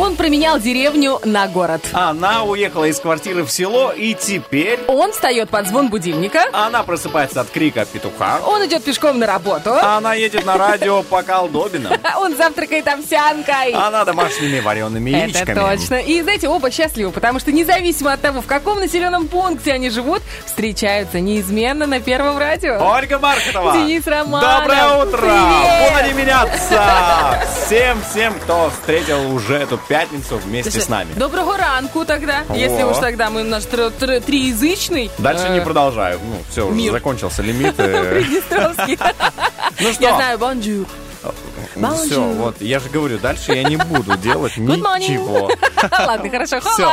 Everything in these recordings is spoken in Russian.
Он променял деревню на город. Она уехала из квартиры в село, и теперь Он встает под звон будильника. она просыпается от крика петуха. Он идет пешком на работу. Она едет на радио по колдобинам. Он завтракает овсянкой. Она домашними вареными Это яичками. точно. И, знаете, оба счастливы, потому что независимо от того, в каком населенном пункте они живут, встречаются неизменно на Первом радио. Ольга Маркетова. Денис Романов. Доброе утро. Привет. Буду не меняться. Всем-всем, кто встретил уже эту пятницу вместе с нами. Доброго ранку тогда, если О. уж тогда мы наш тр- тр- триязычный. Дальше э, не продолжаю. Ну, все, уже закончился лимит. э. Приднестровский. Ну Я что, знаю, bonjour. Все, Bonjour. вот, я же говорю, дальше я не буду делать ничего. Ладно, хорошо. Все,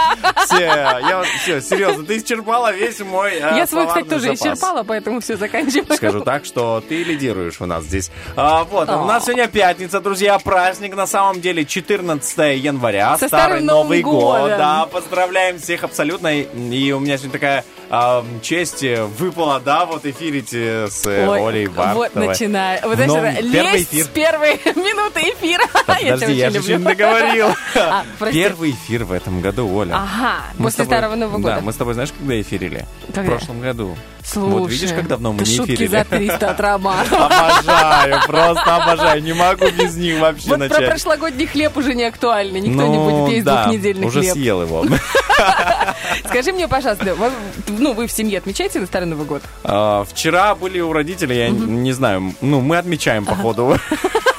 все, я все, серьезно, ты исчерпала весь мой э, Я свой, кстати, тоже исчерпала, поэтому все заканчиваем. Скажу так, что ты лидируешь у нас здесь. А, вот, у нас сегодня пятница, друзья, праздник. На самом деле 14 января, старый Новый год. Да, поздравляем всех абсолютно. И у меня сегодня такая а, честь э, выпала, да, вот эфирить э, с э, Ой, Олей вот Бартовой. начинаю. Вот В знаешь, новом- это первый лезть эфир. с первой минуты эфира. Я Подожди, я же не договорил. А. Первый эфир в этом году, Оля. Ага, Мы после тобой- Старого Нового Да, года. мы с тобой знаешь, когда эфирили? Когда? В прошлом году. Слушай, вот видишь, как давно мы не эфирили. за 300 от Романа. Обожаю, просто обожаю. Не могу без них вообще Вот про начать. прошлогодний хлеб уже не актуально. Никто не Ну, будет есть да, двухнедельный уже хлеб. съел его. Скажи мне, пожалуйста, вы- ну, вы в семье отмечаете на Старый Новый год? А, Вчера были у родителей, я не знаю, ну, мы отмечаем, походу.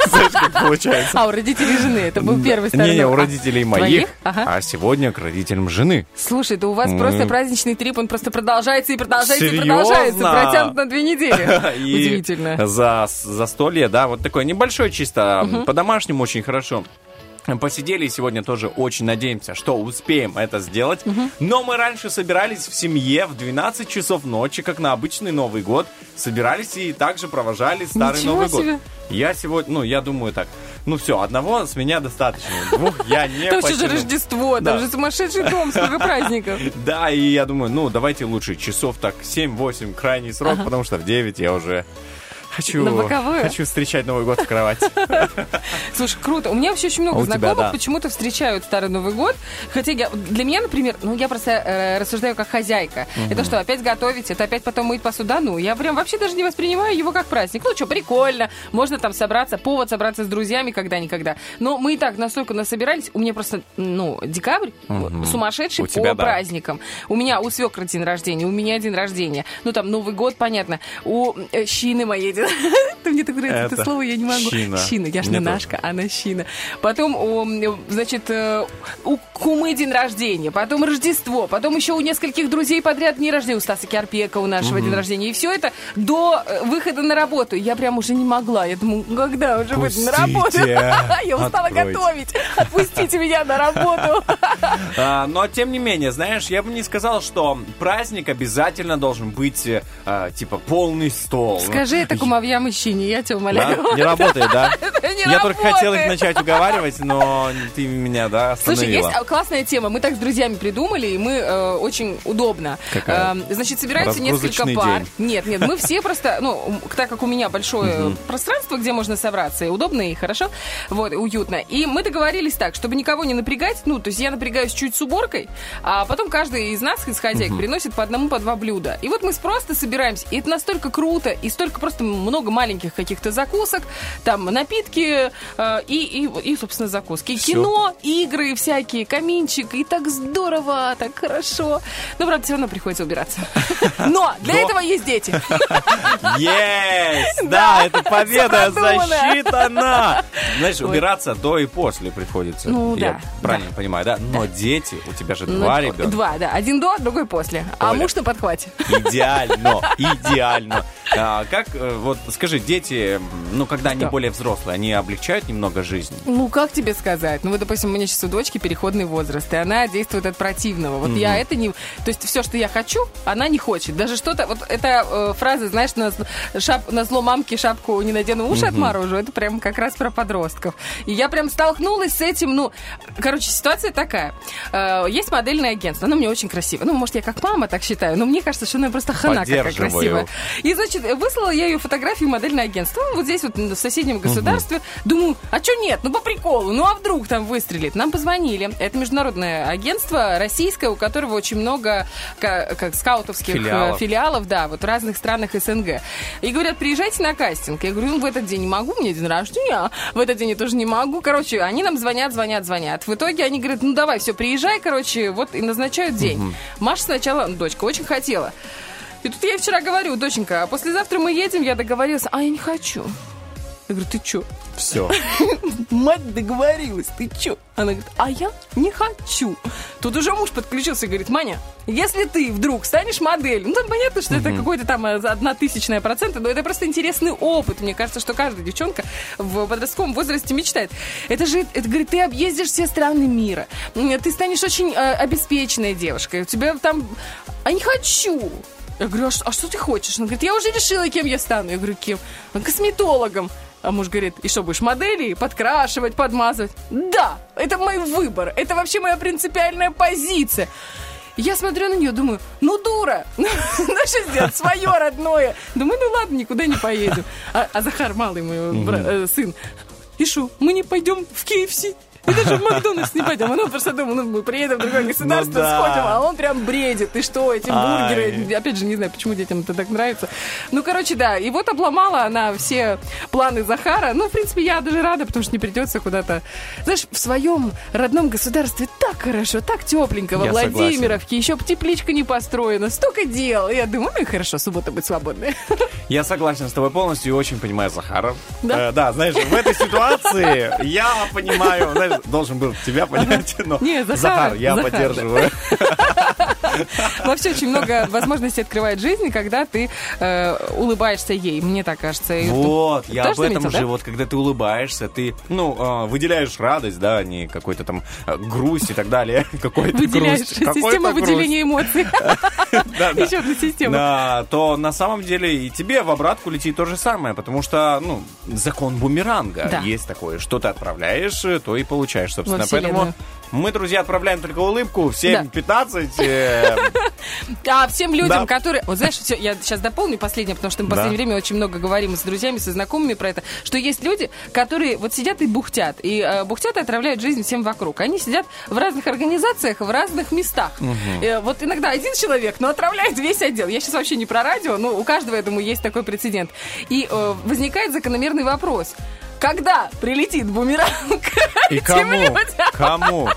Знаешь, как получается. А, у родителей жены. Это был первый Старый Не-не, у А, родителей моих, а сегодня к родителям жены. Слушай, да у вас просто праздничный трип, он просто продолжается и продолжается и Серьезно? Продолжается. Протянут на две недели. И Удивительно. За застолье, да, вот такое небольшое чисто, по-домашнему очень хорошо. Посидели сегодня тоже очень надеемся, что успеем это сделать. Но мы раньше собирались в семье в 12 часов ночи, как на обычный Новый год. Собирались и также провожали Старый Ничего Новый себе. год. Я сегодня, ну, я думаю так. Ну все, одного с меня достаточно. Двух я не Там же. Рождество, там же сумасшедший дом, сколько праздников. Да, и я думаю, ну, давайте лучше часов так 7-8 крайний срок, потому что в 9 я уже хочу, На боковую? хочу встречать Новый год в кровати. Слушай, круто. У меня вообще очень много А у тебя, знакомых да. почему-то встречают Старый Новый год. Хотя я, для меня, например, ну я просто э, рассуждаю как хозяйка. Это что, опять готовить, это опять потом мыть посуду? Да ну, я прям вообще даже не воспринимаю его как праздник. Ну что, прикольно, можно там собраться, повод собраться с друзьями когда-никогда. Но мы и так настолько насобирались, у меня просто, ну, декабрь сумасшедший У по тебя, да. праздникам. У меня у свекра день рождения, у меня день рождения. Ну там Новый год, понятно. У э, Щины моей день. Ты мне так нравится это Это слово, я не могу. Щина. Щина, я ж Мне не тоже. Нашка, она Щина. Потом, значит, э, у Кумы день рождения, потом Рождество, потом еще у нескольких друзей подряд день рождения, у Стаса Киарпека у нашего день рождения. И все это до э, выхода на работу. Я прям уже не могла. Я думаю, когда уже выйду на работу? Я устала готовить. Отпустите меня на работу. А, Но, тем не менее, знаешь, я бы не сказал, что праздник обязательно должен быть, э, типа, полный стол. Скажи это кумовья мужчине, я тебя умоляю. Да? Не работает, да? Я только хотел их начать уговаривать, но ты меня, да, Слушай, есть остановила. классная тема. Мы так с друзьями придумали, и мы э, очень удобно. Какая? Э, значит, собираются несколько пар. Нет, нет, мы все просто, ну, так как у меня большое пространство, где можно собраться, и удобно, и хорошо, вот, и уютно. И мы договорились так, чтобы никого не напрягать, ну, то есть я напрягаюсь чуть с уборкой, а потом каждый из нас, из хозяек, приносит по одному, по два блюда. И вот мы просто собираемся, и это настолько круто, и столько просто много маленьких каких-то закусок, там напитки э, и, и, и, собственно, закуски. Всё. Кино, игры всякие, каминчик, и так здорово, так хорошо. Но, правда, все равно приходится убираться. Но для Но- этого есть дети. Есть! Да, это победа засчитана! Знаешь, убираться до и после приходится. Ну, да, правильно понимаю, да? Но дети, у тебя же Ну, два ребенка. Два, да. Один до, другой после. А муж на подхвате. Идеально, идеально. А, как, э, вот скажи, дети, ну, когда они более взрослые, они облегчают немного жизнь? Ну, как тебе сказать? Ну, вот, допустим, у меня сейчас у дочки переходный возраст, и она действует от противного. Вот я это не... То есть все, что я хочу, она не хочет. Даже что-то... Вот эта э, фраза, знаешь, на, шап, на зло мамки шапку не надену, уши отморожу. Это прям как раз про подростков. И я прям столкнулась с этим, ну... Короче, ситуация такая. Э, есть модельное агентство, оно мне очень красиво. Ну, может, я как мама так считаю, но мне кажется, что она просто хана какая красивая. И, значит, выслала я ее фотографии модельное агентство. Ну, вот здесь вот в соседнем государстве. Думаю, а что нет? Ну, по приколу. Ну, а вдруг там выстрелит? Нам позвонили. Это международное агентство российское, у которого очень много ка- как скаутовских э, Филиалов. филиалов, да, вот в разных странах СНГ. И говорят, приезжайте на кастинг. Я говорю, ну, в этот день не могу, меня день рождения. В этот день я тоже не могу. Короче, они нам звонят, звонят, звонят. В итоге они говорят, ну, давай, все, приезжай, короче, вот и назначают день. Маша сначала, ну, дочка, очень хотела. И тут я ей вчера говорю, доченька, а послезавтра мы едем, я договорилась, а я не хочу. Я говорю, ты чё? Все. Мать договорилась, ты чё? Она говорит, а я не хочу. Тут уже муж подключился и говорит, Маня, если ты вдруг станешь моделью, ну там понятно, что это какой-то там э, одна тысячная процента, но это просто интересный опыт. Мне кажется, что каждая девчонка в подростковом возрасте мечтает. Это же, это говорит, ты объездишь все страны мира, ты станешь очень э, обеспеченной девушкой, у тебя там... А не хочу. Я говорю, а что, а что ты хочешь? Она говорит, я уже решила, кем я стану. Я говорю, кем? «А, Косметологом. А муж говорит, и что, будешь модели подкрашивать, подмазывать? Да, это мой выбор, это вообще моя принципиальная позиция. Я смотрю на нее, думаю, ну дура, ну что сделать, свое родное. Думаю, ну ладно, никуда не поедем. А, а Захар, малый мой бра- э, сын, и что, мы не пойдем в KFC? И даже в Макдональдс не пойдем. Он просто думал, ну мы приедем в другое государство, Ну да. сходим, а он прям бредит. И что, эти Ай. бургеры, опять же, не знаю, почему детям это так нравится. Ну, короче, да. И вот обломала она все планы Захара. Ну, в принципе, я даже рада, потому что не придется куда-то... Знаешь, в своем родном государстве так хорошо, так тепленько. Во Я согласен. Владимировке еще тепличка не построена. Столько дел. Я думаю, ну и хорошо, суббота будет свободная. Я согласен с тобой полностью и очень понимаю Захара. Да? Э, да, знаешь, в этой ситуации я понимаю, знаешь, должен был тебя понять, но Захар, я Захар, поддерживаю. Вообще очень много возможностей открывает жизнь, когда ты э, улыбаешься ей, мне так кажется. И Вот, ты я об этом заметил, же, да? вот когда ты улыбаешься, ты, ну, э, выделяешь радость, да, а не какой-то там э, грусть и так далее. Какой-то Выделяешь грусть. система выделения эмоций. Еще одна система. То на самом деле и тебе в обратку летит то же самое, потому что, ну, закон бумеранга есть такое. Что ты отправляешь, э, то и получаешь, собственно. Во вселенную. Поэтому мы, друзья, отправляем только улыбку в 7.15. э, А всем людям, которые... Вот знаешь, все, я сейчас дополню последнее, потому что мы в последнее время очень много говорим с друзьями, со знакомыми про это, что есть люди, которые вот сидят и бухтят. И э, бухтят и отравляют жизнь всем вокруг. Они сидят в разных организациях, в разных местах. Э, вот иногда один человек, но отравляет весь отдел. Я сейчас вообще не про радио, но у каждого, я думаю, есть такой прецедент. И возникает закономерный вопрос. Когда прилетит бумеранг И кому? людям? Кому?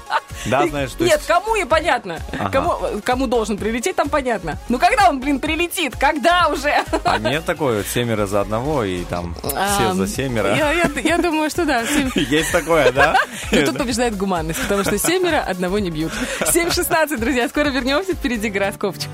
Да, знаешь, то Нет, есть... кому и понятно. Ага. Кому, кому должен прилететь, там понятно. Ну когда он, блин, прилетит? Когда уже? А нет такой вот семеро за одного и там все А, за семеро. Я, я- я думаю, что да. семь- Есть такое, да? Но тут побеждает гуманность, потому что семеро одного не бьют. 7.16, друзья, скоро вернемся, впереди гороскопчик.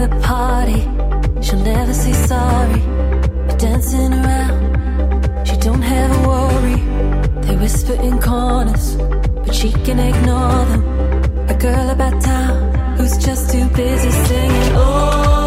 The party. She'll never say sorry. But dancing around, she don't have a worry. They whisper in corners, but she can ignore them. A girl about town who's just too busy singing. Oh,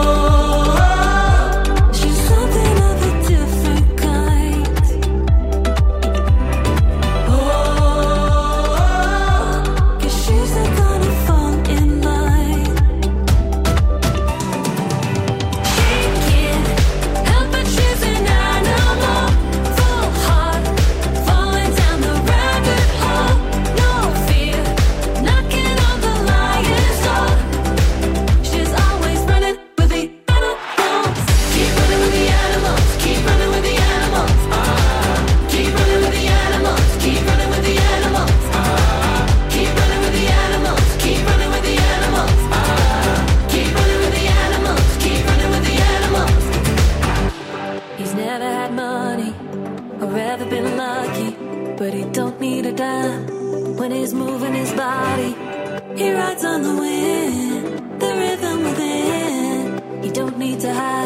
following the rhythm within. You don't need to hide.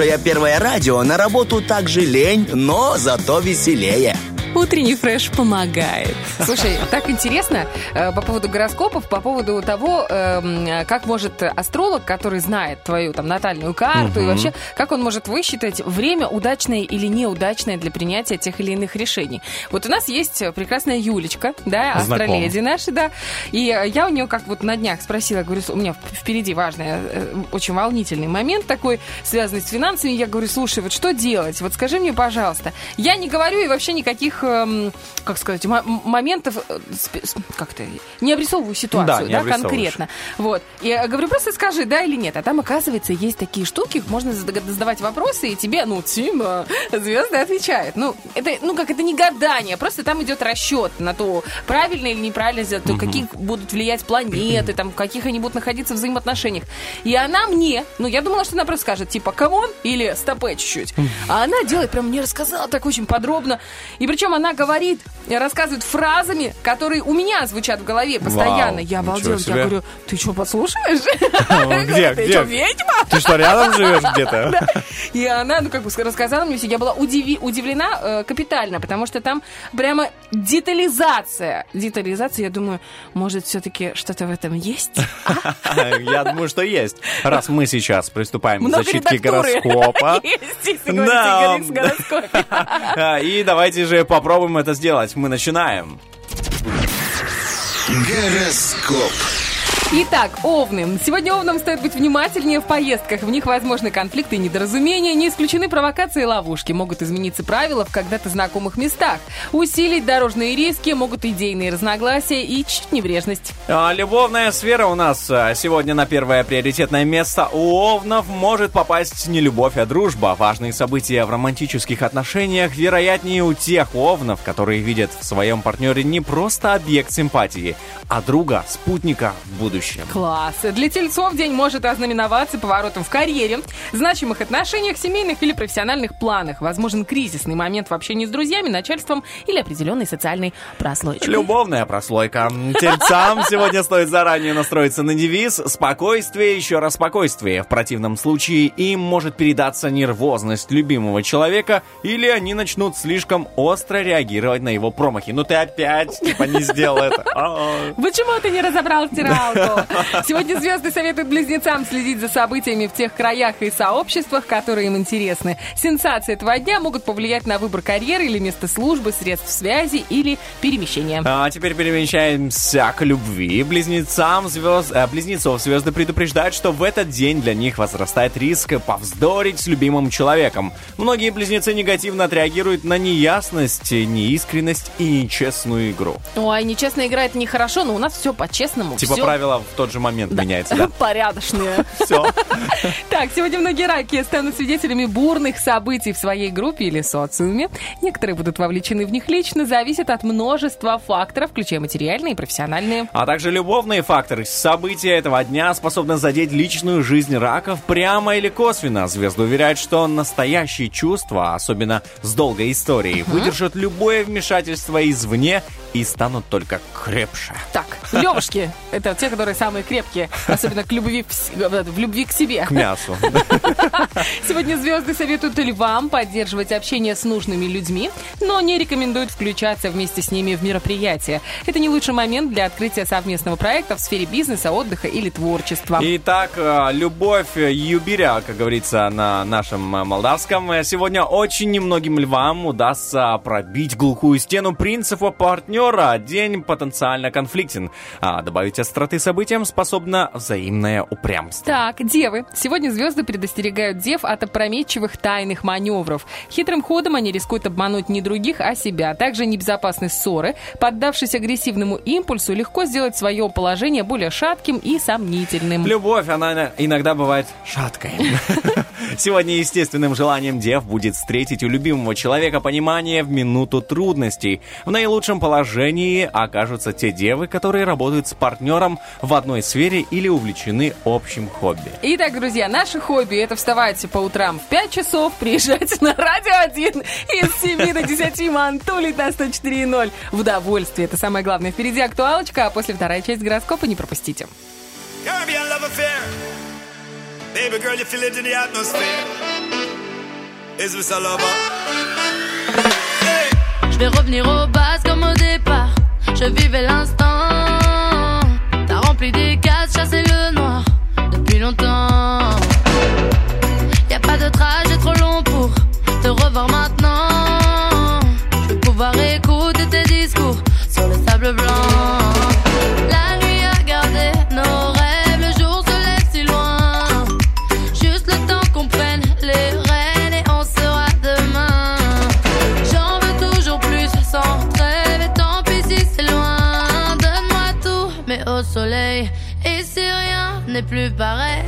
Слушая первое радио, на работу также лень, но зато веселее. Утренний фреш помогает. Слушай, так интересно э, по поводу гороскопов, по поводу того, эм, как может астролог, который знает твою там натальную карту и вообще, как он может высчитать время удачное или неудачное для принятия тех или иных решений. Вот у нас есть прекрасная Юлечка, да, астроледи наша, да, и э, я у нее как вот на днях спросила, говорю, у меня впереди важный, э, очень волнительный момент такой, связанный с финансами, я говорю, слушай, вот что делать? Вот скажи мне, пожалуйста. Я не говорю и вообще никаких, эм, как сказать, моментов, э, с- как-то, не обрисовываю Да, ситуацию, да, обрисовываешь. конкретно. Вот. Я говорю, просто скажи, да или нет. А там, оказывается, есть такие штуки, можно зада- задавать вопросы, и тебе, ну, типа, звезды отвечают. Ну, это, ну, как это не гадание, просто там идет расчет на то, правильно или неправильно сделать, то, какие будут влиять планеты, там, в каких они будут находиться в взаимоотношениях. И она мне, ну, я думала, что она просто скажет, типа, come on, или стопе чуть-чуть. А она делает, прям мне рассказала так очень подробно. И причем она говорит, рассказывает фразами, которые у меня звучат в голове постоянно. Вау, я обалдела. Я говорю, ты что, подслушаешь? Где, Ты что, ведьма? Ты что, рядом живешь где-то? И она, ну, как бы рассказала мне все. Я была удивлена э, капитально, потому что там прямо детализация. Детализация, я думаю, может, все-таки что-то в этом есть? Я думаю, что есть. Раз мы сейчас приступаем к зачитке гороскопа. И давайте же попробуем это сделать. Мы начинаем. Гороскоп. Итак, овны. Сегодня овнам стоит быть внимательнее в поездках. В них возможны конфликты и недоразумения. Не исключены провокации и ловушки. Могут измениться правила в когда-то знакомых местах. Усилить дорожные риски могут идейные разногласия и чуть небрежность. А, Любовная сфера у нас а, сегодня на первое приоритетное место. У овнов может попасть не любовь, а дружба. Важные события в романтических отношениях вероятнее у тех овнов, которые видят в своем партнере не просто объект симпатии, а друга, спутника в будущем. Класс. Для тельцов день может ознаменоваться поворотом в карьере, значимых отношениях, семейных или профессиональных планах. Возможен кризисный момент в общении с друзьями, начальством или определенной социальной прослойкой. Любовная прослойка. Тельцам сегодня стоит заранее настроиться на девиз «Спокойствие, еще раз спокойствие». В противном случае им может передаться нервозность любимого человека или они начнут слишком остро реагировать на его промахи. Ну ты опять, типа, не сделал это. Почему ты не разобрал стиралку? Сегодня звезды советуют близнецам следить за событиями в тех краях и сообществах, которые им интересны. Сенсации этого дня могут повлиять на выбор карьеры или места службы, средств связи или перемещения. А теперь перемещаемся к любви. Близнецам звезд, э, близнецов звезды предупреждают, что в этот день для них возрастает риск повздорить с любимым человеком. Многие близнецы негативно отреагируют на неясность, неискренность и нечестную игру. Ой, нечестно игра это нехорошо, но у нас все по-честному. Типа всё правила в тот же момент меняется, да? порядочные. Все. Так, сегодня многие раки станут свидетелями бурных событий в своей группе или социуме. Некоторые будут вовлечены в них лично, зависит от множества факторов, включая материальные и профессиональные. А также любовные факторы. События этого дня способны задеть личную жизнь раков прямо или косвенно. Звезды уверяют, что настоящие чувства, особенно с долгой историей, выдержат любое вмешательство извне и станут только крепше. Так, левушки — это те, которые самые крепкие, особенно к любви, в с- в любви к себе. К мясу. Сегодня звезды советуют львам поддерживать общение с нужными людьми, но не рекомендуют включаться вместе с ними в мероприятия. Это не лучший момент для открытия совместного проекта в сфере бизнеса, отдыха или творчества. Итак, э, любовь юбиря, как говорится на нашем э, молдавском, э, сегодня очень немногим львам удастся пробить глухую стену принципа партнера. День потенциально конфликтен. А добавить остроты событиям способно взаимное упрямство. Так, девы. Сегодня звезды предостерегают дев от опрометчивых тайных маневров. Хитрым ходом они рискуют обмануть не других, а себя. Также небезопасны ссоры. Поддавшись агрессивному импульсу, легко сделать свое положение более шатким и сомнительным. Любовь, она иногда бывает шаткой. Сегодня естественным желанием дев будет встретить у любимого человека понимание в минуту трудностей. В наилучшем положении окажутся те девы, которые работают с партнером в одной сфере или увлечены общим хобби. Итак, друзья, наше хобби это вставать по утрам в 5 часов, приезжать на радио 1 из 7 до 10 мантулить на 104.0. В удовольствие. Это самое главное. Впереди актуалочка, а после вторая часть гороскопа не пропустите. Caribbean love affair. Baby girl, you feel it in the atmosphere. Is this a lover? Je vais revenir aux bases comme au départ. Je vivais l'instant. T'as rempli des cases, chassé le noir depuis longtemps. Plus pareil,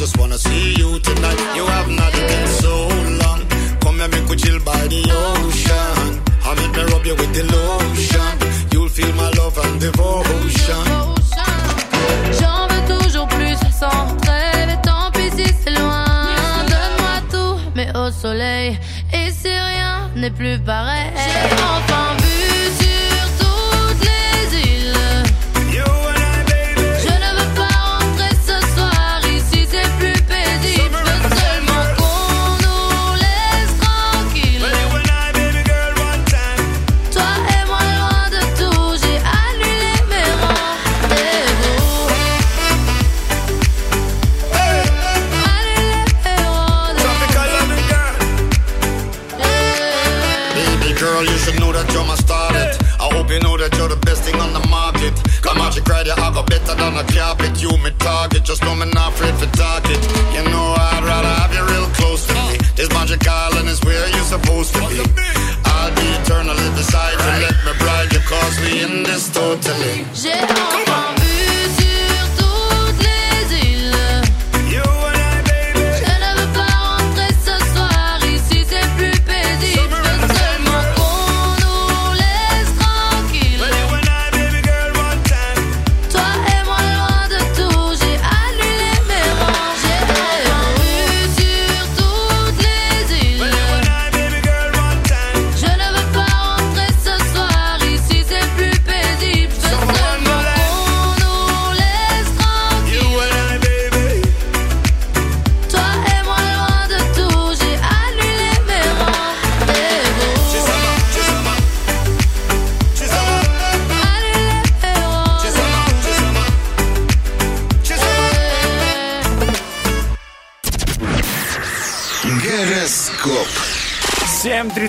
just wanna see you tonight. You have not been so long. Come here, make we chill by the ocean. I make me rub you with the lotion. You'll feel my love and devotion. J'en veux toujours plus sans trêve et tant pis si c'est loin. Donne-moi tout, mais au soleil. Et si rien n'est plus pareil, I can't pick you, my target. Just know me not afraid to die.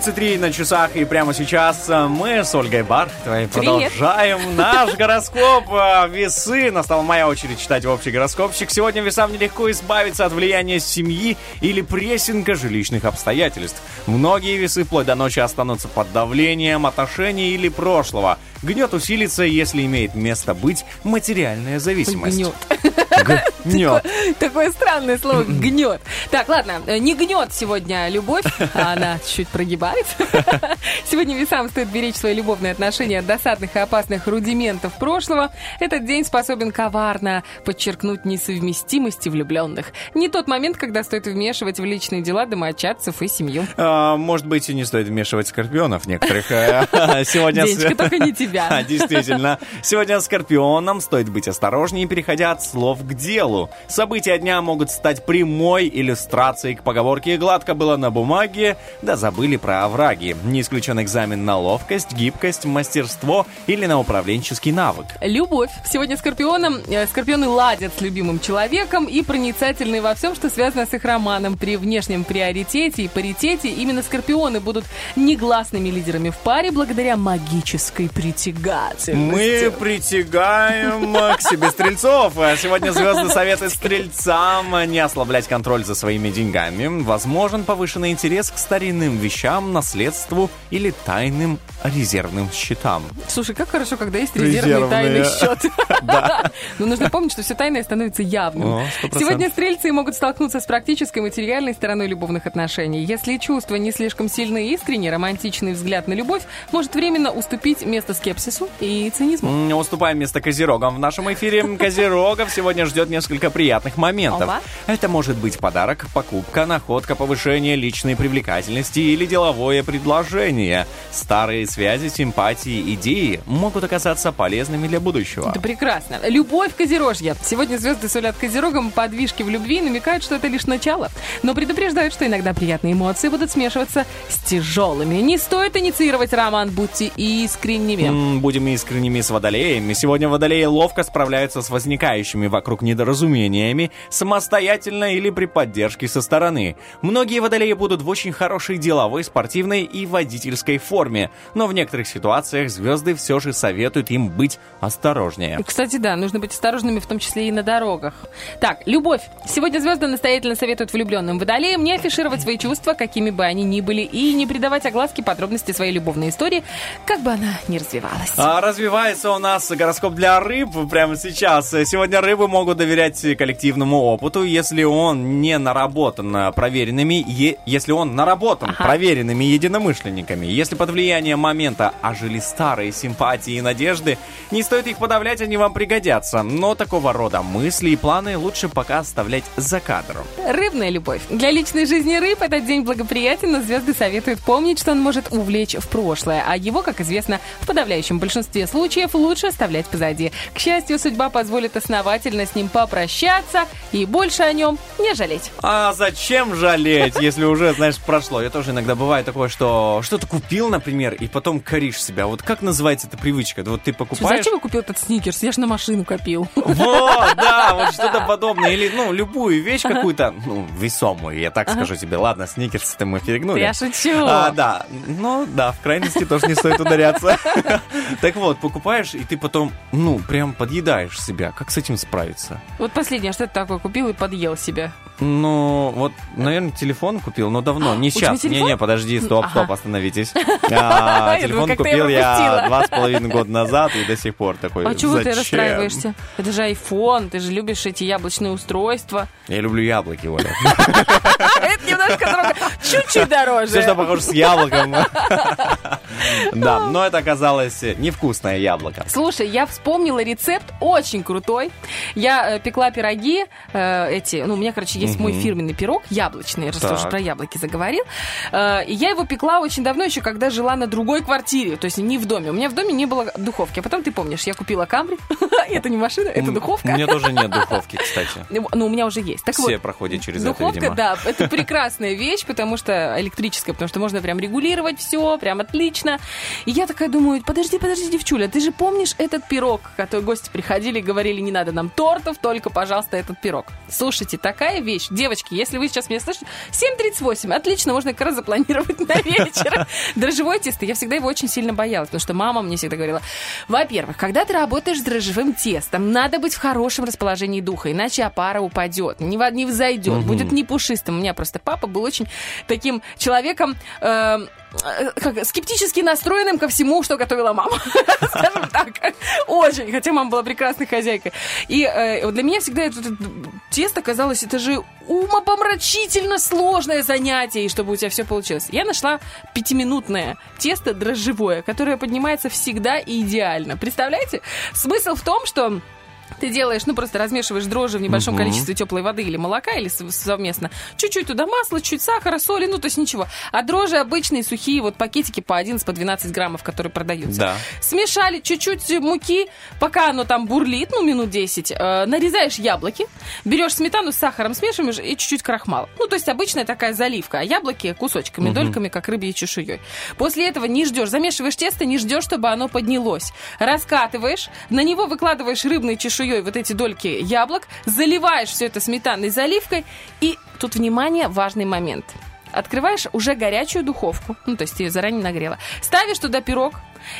7.33 на часах, и прямо сейчас э, мы с Ольгой Бархатовой продолжаем наш гороскоп. Э, Весы. Настала моя очередь читать общий гороскопчик. Сегодня весам нелегко избавиться от влияния семьи или прессинга жилищных обстоятельств. Многие весы вплоть до ночи останутся под давлением отношений или прошлого. Гнет усилится, если имеет место быть материальная зависимость. Гнет. Гнет. Такое странное слово гнет. Так, ладно, не гнет сегодня любовь, а она чуть прогибает. Сегодня весам стоит беречь свои любовные отношения от досадных и опасных рудиментов прошлого. Этот день способен коварно подчеркнуть несовместимости влюбленных. Не тот момент, когда стоит вмешивать в личные дела домочадцев и семью. А, Может быть, и не стоит вмешивать скорпионов некоторых. Э, Сегодня... Денечка, только не тебя. Действительно. Сегодня скорпионам стоит быть осторожнее, переходя от слов к делу. События дня могут стать прямой иллюстрацией к поговорке «гладко было на бумаге, да забыли про овраги». Не исключен экзамен на ловкость, гибкость, мастерство или на управленческий навык. Любовь. Сегодня скорпионам, э, скорпионы ладят с любимым человеком и проницательны во всем, что связано с их романом. При внешнем приоритете и паритете именно скорпионы будут негласными лидерами в паре благодаря магической притягательности. Мы притягаем к себе стрельцов. А Сегодня звезды советуют стрельцам не ослаблять контроль за своими деньгами. Возможен повышенный интерес к старинным вещам, наследству или тайным резервным счетам. Слушай, как хорошо, когда есть резервный Резервные. тайный счет. Но нужно помнить, что все тайное становится явным. О, 100%. Сегодня стрельцы могут столкнуться с практической материальной стороной любовных отношений. Если чувства не слишком сильны и искренне, романтичный взгляд на любовь может временно уступить место скепсису и цинизму. Уступаем место козерогам в нашем эфире. Козерогов сегодня ждет несколько приятных моментов. Опа. Это может быть подарок, покупка, находка, повышение личной привлекательности или деловое предложение. Старые связи, симпатии, идеи могут оказаться полезными для будущего. Это прекрасно. Любовь Козерожья. Сегодня звезды сулят Козерогам подвижки в любви намекают, что это лишь начало. Но предупреждают, что иногда приятные эмоции будут смешиваться с тяжелыми. Не стоит инициировать роман, будьте искренними. М, Будем искренними с водолеями. Сегодня водолеи ловко справляются с возникающими вокруг недоразумениями, самостоятельно или при поддержке со стороны. Многие водолеи будут в очень хорошей деловой, спортивной и водительской форме, но в некоторых ситуациях звезды все же советуют им быть осторожнее. Кстати, да, нужно быть осторожными, в том числе и на дорогах. Так, любовь. Сегодня звезды настоятельно советуют влюбленным водолеям не афишировать свои чувства, какими бы они ни были, и не придавать огласке подробности своей любовной истории, как бы она ни развивалась. А развивается у нас гороскоп для рыб прямо сейчас. Сегодня рыбы могут доверять коллективному опыту, если он не наработан а, проверенными, е- если он наработан Ага. проверенными единомышленниками. Если под влиянием момента ожили старые симпатии и надежды, не стоит их подавлять, они вам пригодятся. Но такого рода мысли и планы лучше пока оставлять за кадром. Рыбная любовь. Для личной жизни рыб этот день благоприятен, но звезды советуют помнить, что он может увлечь в прошлое, а его, как известно, в подавляющем большинстве случаев лучше оставлять позади. К счастью, судьба позволит основательно с ним попрощаться и больше о нем не жалеть. А зачем жалеть, если уже, знаешь, прошло? Я тоже иногда бывает такое, что что-то купил, например, и потом коришь себя. Вот как называется эта привычка? Вот ты покупаешь... Зачем я купил этот сникерс? Я же на машину копил. Вот, да, вот что-то подобное. Или, ну, любую вещь какую-то, ну, весомую, я так скажу тебе. Ладно, сникерс это мы перегнули. Я шучу. А, да. Ну, да, в крайности тоже не стоит ударяться. Так вот, покупаешь, и ты потом, ну, прям подъедаешь себя. Как с этим справиться? Вот последнее, что ты такое купил и подъел себя. Ну, вот, наверное, телефон купил, но давно, не А, тебя сейчас. Не-не, подожди, стоп, Ага. стоп, остановитесь. А, Я думаю, Телефон купил я два с половиной года назад и до сих пор такой. А чего ты расстраиваешься? Это же iPhone, ты же любишь эти яблочные устройства. Я люблю яблоки, Оля. Это немножко дорого. Чуть-чуть дороже. Все, что похоже с яблоком. Да, но это оказалось невкусное яблоко. Слушай, я вспомнила рецепт очень крутой. Я э, пекла пироги, э, эти, ну, у меня, короче, есть мой фирменный пирог, яблочный, раз Так. тоже про яблоки заговорил. Э, и я его пекла очень давно, еще когда жила на другой квартире, то есть не в доме. У меня в доме не было духовки. А потом, ты помнишь, я купила камри. Это не машина, это У духовка. меня тоже нет духовки, кстати. Ну, у меня уже есть. Так Все вот, проходят через это, Духовка, видимо. да, это прекрасная вещь, потому что электрическая, потому что можно прям регулировать все, прям отлично. И я такая думаю, подожди, подожди, девчуля, ты же помнишь этот пирог, который гости приходили и говорили, не надо нам тортов, только, пожалуйста, этот пирог. Слушайте, такая вещь. Девочки, если вы сейчас меня слышите, 7.38, отлично, можно как раз запланировать на вечер. Дрожжевое тесто, я всегда его очень сильно боялась, потому что мама мне всегда говорила, во-первых, когда ты работаешь с дрожжевым тестом, надо быть в хорошем расположении духа, иначе опара упадет, не, во- не взойдет, будет не пушистым. У меня просто папа был очень таким человеком, э, э, как, скептически настроенным ко всему, что готовила мама. Скажем так. Очень. Хотя мама была прекрасной хозяйкой. И э, для меня всегда это, это тесто казалось, это же умопомрачительно сложное занятие, и чтобы у тебя все получилось. Я нашла пятиминутное тесто дрожжевое, которое поднимается всегда и идеально. Представляете? Смысл в том, что ты делаешь, ну, просто размешиваешь дрожжи в небольшом Мгм. количестве теплой воды или молока, или совместно. Чуть-чуть туда масла, чуть сахара, соли, ну, то есть ничего. А дрожжи обычные, сухие, вот пакетики по 11, по 12 граммов, которые продаются. Да. Смешали чуть-чуть муки, пока оно там бурлит, ну, минут 10. э, нарезаешь яблоки, берешь сметану с сахаром, смешиваешь и чуть-чуть крахмала. Ну, то есть обычная такая заливка, а яблоки кусочками, дольками, как рыбьей чешуей. После этого не ждешь, замешиваешь тесто, не ждешь, чтобы оно поднялось. Раскатываешь, на него выкладываешь рыбной чешуей вот эти дольки яблок, заливаешь все это сметанной заливкой, и тут, внимание, важный момент. Открываешь уже горячую духовку, ну, то есть ее заранее нагрела. Ставишь туда пирог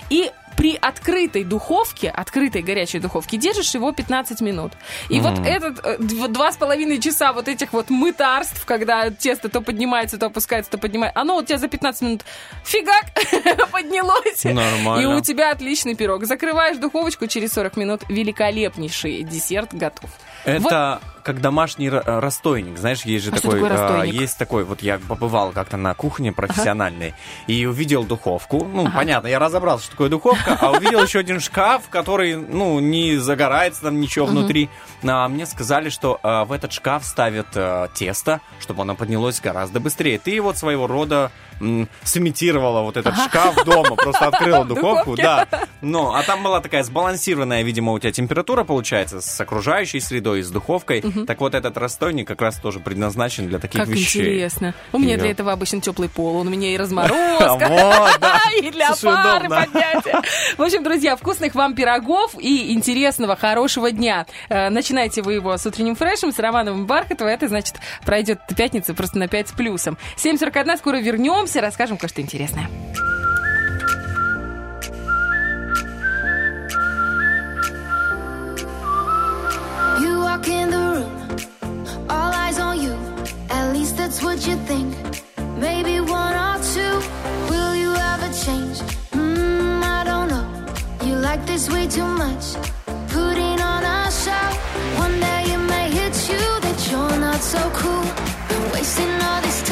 и при открытой духовке, открытой горячей духовке, держишь его 15 минут. И вот этот э, дв- два с половиной часа вот этих вот мытарств, когда тесто то поднимается, то опускается, то поднимается, оно у тебя за 15 минут фигак поднялось. Нормально. И у тебя отличный пирог. Закрываешь духовочку, через 40 минут великолепнейший десерт готов. Это как домашний э, расстойник, знаешь, есть же А такой, такое а, есть такой, вот я побывал как-то на кухне профессиональной и увидел духовку, ну, понятно, я разобрался, что такое духовка, а увидел еще один шкаф, который, ну, не загорается там ничего внутри, а мне сказали, что а, в этот шкаф ставят а, тесто, чтобы оно поднялось гораздо быстрее. Ты вот своего рода м, сымитировала вот этот шкаф дома, просто открыла духовку, да, ну, а там была такая сбалансированная, видимо, у тебя температура получается с окружающей средой, с духовкой. Так вот, этот расстойник как раз тоже предназначен для таких Как вещей. интересно. У меня Я- для этого обычно теплый пол, он у меня и разморозка, и для пары поднятия. В общем, друзья, вкусных вам пирогов и интересного, хорошего дня. Э, Начинайте вы его с утренним фрешем, с Романовым Бархатова. Это, значит, пройдет пятница просто на 5 с плюсом. 7.41, скоро вернемся, расскажем кое-что интересное. That's what you think. Maybe one or two. Will you ever change? Mm, I don't know. You like this way too much. Putting on a show. One day it may hit you that you're not so cool. Been wasting all this time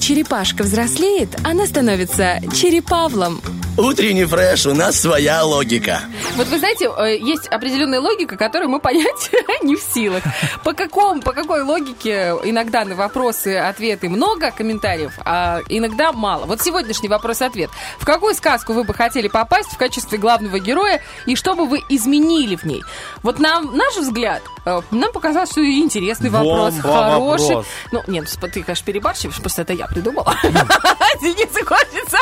черепашка взрослеет, она становится черепавлом. Утренний фреш, у нас своя логика. Вот вы знаете, э, есть определенная логика, которую мы понять не в силах. По, какому, по какой логике иногда на вопросы, ответы много комментариев, а иногда мало. Вот сегодняшний вопрос-ответ. В какую сказку вы бы хотели попасть в качестве главного героя и что бы вы изменили в ней? Вот нам, наш взгляд, э, нам показалось, что интересный вопрос, Бомба хороший. вопрос. Ну, нет, ты, конечно, перебарщиваешь, просто это я придумала. Денису хочется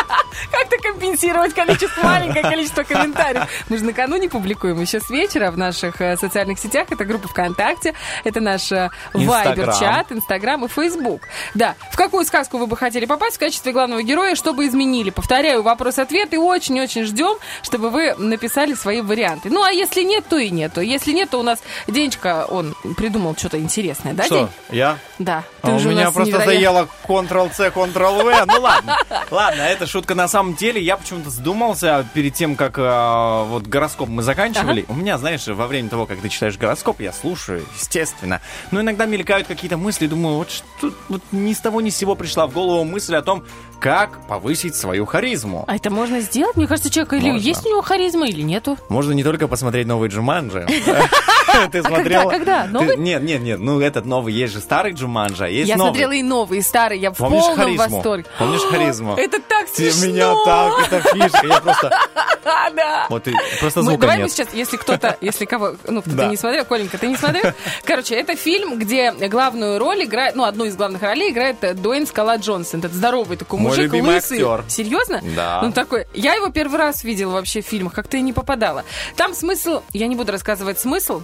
как-то компенсировать количество, маленькое количество комментариев. Мы же накануне публикуем еще с вечера в наших э, социальных сетях. Это группа ВКонтакте, это наш э. Вайбер-чат, Инстаграм и Фейсбук. Да, в какую сказку вы бы хотели попасть в качестве главного героя, что бы изменили? Повторяю, вопрос-ответ, и очень-очень ждем, чтобы вы написали свои варианты. Ну, а если нет, то и нет. Если нет, то у нас Денечка, он придумал что-то интересное, да, Что, День? я? Да. А у меня просто невероятно- заело Ctrl-C, Ctrl-V. Ну ладно. Ладно, это шутка на самом деле. Я почему-то задумался перед тем, как э, вот гороскоп мы заканчивали. У меня, знаешь, во время того, как ты читаешь гороскоп, я слушаю, естественно. Но иногда мелькают какие-то мысли, думаю, вот что вот ни с того ни с сего пришла в голову мысль о том, как повысить свою харизму. А это можно сделать? Мне кажется, человек или Можно. есть у него харизма, или нету. Можно не только посмотреть новый Джуманджи. Ты смотрела? когда? Новый? Нет, нет, нет. Ну, этот новый. Есть же старый Джуманджи, а есть Я смотрела и новый, и старый, я в полном восторге. Помнишь харизму? Это так смешно! меня так, это фишка. Я просто... А, да. Вот и просто звука давай мы сейчас, если кто-то, если кого, ну, кто-то не смотрел, Коленька, ты не смотрел? Короче, это фильм, где главную роль играет, ну, одну из главных ролей играет Дуэйн Скала Джонсон. Этот здоровый такой Мой мужик, любимый лысый. актер. Серьезно? Да. Ну, такой. Я его первый раз видела вообще в фильмах, как-то и не попадала. Там смысл, я не буду рассказывать смысл,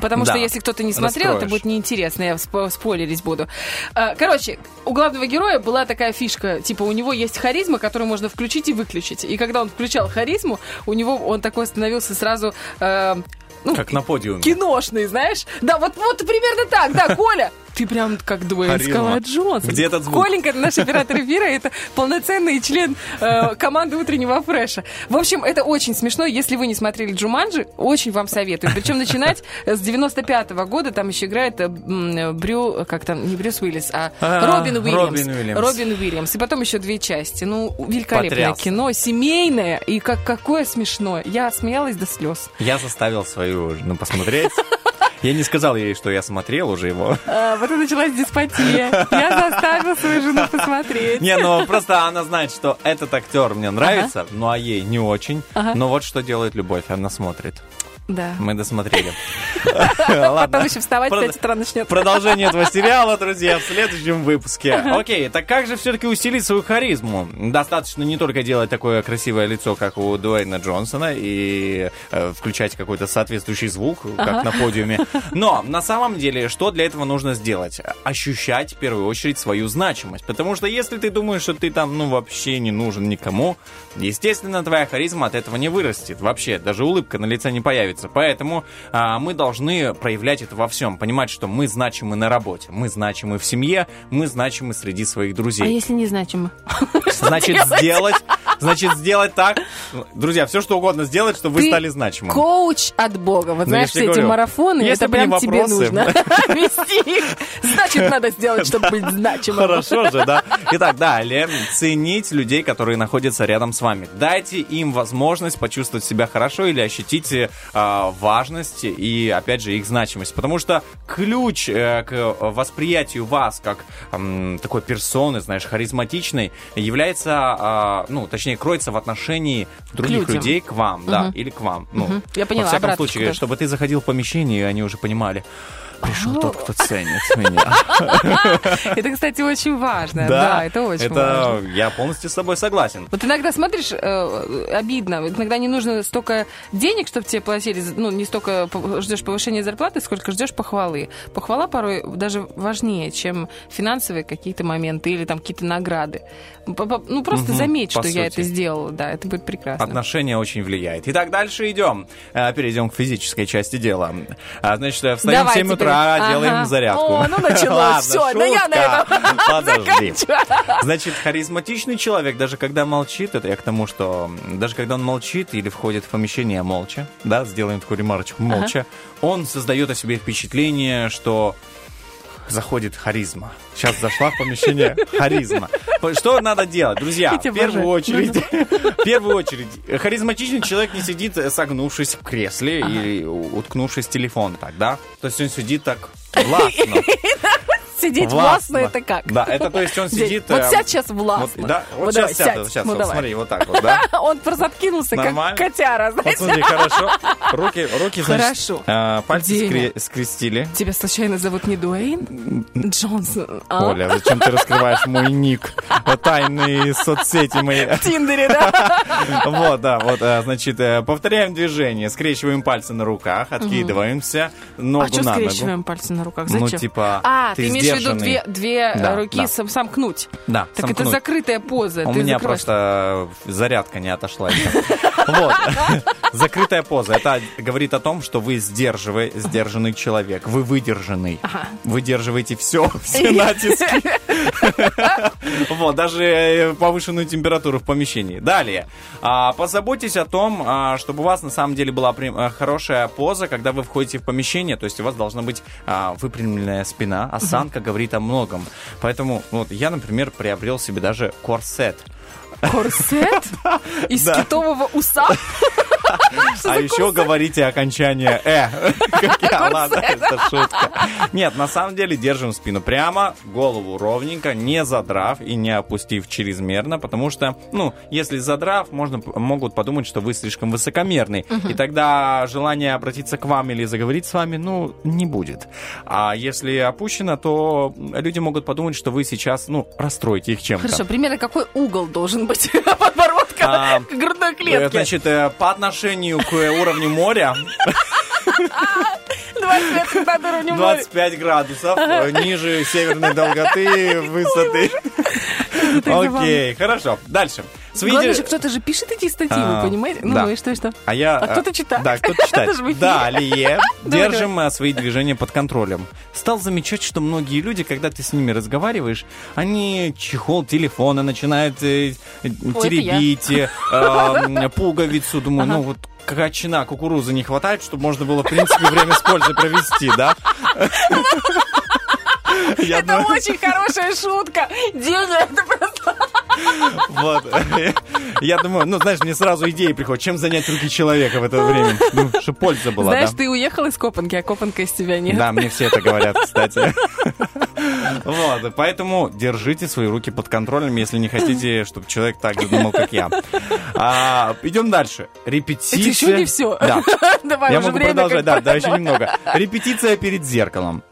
потому Да. что если кто-то не смотрел, это Раскроешь. будет неинтересно, я сп- спойлерить буду. А, Короче, у главного героя была такая фишка, типа у него есть харизма, которую можно включить и выключить. И когда он включал харизму, у него он такой становился сразу... э, ну, Как на подиуме. киношный, знаешь? Да, вот, вот примерно так, да, Коля. Ты прям как Дуэйн. Скала Джонсон. Где этот звук? Коленька, наш оператор эфира, это полноценный член э, команды утреннего фреша. В общем, это очень смешно. Если вы не смотрели Джуманджи, очень вам советую. Причем начинать с 95-го года. Там еще играет э, м, Брю, как там, не Брюс Уиллис, а, А, Робин Уильямс. Робин Уильямс. Робин Уильямс. И потом еще две части. Ну, великолепное Потрясно. кино, семейное. И как, какое смешное. Я смеялась до слез. Я заставил свою жену посмотреть. Я не сказал ей, что я смотрел уже его. А, вот и началась деспотия. Я заставила свою жену посмотреть. Не, ну просто она знает, что этот актер мне нравится, ну а ей не очень. Ага. Но вот что делает любовь, она смотрит. Да. Мы досмотрели. Потом еще вставать 5 утра начнет. Продолжение этого сериала, друзья, в следующем выпуске. Окей, так как же все-таки усилить свою харизму? Достаточно не только делать такое красивое лицо, как у Дуэйна Джонсона, и э, включать какой-то соответствующий звук, как на подиуме. Но на самом деле, что для этого нужно сделать? Ощущать в первую очередь свою значимость. Потому что если ты думаешь, что ты там, ну, вообще не нужен никому, естественно, твоя харизма от этого не вырастет. Вообще, даже улыбка на лице не появится. Поэтому а, мы должны проявлять это во всем. Понимать, что мы значимы на работе, мы значимы в семье, мы значимы среди своих А друзей. если не значимо? Значит, сделать, значит, сделать так. Друзья, все что угодно сделать, чтобы вы стали значимым. Коуч от Бога. Вот Ну, знаешь, все эти марафоны, это прям тебе нужно вести. Значит, надо сделать, чтобы быть значимым. Хорошо же, да. Итак, далее. Ценить людей, которые находятся рядом с вами. Дайте им возможность почувствовать себя хорошо или ощутить э, важность и, опять же, их значимость. Потому что ключ э, к восприятию вас как такой персоны, знаешь, харизматичной, является, а, ну, точнее, кроется в отношении других людей к вам, да, или к вам. Ну, Я поняла, Во всяком случае, даже. чтобы ты заходил в помещение, и они уже понимали, пришел А. тот, кто ценит меня. Это, кстати, очень важно. Да, это очень важно. я полностью с тобой согласен. Вот иногда смотришь, э, обидно, иногда не нужно столько денег, чтобы тебе платили, ну, не столько ждешь повышения зарплаты, сколько ждешь похвалы. Похвала порой даже важнее, чем финансовые какие-то моменты или там какие-то награды. Ну, просто заметь, что я это сделала, да, это будет прекрасно. Отношение очень влияет. Итак, дальше идем. Э, Перейдем к физической части дела. А, Значит, встаем в 7 теперь. Утра, Ага. делаем зарядку. О, ну началось. Всё, да я на этом Подожди. Значит, харизматичный человек, даже когда молчит, это я к тому, что даже когда он молчит или входит в помещение молча, да, сделаем такую ремарочку, молча, он создает о себе впечатление, что заходит харизма. Сейчас зашла в помещение харизма. Что надо делать, друзья? В первую очередь, в первую очередь, харизматичный человек не сидит, согнувшись в кресле или уткнувшись в телефон так, да? То есть он сидит так властно. Сидеть властно, это как? Да, это то есть он сидит... Вот э, сядь сейчас Вот, властно. да, вот, Вот сейчас давай, сядь. сейчас, Ну, вот, давай. смотри, вот так вот, да? Он просто откинулся, Нормально. как котяра, Вот знаете? смотри, хорошо. Руки, руки, значит, Хорошо. э, пальцы скре- скрестили. Тебя случайно зовут не Дуэйн? Джонсон. а? Оля, зачем ты раскрываешь мой ник? Тайные соцсети мои. В Тиндере, да? Вот, да, вот, э, значит, повторяем движение, скрещиваем пальцы на руках, откидываемся, ногу А что на ногу. скрещиваем пальцы на руках? Ну, Зачем? типа, А, ты ты имеешь в виду две, две Да, э, руки да. сам- сомкнуть? Да, Так это сомкнуть. закрытая поза. У меня закрываешь. просто зарядка не отошла. Вот. Закрытая поза. Это говорит о том, что вы сдерживай, сдержанный человек. Вы выдержанный. Выдерживаете все, все натиски. Вот, даже э, повышенную температуру в помещении. Далее. А, Позаботьтесь о том, а, чтобы у вас на самом деле была э, хорошая поза, когда вы входите в помещение. То есть у вас должна быть а, выпрямленная спина. Осанка говорит о многом. Поэтому вот я, например, приобрел себе даже корсет. Корсет? Из китового уса? А еще говорите окончание «э». Ладно, это шутка. Нет, на самом деле держим спину прямо, голову ровненько, не задрав и не опустив чрезмерно, потому что, ну, если задрав, можно, могут подумать, что вы слишком высокомерный. И тогда желание обратиться к вам или заговорить с вами, ну, не будет. А если опущено, то люди могут подумать, что вы сейчас, ну, расстроите их чем-то. Хорошо, примерно какой угол должен быть подбородка А, к грудной Э, клетке? Значит, э, по отношению к э, уровню моря 20 метров над уровнем моря. 25 градусов, э, ниже северной долготы, высоты. Окей, хорошо. Дальше. Свои Главное де- же, кто-то же пишет эти статьи, А, вы понимаете? Ну, да. ну и что, и что? А я... А э, кто-то читает. Да, кто-то читает. Это. Далее держим э, свои движения под контролем. Стал замечать, что многие люди, когда ты с ними разговариваешь, они чехол телефона начинают э, это теребить, пуговицу. Думаю, ну вот качана кукурузы не хватает, чтобы можно было, в принципе, время с пользой провести, да? Это очень хорошая шутка. Деня, это просто... Вот. Я думаю, ну, знаешь, мне сразу идеи приходят, чем занять руки человека в это время. Ну, чтобы польза была, Знаешь, да? ты уехал из Копанки, а Копанка из тебя нет. Да, мне все это говорят, кстати. Вот, поэтому держите свои руки под контролем, если не хотите, чтобы человек так же думал, как я. А, идем дальше. Репетиция. Это еще не все. Да. Давай, Я уже могу время продолжать, да, да, еще немного. Репетиция перед зеркалом.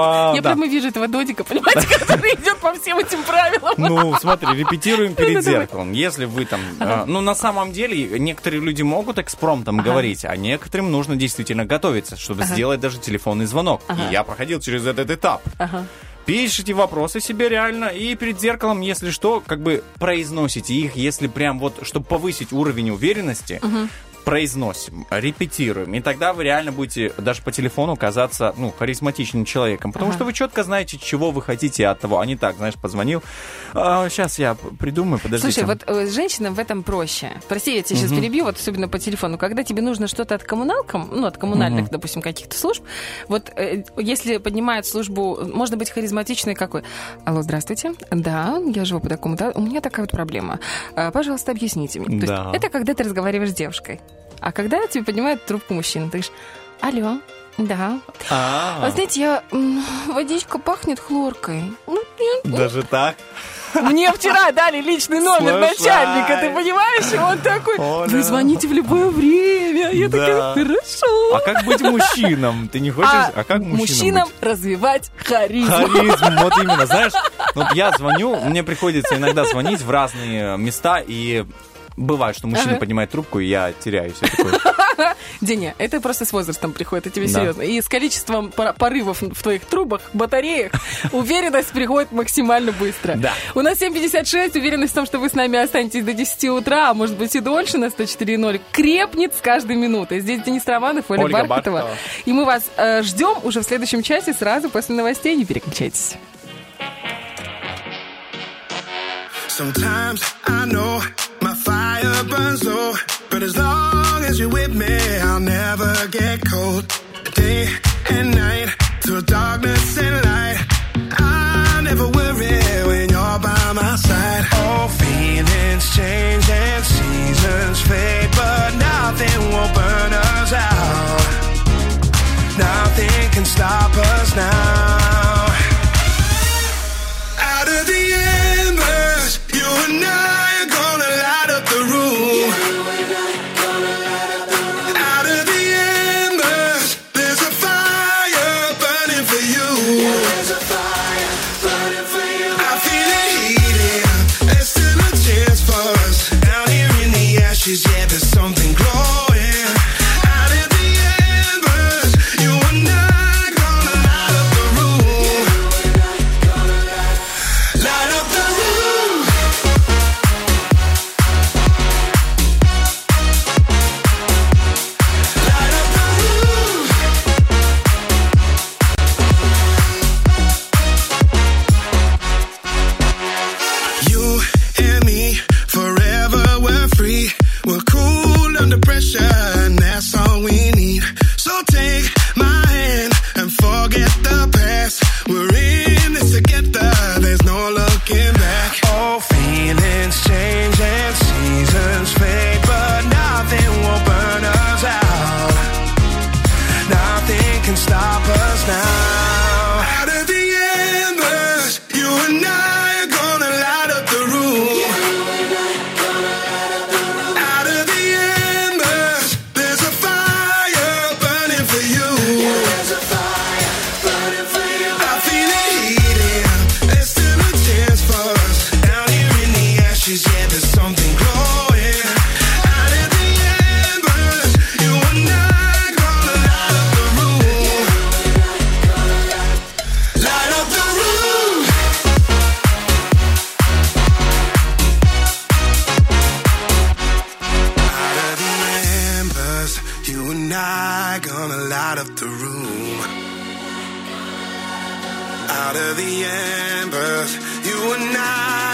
А, Я да. прямо вижу этого додика, понимаете, который идет по всем этим правилам. Ну, смотри, репетируем перед Ну, зеркалом. Если вы там... э, ну, на самом деле, некоторые люди могут экспромтом говорить, а некоторым нужно действительно готовиться, чтобы сделать даже телефонный звонок. И я проходил через этот этап. Пишите вопросы себе реально, и перед зеркалом, если что, как бы произносите их, если прям вот, чтобы повысить уровень уверенности, произносим, репетируем. И тогда вы реально будете даже по телефону казаться, ну, харизматичным человеком. Потому Ага. что вы четко знаете, чего вы хотите от того. А не так, знаешь, позвонил. сейчас я придумаю, подождите. Слушай, вот э, женщинам в этом проще. Прости, я тебя сейчас перебью, вот особенно по телефону. Когда тебе нужно что-то от коммуналкам, ну, от коммунальных, допустим, каких-то служб, вот э, если поднимают службу, можно быть харизматичной какой? Алло, здравствуйте. Да, я живу по такому-то. У меня такая вот проблема. А, Пожалуйста, объясните мне. То Да. есть это когда ты разговариваешь с девушкой. А когда тебе поднимают трубку мужчина, ты говоришь, алло, да. А, А знаете, я водичка пахнет хлоркой. Ну, Даже так? мне вчера дали личный номер Слушай. начальника, ты понимаешь? И он такой, Оля. вы звоните в любое время. Я Да. такая, хорошо. А как быть мужчинам? Ты не хочешь? А, как мужчинам мужчинам быть? развивать харизму. Харизм, вот именно, знаешь, вот я звоню, мне приходится иногда звонить в разные места, и бывает, что мужчина Ага. поднимает трубку, и я теряюсь. Я такой, Деня, это просто с возрастом приходит, я тебе Да. серьезно. И с количеством пор- порывов в твоих трубах, батареях, уверенность приходит максимально быстро. Да. У нас 7.56, уверенность в том, что вы с нами останетесь до 10 утра, а может быть и дольше на 104.0, крепнет с каждой минутой. Здесь Денис Романов, Оля Ольга Бархатова. Бархатова. И мы вас э, ждем уже в следующем часе, сразу после новостей. Не переключайтесь. Sometimes I know my fire burns low, but as long as you're with me, I'll never get cold. Day and night, through darkness and light, I never worry when you're by my side. All feelings change and seasons fade, but nothing will burn us out. Nothing can stop us now. I gonna light up the room. Out of the embers, you and I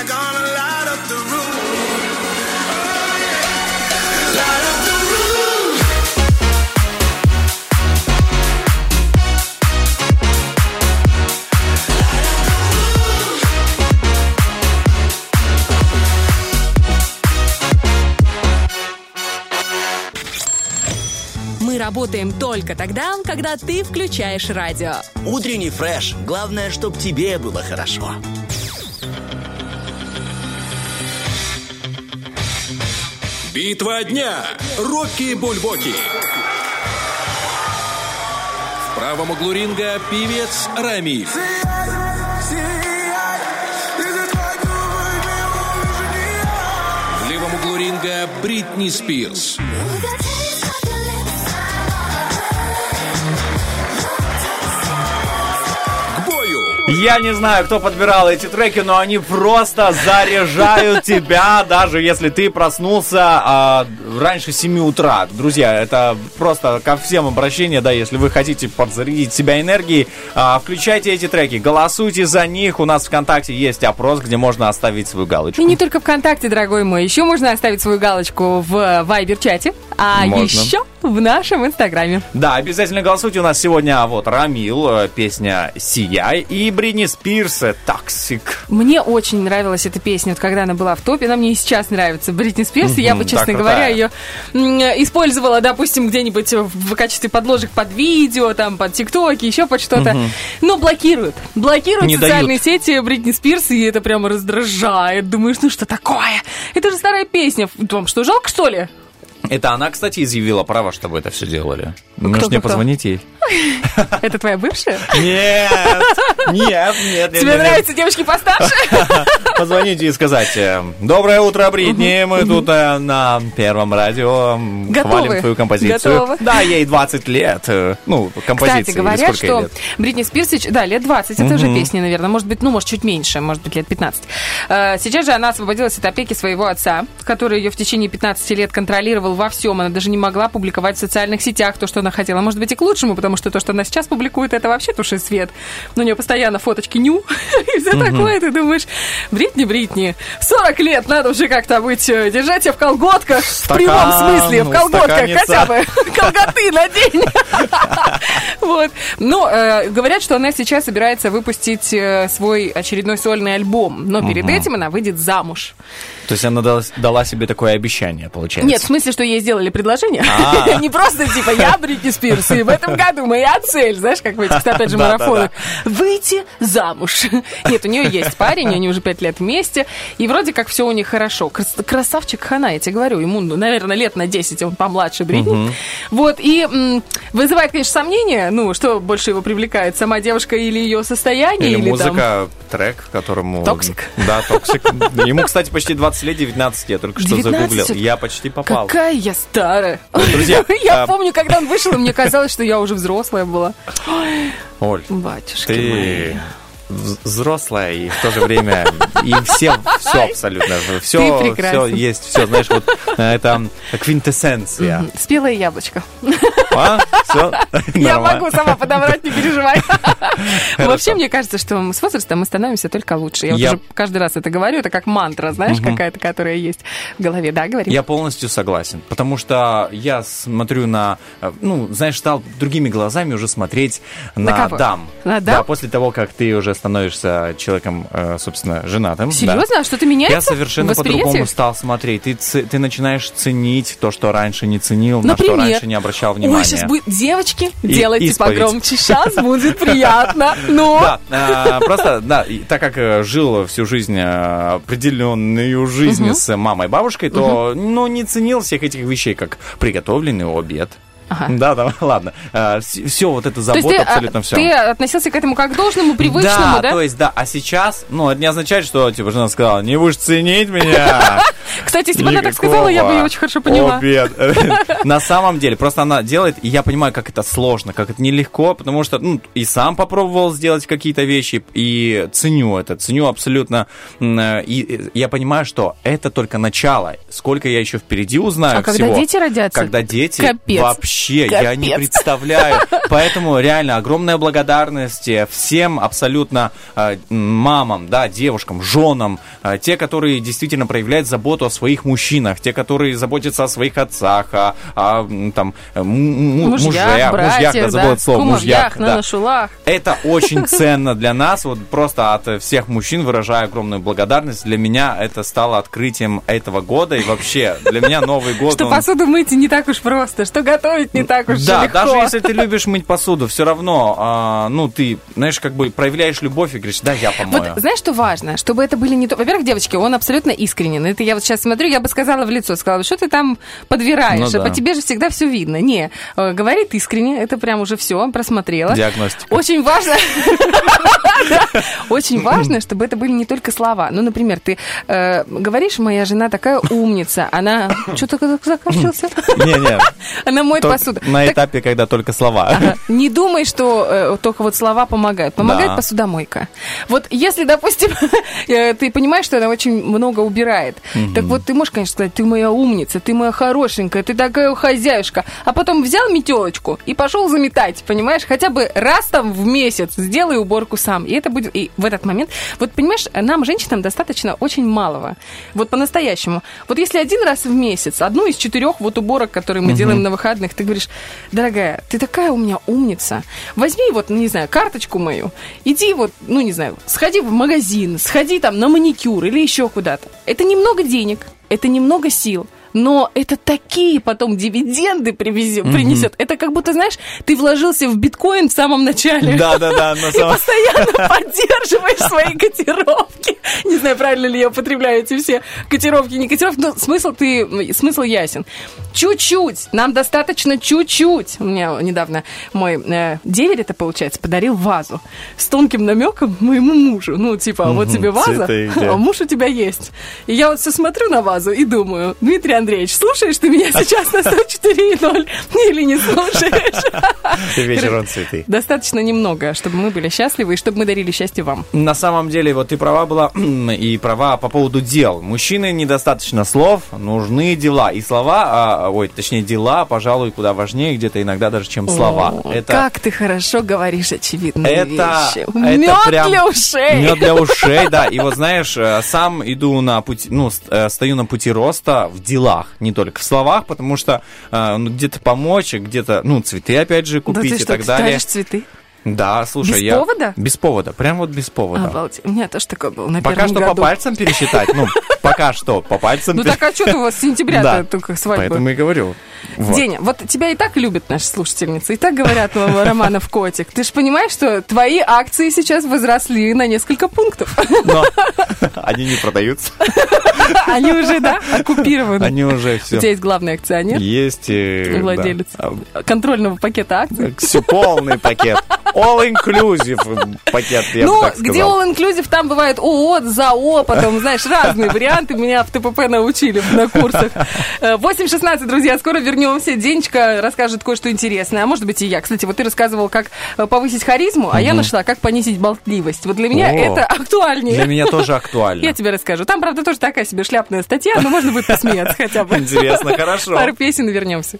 работаем только тогда, когда ты включаешь радио. Утренний фреш. Главное, чтоб тебе было хорошо. Битва дня. Рокки Бульбоки. В правом углу ринга певец Рамиль. В левом углу ринга Бритни Спирс. Я не знаю, кто подбирал эти треки, но они просто заряжают тебя, даже если ты проснулся а, раньше 7 утра. Друзья, это просто ко всем обращение, да, если вы хотите подзарядить себя энергией, а, включайте эти треки, голосуйте за них. У нас в ВКонтакте есть опрос, где можно оставить свою галочку. И не только ВКонтакте, дорогой мой. Еще можно оставить свою галочку в Вайбер-чате, а Можно. еще в нашем Инстаграме. Да, обязательно голосуйте. У нас сегодня вот Рамил, э, песня «Сияй» и Бритни Спирс э, «Toxic». Мне очень нравилась эта песня, вот когда она была в топе. Она мне и сейчас нравится. Бритни Спирс. и я бы, честно говоря, ее использовала, допустим, где-нибудь в качестве подложек под видео, там, под ТикТоки, еще под что-то. Но блокируют. Блокируют Не социальные дают. сети Бритни Спирс, и это прямо раздражает. Думаешь, ну что такое? Это же старая песня. Вам что, жалко, что ли? Это она, кстати, изъявила право, чтобы это все делали. Может, кто, мне кто? позвонить ей? Это твоя бывшая? Нет, нет, нет. Тебе нравятся девочки постарше? Позвоните и сказать, э, доброе утро, Бритни, мы тут э, на Первом радио хвалим твою композицию. Да, ей 20 лет. э, Ну, композиции. Кстати, говорят, что лет? Бритни Спирс, сеч- да, лет 20, это уже Мгм. песня, наверное, может быть, ну, может, чуть меньше, может быть, лет 15. Э, Сейчас же она освободилась от опеки своего отца, который ее в течение 15 лет контролировал во всем. Она даже не могла публиковать в социальных сетях то, что она хотела. Может быть, и к лучшему, потому что то, что она сейчас публикует, это вообще туши свет. Но у нее постоянно фоточки ню и все такое. Ты думаешь, Бритни, Бритни, 40 лет надо уже как-то быть, э, держать себя в колготках, в прямом смысле, в колготках устаканиться. хотя бы. Колготы надень. Вот. Э, говорят, что она сейчас собирается выпустить э, свой очередной сольный альбом. Но перед этим она выйдет замуж. То есть она дала, дала себе такое обещание, получается? Нет, в смысле, что ей сделали предложение. А. Не просто типа я Бритни Спирс, и в этом году моя цель, знаешь, как в этих, опять же, марафонах, выйти замуж. Нет, у нее есть парень, они уже пять лет вместе, и вроде как все у них хорошо. Крас- Красавчик Хана, я тебе говорю, ему, ну, наверное, лет на 10, он помладше Бритни. Вот, и вызывает, конечно, сомнения, ну, что больше его привлекает, сама девушка или ее состояние, Или музыка, трек, которому... Toxic? Да, toxic. Ему, кстати, почти 20 лет, 19, я только что 19? загуглил. Я почти попал. Какая я старая. Друзья, я а- помню, когда он вышел, и мне казалось, что я уже взрослая была. Оль, Батюшки ты вз- взрослая и в то же время и все, все абсолютно, все, все есть, все, знаешь, вот э, это квинтэссенция. Спелое яблочко. А? Все? Я могу сама подобрать, не переживай. Вообще, мне кажется, что с возрастом мы становимся только лучше. Я вот Я- уже каждый раз это говорю, это как мантра, знаешь, какая-то, которая есть в голове. Да, говори. Я полностью согласен, потому что я смотрю на, э, ну, знаешь, стал другими глазами уже смотреть на, На дам. На Да, дам? после того, как ты уже становишься человеком, э, собственно, женатым. да. Серьезно? А что-то меняется? Я совершенно по-другому стал смотреть. Ты, ты начинаешь ценить то, что раньше не ценил, на что Например? раньше не обращал внимания. Ой, сейчас будет... Девочки, И- делайте исповедь. погромче. Сейчас будет приятно. Ну, Да, а, просто, да, так как э, жил всю жизнь, э, определенную жизнь с мамой и бабушкой, то, ну, не ценил всех этих вещей, как приготовленный обед. Да, да, ладно. все вот это забота, ты, а, абсолютно все. ты относился к этому как к должному, привычному, да? то есть, да, а сейчас, ну, это не означает, что, типа, жена сказала, не будешь ценить меня. Кстати, если бы она так сказала, я бы ее очень хорошо поняла. На самом деле, просто она делает, и я понимаю, как это сложно, как это нелегко, потому что, ну, и сам попробовал сделать какие-то вещи, и ценю это, ценю абсолютно, э, и я понимаю, что это только начало, сколько я еще впереди узнаю А когда дети родятся? Когда дети, Капец. Вообще, я не Капец. представляю. Поэтому реально огромная благодарность э, всем абсолютно э, мамам, да, девушкам, женам, э, те, которые действительно проявляют заботу о своих мужчинах, те, которые заботятся о своих отцах, о, о, там, Мужьях, мужьях, братьях, мужьях, я забыл да, это слово, мужьях, да. наношулах. Это очень ценно для нас, вот просто от всех мужчин выражаю огромную благодарность. Для меня это стало открытием этого года и вообще для меня Новый год. Что он- посуду мыть не так уж просто, что готовить не так уж да, легко. даже если ты любишь мыть посуду, все равно, а, ну, ты, знаешь, как бы проявляешь любовь и говоришь, да, я помою. Вот знаешь, что важно? Чтобы это были не то... Во-первых, девочки, он абсолютно искренен. Это я вот сейчас смотрю, я бы сказала в лицо, сказала, что ты там подбираешь, Ну а да. по тебе же всегда все видно. Не, э, говорит искренне, это прям уже все, просмотрела. Диагностика. Очень важно, очень важно, чтобы это были не только слова. Ну, например, ты э, говоришь, моя жена такая умница, она... Что-то закашлялся? Не-не, Она моет только посуду. на Так этапе, когда только слова. Ага. Не думай, что э, только вот слова помогают. Помогает Да. посудомойка. Вот если, допустим, э, ты понимаешь, что она очень много убирает, так вот ты можешь, конечно, сказать, ты моя умница, ты моя хорошенькая, ты такая хозяюшка. А потом взял метелочку и пошел заметать, понимаешь? Хотя бы раз там в месяц сделай уборку сам. И это будет... И в этот момент... Вот, понимаешь, нам, женщинам, достаточно очень малого. Вот по-настоящему. Вот если один раз в месяц, одну из четырех вот уборок, которые мы Мгм. делаем на выходных, ты говоришь, дорогая, ты такая у меня умница. Возьми вот, не знаю, карточку мою, иди вот, ну, не знаю, сходи в магазин, сходи там на маникюр или еще куда-то. Это немного денег, это немного сил. Но это такие потом дивиденды привези- Мгм. принесет. Это как будто, знаешь, ты вложился в биткоин в самом начале. Да-да-да, на И самом- постоянно поддерживаешь свои котировки. Не знаю, правильно ли я употребляю эти все котировки, не котировки, но смысл ты, смысл ясен. Чуть-чуть, нам достаточно чуть-чуть. У меня недавно мой э, деверь, это получается, подарил вазу с тонким намеком моему мужу. Ну, типа, вот Мгм, тебе ваза, цветы, да. а муж у тебя есть. И я вот все смотрю на вазу и думаю, Дмитрий Андреевич, слушаешь ты меня сейчас на 104.0 или не слушаешь? Вечером цветы. Достаточно немного, чтобы мы были счастливы и чтобы мы дарили счастье вам. На самом деле, вот ты права была, и права по поводу дел. Мужчины недостаточно слов, нужны дела. И слова, а, ой, точнее дела, пожалуй, куда важнее где-то иногда даже, чем слова. О, Это Как ты хорошо говоришь очевидные это, вещи. это Мед прям для ушей. Мед для ушей, да. И вот знаешь, э, сам иду на пути, ну, э, стою на пути роста в делах, не только в словах, потому что э, ну, где-то помочь, где-то, ну, цветы опять же Да купить ты и что, так ты далее. цветы? Да, слушай, Без я... повода? Без повода, прям вот без повода. Обалдеть. У меня тоже такое было на Пока что году. по пальцам пересчитать, ну, пока что по пальцам Ну так а что ты у вас с сентября Да, только свадьба? Поэтому и говорю. Вот. Деня, вот тебя и так любят наши слушательницы, и так говорят о Романов котик. Ты же понимаешь, что твои акции сейчас возросли на несколько пунктов. Но они не продаются. Они уже, да, оккупированы. Они уже У все. тебя есть главный акционер, Есть э, владелец да. контрольного пакета акций. Все полный пакет. All inclusive пакет, я ну, где сказал. all inclusive, там бывает ООО, ЗАО, потом, знаешь, разные варианты. Меня в ТПП научили на курсах. Э, 8.16, друзья, скоро вернемся. Денечка расскажет кое-что интересное, а может быть и я. Кстати, вот ты рассказывал, как э, повысить харизму, а я нашла, как понизить болтливость. Вот для меня это актуальнее. Для меня тоже актуально. Я тебе расскажу. Там, правда, тоже такая себе шляпная статья, но можно будет посмеяться хотя бы. Интересно, хорошо. Пару песен вернемся.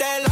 all.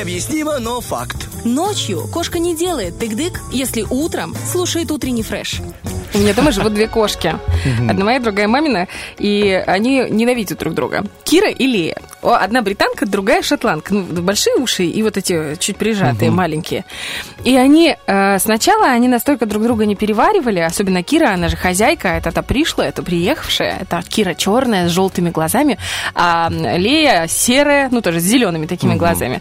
Необъяснимо, но факт. Ночью кошка не делает тык-дык, если утром слушает утренний фреш. У меня дома живут две кошки. Одна моя, другая мамина. И они ненавидят друг друга. Кира и Лея. Одна британка, другая шотландка. Ну, большие уши и вот эти чуть прижатые, маленькие. И они э, сначала они настолько друг друга не переваривали, особенно Кира, она же хозяйка, это та пришлая, это приехавшая, это Кира черная с желтыми глазами, а Лея серая, ну тоже с зелеными такими глазами.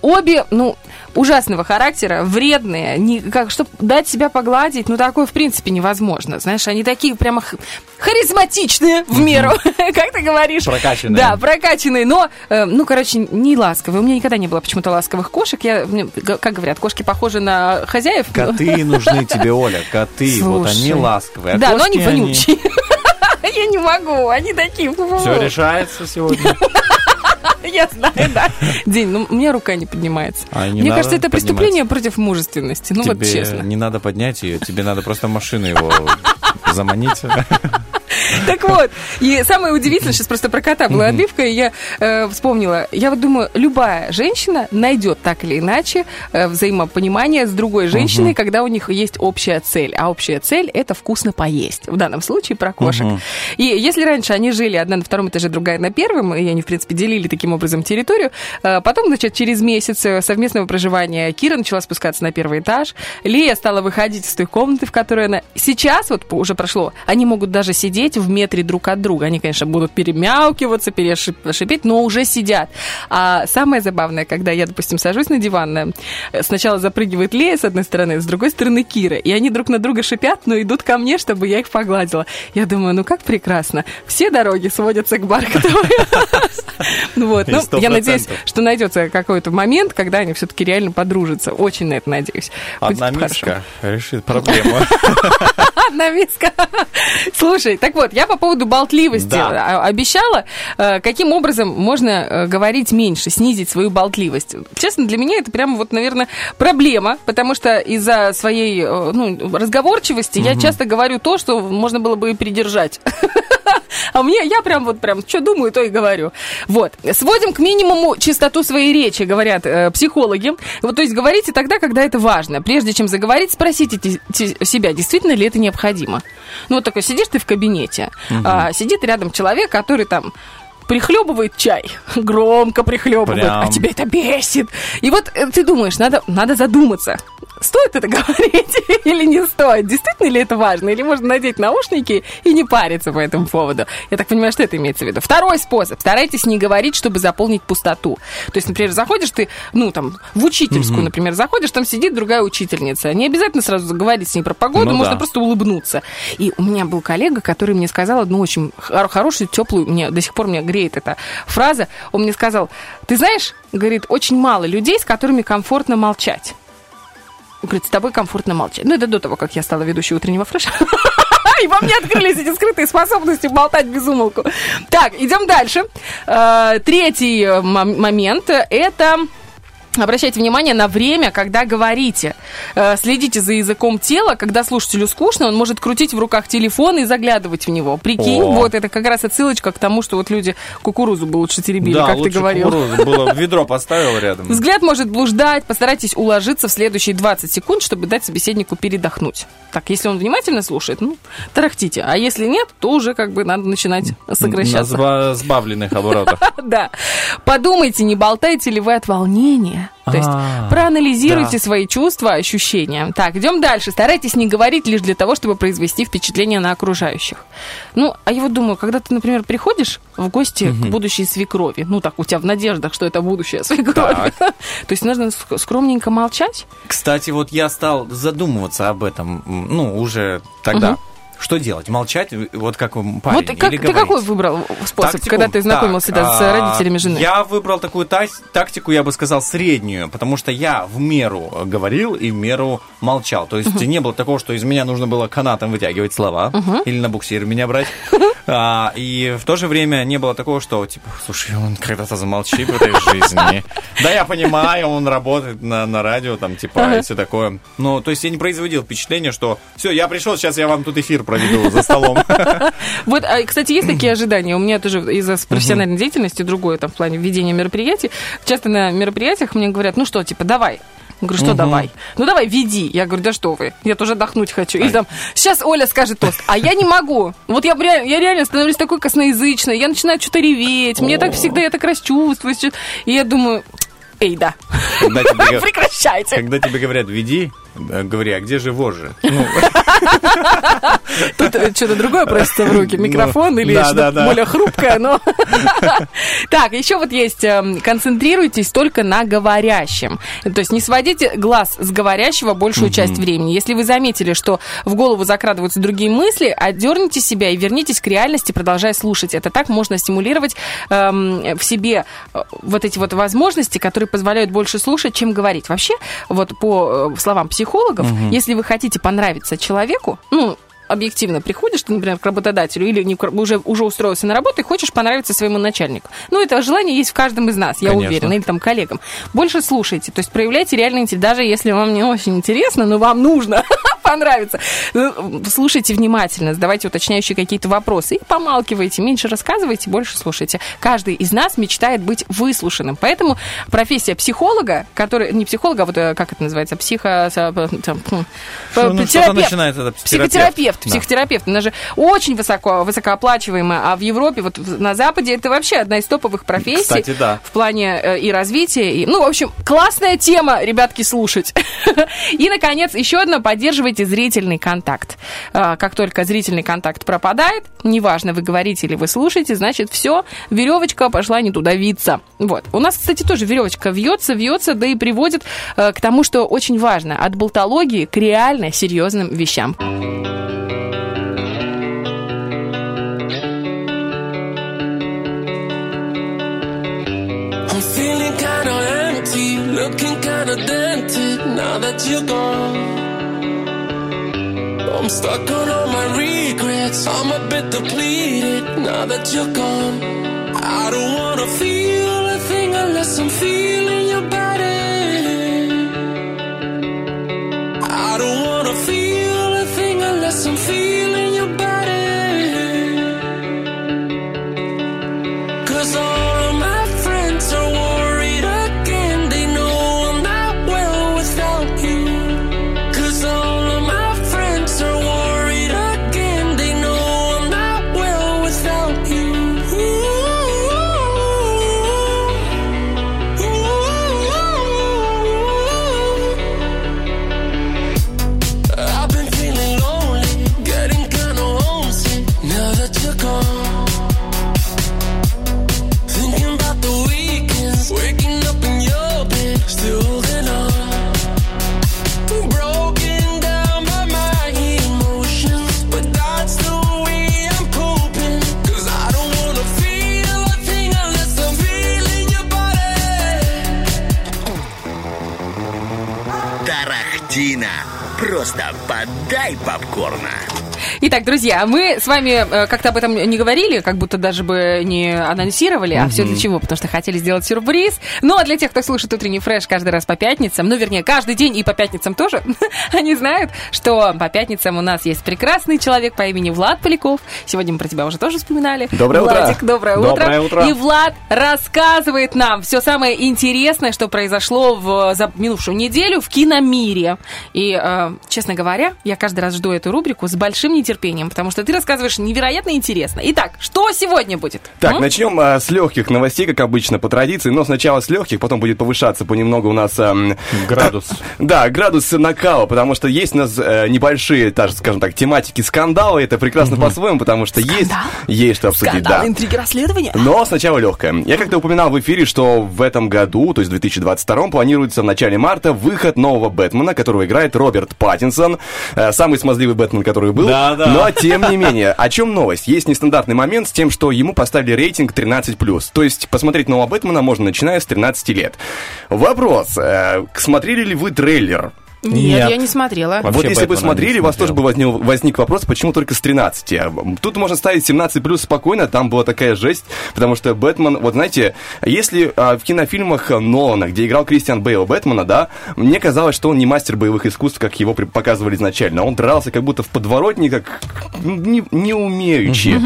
Обе, ну, ужасного характера, вредные, не, как, чтобы дать себя погладить, ну, такое, в принципе, невозможно. Знаешь, они такие прямо харизматичные в меру, как ты говоришь. Прокачанные. Да, прокачанные, но, э, ну, короче, не ласковые. У меня никогда не было почему-то ласковых кошек. Я, как говорят, кошки похожи на хозяев. Коты нужны тебе, Оля, коты. Вот они Слушай. ласковые. а Да, но они вонючие. Я не могу, они такие. Все решается сегодня. Я знаю, да. День, ну, у меня рука не поднимается. А не Мне кажется, это поднимать. преступление против мужественности. Ну, вот тебе честно. не надо поднять ее, тебе надо просто машину его заманить. Так вот, и самое удивительное, сейчас просто про кота была отбивка, и я э, вспомнила. Я вот думаю, любая женщина найдет так или иначе э, взаимопонимание с другой женщиной, когда у них есть общая цель. А общая цель – это вкусно поесть. В данном случае про кошек. И если раньше они жили одна на втором этаже, другая на первом, и они, в принципе, делили таким образом территорию, э, потом, значит, через месяц совместного проживания Кира начала спускаться на первый этаж, Лея стала выходить из той комнаты, в которой она... Сейчас, вот уже прошло, они могут даже сидеть в метре друг от друга. Они, конечно, будут перемяукиваться, перешипеть, но уже сидят. А самое забавное, когда я, допустим, сажусь на диван, э, сначала запрыгивает Лея с одной стороны, с другой стороны Кира, и они друг на друга шипят, но идут ко мне, чтобы я их погладила. Я думаю, ну как прекрасно. Все дороги сводятся к Бархатовой. Вот. Ну, я надеюсь, что найдется какой-то момент, когда они все-таки реально подружатся. Очень на это надеюсь. Одна миска решит проблему. Одна миска. Слушай, так вот, я по поводу болтливости Да. а, обещала, э, каким образом можно э, говорить меньше, снизить свою болтливость. Честно, для меня это прямо вот, наверное, проблема, потому что из-за своей э, ну, разговорчивости я Мгм. часто говорю то, что можно было бы и придержать. А мне, я прям вот прям, что думаю, то и говорю. Вот. Сводим к минимуму чистоту своей речи, говорят э, психологи. Вот, то есть говорите тогда, когда это важно. Прежде чем заговорить, спросите те- те- себя, действительно ли это необходимо. Ну, вот такой, сидишь ты в кабинете, Мгм. а, сидит рядом человек, который там прихлебывает чай, громко прихлебывает, Прям. а тебя это бесит. И вот э, ты думаешь, надо, надо задуматься, стоит это говорить или не стоит, действительно ли это важно, или можно надеть наушники и не париться по этому поводу. Я так понимаю, что это имеется в виду. Второй способ. Старайтесь не говорить, чтобы заполнить пустоту. То есть, например, заходишь ты, ну, там, в учительскую, например, заходишь, там сидит другая учительница. Не обязательно сразу заговорить с ней про погоду, Ну можно да. просто улыбнуться. И у меня был коллега, который мне сказал одну очень хор- хорошую, теплую, мне до сих пор меня греет эта фраза. Он мне сказал, ты знаешь, говорит, очень мало людей, с которыми комфортно молчать. Говорит, с тобой комфортно молчать. Ну, это до того, как я стала ведущей утреннего фреша. И во мне открылись эти скрытые способности болтать без умолку. Так, идем дальше. Э, Третий э, мом- момент – это... Обращайте внимание на время, когда говорите. Э, Следите за языком тела. Когда слушателю скучно, он может крутить в руках телефон и заглядывать в него. Прикинь, О. вот это как раз отсылочка к тому, что вот люди кукурузу бы лучше теребили, Да, как ты лучше говорил. кукурузу было. Ведро поставил рядом. Взгляд может блуждать, постарайтесь уложиться в следующие 20 секунд, чтобы дать собеседнику передохнуть. Так, если он внимательно слушает, ну, тарахтите. А если нет, то уже как бы надо начинать На сокращаться. сба- сбавленных оборотах. Да. Подумайте, не болтаете ли вы от волнения. То есть А, проанализируйте свои чувства, ощущения. Так, идем дальше. Старайтесь не говорить лишь для того, чтобы произвести впечатление на окружающих. Ну, а я вот думаю, когда ты, например, приходишь в гости к будущей свекрови, ну так, у тебя в надеждах, что это будущая свекровь, то есть нужно ск- скромненько молчать? Кстати, вот я стал задумываться об этом, ну, уже тогда. Что делать? Молчать, вот как парень, вот как, или ты говорить? какой выбрал способ, Тактику? когда ты знакомился Так, да, с а, родителями жены? Я выбрал такую тактику, я бы сказал, среднюю, потому что я в меру говорил и в меру молчал. То есть Мгм. не было такого, что из меня нужно было канатом вытягивать слова Мгм. или на буксир меня брать. А, и в то же время не было такого, что, типа, слушай, он когда-то замолчит в этой жизни. Да, я понимаю, он работает на, на радио, там, типа, и все такое. Ну, то есть я не производил впечатление, что все, я пришел, сейчас я вам тут эфир проведу за столом. Вот, а, кстати, есть такие ожидания. У меня тоже из-за профессиональной деятельности другое там в плане ведения мероприятий. Часто на мероприятиях мне говорят, ну что, типа, давай. Говорю, что Мгм. давай? Ну давай, веди. Я говорю, да что вы, я тоже отдохнуть хочу. И там, сейчас Оля скажет тост, а я не могу. Вот я, реально- я реально становлюсь такой косноязычной, я начинаю что-то реветь, мне так всегда, я так расчувствуюсь. И я думаю, эй, да, прекращайте. когда тебе говорят, веди, говори, а где же вожжи? Ну, Тут э, что-то другое просится в руки, микрофон или что-то более хрупкое, но... Так, еще вот есть, эм, концентрируйтесь только на говорящем. То есть не сводите глаз с говорящего большую часть времени. Если вы заметили, что в голову закрадываются другие мысли, отдерните себя и вернитесь к реальности, продолжая слушать. Это так можно стимулировать эм, в себе э, вот эти вот возможности, которые позволяют больше слушать, чем говорить. Вообще, вот по э, словам психологов, Мгм. если вы хотите понравиться человеку, ну, объективно приходишь ты, например, к работодателю или не, уже, уже устроился на работу и хочешь понравиться своему начальнику. Ну, это желание есть в каждом из нас, я Конечно. уверена, или там коллегам. Больше слушайте, то есть проявляйте реальный интерес, даже если вам не очень интересно, но вам нужно понравиться. Ну, Слушайте внимательно, задавайте уточняющие какие-то вопросы и помалкивайте, меньше рассказывайте, больше слушайте. Каждый из нас мечтает быть выслушанным, поэтому профессия психолога, который, не психолога, а вот э, как это называется, психо... там, хм, Что, ну, терапевт. начинается, это психотерапевт. Психотерапевт. Психотерапевт. Она же очень высоко, высокооплачиваемая, а в Европе, вот на Западе, это вообще одна из топовых профессий. Кстати, да. В плане э, и развития. И, ну, в общем, классная тема, ребятки, слушать. И, наконец, еще одно, поддерживайте поддерживайте зрительный контакт. А, Как только зрительный контакт пропадает, неважно, вы говорите или вы слушаете, значит, все, веревочка пошла не туда виться. Вот. У нас, кстати, тоже веревочка вьется, вьется, да и приводит э, к тому, что очень важно, от болтологии к реально серьезным вещам. Looking kinda dented now that you're gone. I'm stuck on all my regrets, I'm a bit depleted now that you're gone. I don't wanna feel a thing unless I'm feeling your body. Просто подай попкорна. Итак, друзья, мы с вами э, как-то об этом не говорили, как будто даже бы не анонсировали, а все для чего? Потому что хотели сделать сюрприз. Ну, а для тех, кто слушает утренний фреш каждый раз по пятницам, ну, вернее, каждый день и по пятницам тоже, они знают, что по пятницам у нас есть прекрасный человек по имени Влад Поляков. Сегодня мы про тебя уже тоже вспоминали. Доброе утро. Владик, доброе утро. Доброе утро. И Влад рассказывает нам все самое интересное, что произошло в, за минувшую неделю в киномире. И, э, честно говоря, я каждый раз жду эту рубрику с большим нетерпением, потому что ты рассказываешь невероятно интересно. Итак, что сегодня будет? Так, М? начнем а, с легких новостей, как обычно, по традиции, но сначала с легких, потом будет повышаться понемногу у нас... ам, Градус. Да, градус накала, потому что есть у нас э, небольшие, даже, скажем так, тематики скандала, это прекрасно по-своему, потому что есть, есть что обсудить, Скандал, да. интриги, расследования? Но сначала легкое. Я как-то упоминал в эфире, что в этом году, то есть в 2022, планируется в начале марта выход нового Бэтмена, которого играет Роберт Паттинсон. Э, Самый смазливый Бэтмен, который был. Да-да. Но, тем не менее, о чем новость? Есть нестандартный момент с тем, что ему поставили рейтинг 13+. То есть посмотреть нового Бэтмена можно начиная с 13 лет. Вопрос. э, смотрели ли вы трейлер? Нет, Нет. я не смотрела. Вообще вот если бы смотрели, у вас тоже бы возник, возник вопрос, почему только с 13. А, Тут можно ставить 17 плюс спокойно, там была такая жесть, потому что Бэтмен, вот знаете, если а, в кинофильмах Нолана, где играл Кристиан Бейл Бэтмена, да, мне казалось, что он не мастер боевых искусств, как его при- показывали изначально. Он дрался как будто в подворотне, как не, не умеючи.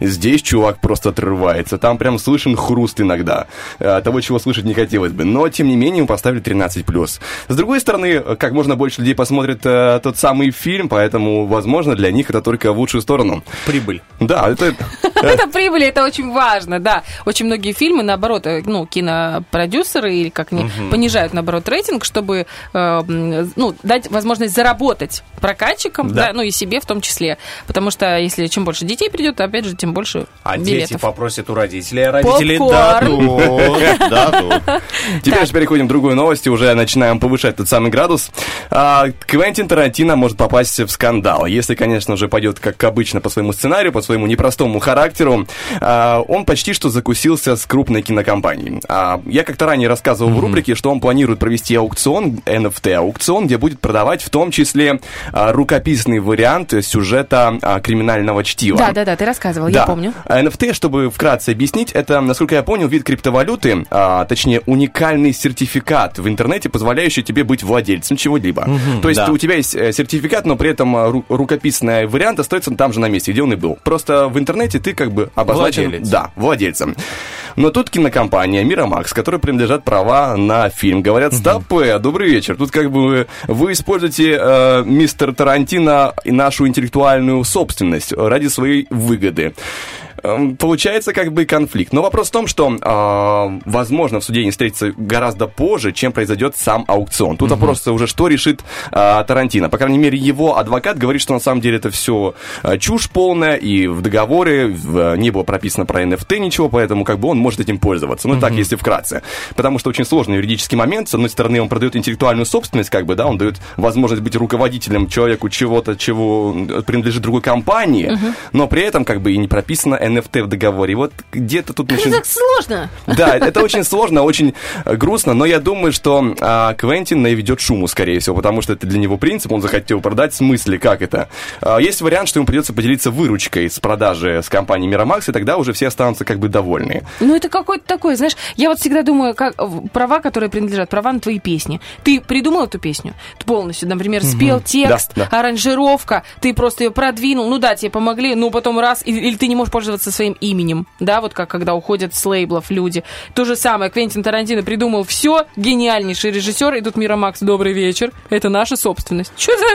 Здесь чувак просто отрывается. Там прям слышен хруст иногда. а, Того, чего слышать не хотелось бы. Но, тем не менее, ему поставили 13+. С другой стороны, как можно больше людей посмотрит э, тот самый фильм, поэтому, возможно, для них это только в лучшую сторону. Прибыль. Да, это... Это прибыль, это очень важно, да. Очень многие фильмы, наоборот, э, ну, кинопродюсеры или как они понижают, наоборот, рейтинг, чтобы, э, ну, дать возможность заработать прокатчикам, Да. ну и себе в том числе. Потому что если чем больше детей придет, опять же, тем больше А дети попросят у родителей, а родители. Дадут. Теперь же переходим к другой новости, уже начинаем повышать тот самый градус. А, Квентин Тарантино может попасть в скандал, если, конечно же, пойдет как обычно по своему сценарию, по своему непростому характеру. А, Он почти что закусился с крупной кинокомпанией. А, Я как-то ранее рассказывал в рубрике, что он планирует провести аукцион, NFT-аукцион, где будет продавать в том числе рукописный вариант сюжета криминального чтива. Да, да, да, ты рассказывал, я Да. помню. А NFT, чтобы вкратце объяснить, это, насколько я понял, вид криптовалюты, точнее, уникальный сертификат в интернете, позволяющий тебе быть владельцем чего-либо. То есть да. у тебя есть э, сертификат, но при этом ру- рукописный вариант остается там же на месте, где он и был. Просто в интернете ты как бы обозначен... Владелец. Да, владельцем. Но тут кинокомпания Miramax, которой принадлежат права на фильм, говорят, стоп, э, добрый вечер, тут как бы вы используете, э, мистер Тарантино, и нашу интеллектуальную собственность ради своей выгоды. Эм, получается как бы конфликт. Но вопрос в том, что, а, возможно, в суде они встретятся гораздо позже, чем произойдет сам аукцион. Тут вопрос уже, что решит а, Тарантино. По крайней мере, его адвокат говорит, что на самом деле это все чушь полная, и в договоре в- не было прописано про NFT ничего, поэтому как бы он может этим пользоваться. Ну, так, если вкратце. Потому что очень сложный юридический момент. С одной стороны, он продает интеллектуальную собственность, как бы, да, он дает возможность быть руководителем человеку чего-то, чего принадлежит другой компании, но при этом как бы и не прописано NFT в договоре. И вот где-то тут Это очень... так сложно. Да, это очень сложно, очень э, грустно, но я думаю, что а, Квентин наведет шуму, скорее всего, потому что это для него принцип, он захотел продать, в смысле, как это? А, есть вариант, что ему придется поделиться выручкой с продажи с компанией Miramax, и тогда уже все останутся как бы довольны. Ну, это какой-то такой, знаешь, я вот всегда думаю, как права, которые принадлежат, права на твои песни. Ты придумал эту песню полностью, например, спел Мгм. текст, Да, да. аранжировка, ты просто ее продвинул, ну да, тебе помогли, ну потом раз, или ты не можешь пользоваться своим именем, да, вот как когда уходят с лейблов люди. То же самое, Квентин Тарантино придумал все, гениальнейший режиссер, и тут Мира Макс, добрый вечер, это наша собственность. Что за...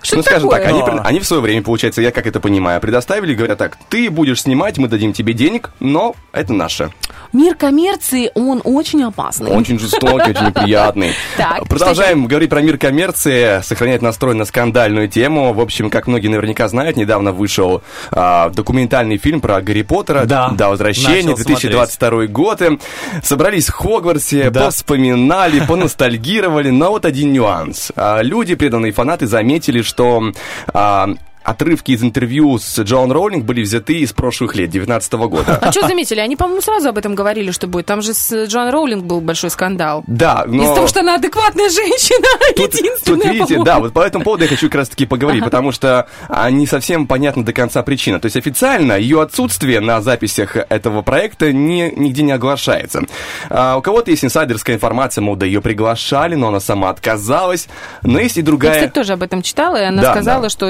Что ну, скажем такое? так, они, они в свое время, получается, я как это понимаю, предоставили, говорят так, ты будешь снимать, мы дадим тебе денег, но это наше. Мир коммерции, он очень опасный. Очень жестокий, очень неприятный. Так, Продолжаем говорить про мир коммерции, сохранять настрой на скандальную тему. В общем, как многие наверняка знают, недавно вышел а, документальный фильм про Гарри Поттера. Да. До возвращения, Начал 2022 год. И Собрались в Хогвартсе, Да. повспоминали, поностальгировали. Но вот один нюанс. А, Люди, преданные фанаты, заметили, что... а, Отрывки из интервью с Джоан Роулинг были взяты из прошлых лет, 19 года. А что заметили? Они, по-моему, сразу об этом говорили, что будет. Там же с Джоан Роулинг был большой скандал. Да, но... Из-за того, что она адекватная женщина, Тут единственная, видите, по-моему. да, вот по этому поводу я хочу как раз-таки поговорить, потому что а, не совсем понятна до конца причина. То есть официально ее отсутствие на записях этого проекта не, нигде не оглашается. А, у кого-то есть инсайдерская информация, мол, да ее приглашали, но она сама отказалась. Но есть и Я, другая... кстати, тоже об этом читала, и она Да, сказала, да. что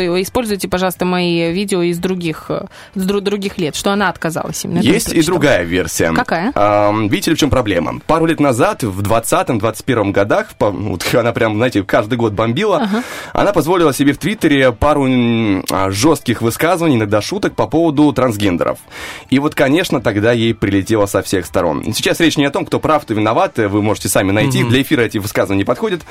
используйте, пожалуйста, мои видео из других, э, с дру- других лет, что она отказалась именно. Есть и другая версия. Какая? Ам, видите ли, в чем проблема? Пару лет назад, в 20-21 годах, по- вот она прям, знаете, каждый год бомбила, она позволила себе в Твиттере пару а, жестких высказываний, иногда шуток по поводу трансгендеров. И вот, конечно, тогда ей прилетело со всех сторон. Сейчас речь не о том, кто прав, кто виноват, вы можете сами найти. Для эфира эти высказывания не подходят.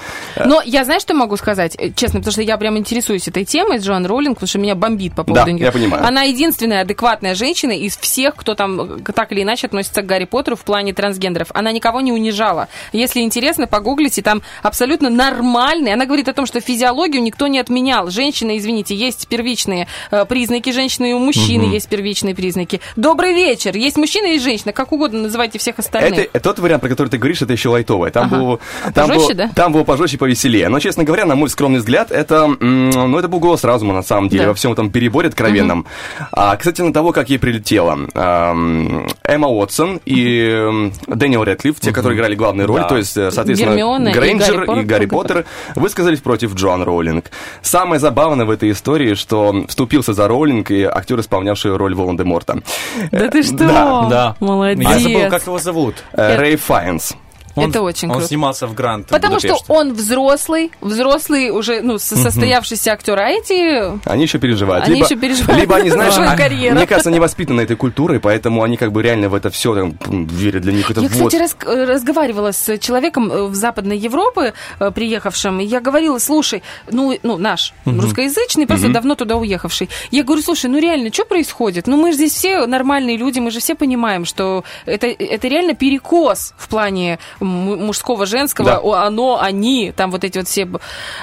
Но я знаю, что могу сказать, э, честно, потому что я прям интересуюсь этой темой Джоан Роулинг, потому что меня бомбит по поводу Да, нее. я понимаю. Она единственная адекватная женщина из всех, кто там э, так или иначе относится к Гарри Поттеру в плане трансгендеров. Она никого не унижала. Если интересно, погуглите, там абсолютно нормальный. Она говорит о том, что физиологию никто не отменял. Женщина, извините, есть первичные э, признаки женщины, и у мужчины Мгм. есть первичные признаки. Добрый вечер. Есть мужчина и женщина. Как угодно называйте всех остальных. Это, тот вариант, про который ты говоришь, это еще лайтовое. Там, Ага. было, там, пожестче, было, да? там было пожестче, повеселее. Но, честно говоря, на мой скромный взгляд, это, ну, это был голос разума, на самом деле, Да. во всем этом переборе откровенном. А, кстати, на того, как ей прилетело. ам, Эмма Уотсон и м, Дэниел Рэдклифф, те, которые играли главные роли, Да. то есть, э, соответственно, Гермиона и Грейнджер Гарри Поттер. и Гарри Поттер, высказались против Джоан Роулинг. Самое забавное в этой истории, что вступился за Роулинг и актер, исполнявший роль Волан-де-Морта. Да ты что? Да, Да. Молодец. Я забыл, как его зовут. Э, Рэй Файнс. Он- Это очень Он круто. снимался в Гранд Потому что Будапеште. он взрослый, взрослый уже, ну, со- состоявшийся актер, а эти... Они еще переживают. Они либо, еще переживают Либо они, знаешь, а- мне кажется, они воспитаны этой культурой, поэтому они как бы реально в это все верят. Для них это Я, вот. кстати, рас- э, разговаривала с человеком э, в Западной Европы, э, приехавшим, и я говорила, слушай, ну, ну наш, Мгм. русскоязычный, просто Мгм. давно туда уехавший. Я говорю, слушай, ну реально, что происходит? Ну мы же здесь все нормальные люди, мы же все понимаем, что это, это реально перекос в плане мужского, женского, Да. оно, они, там вот эти вот все...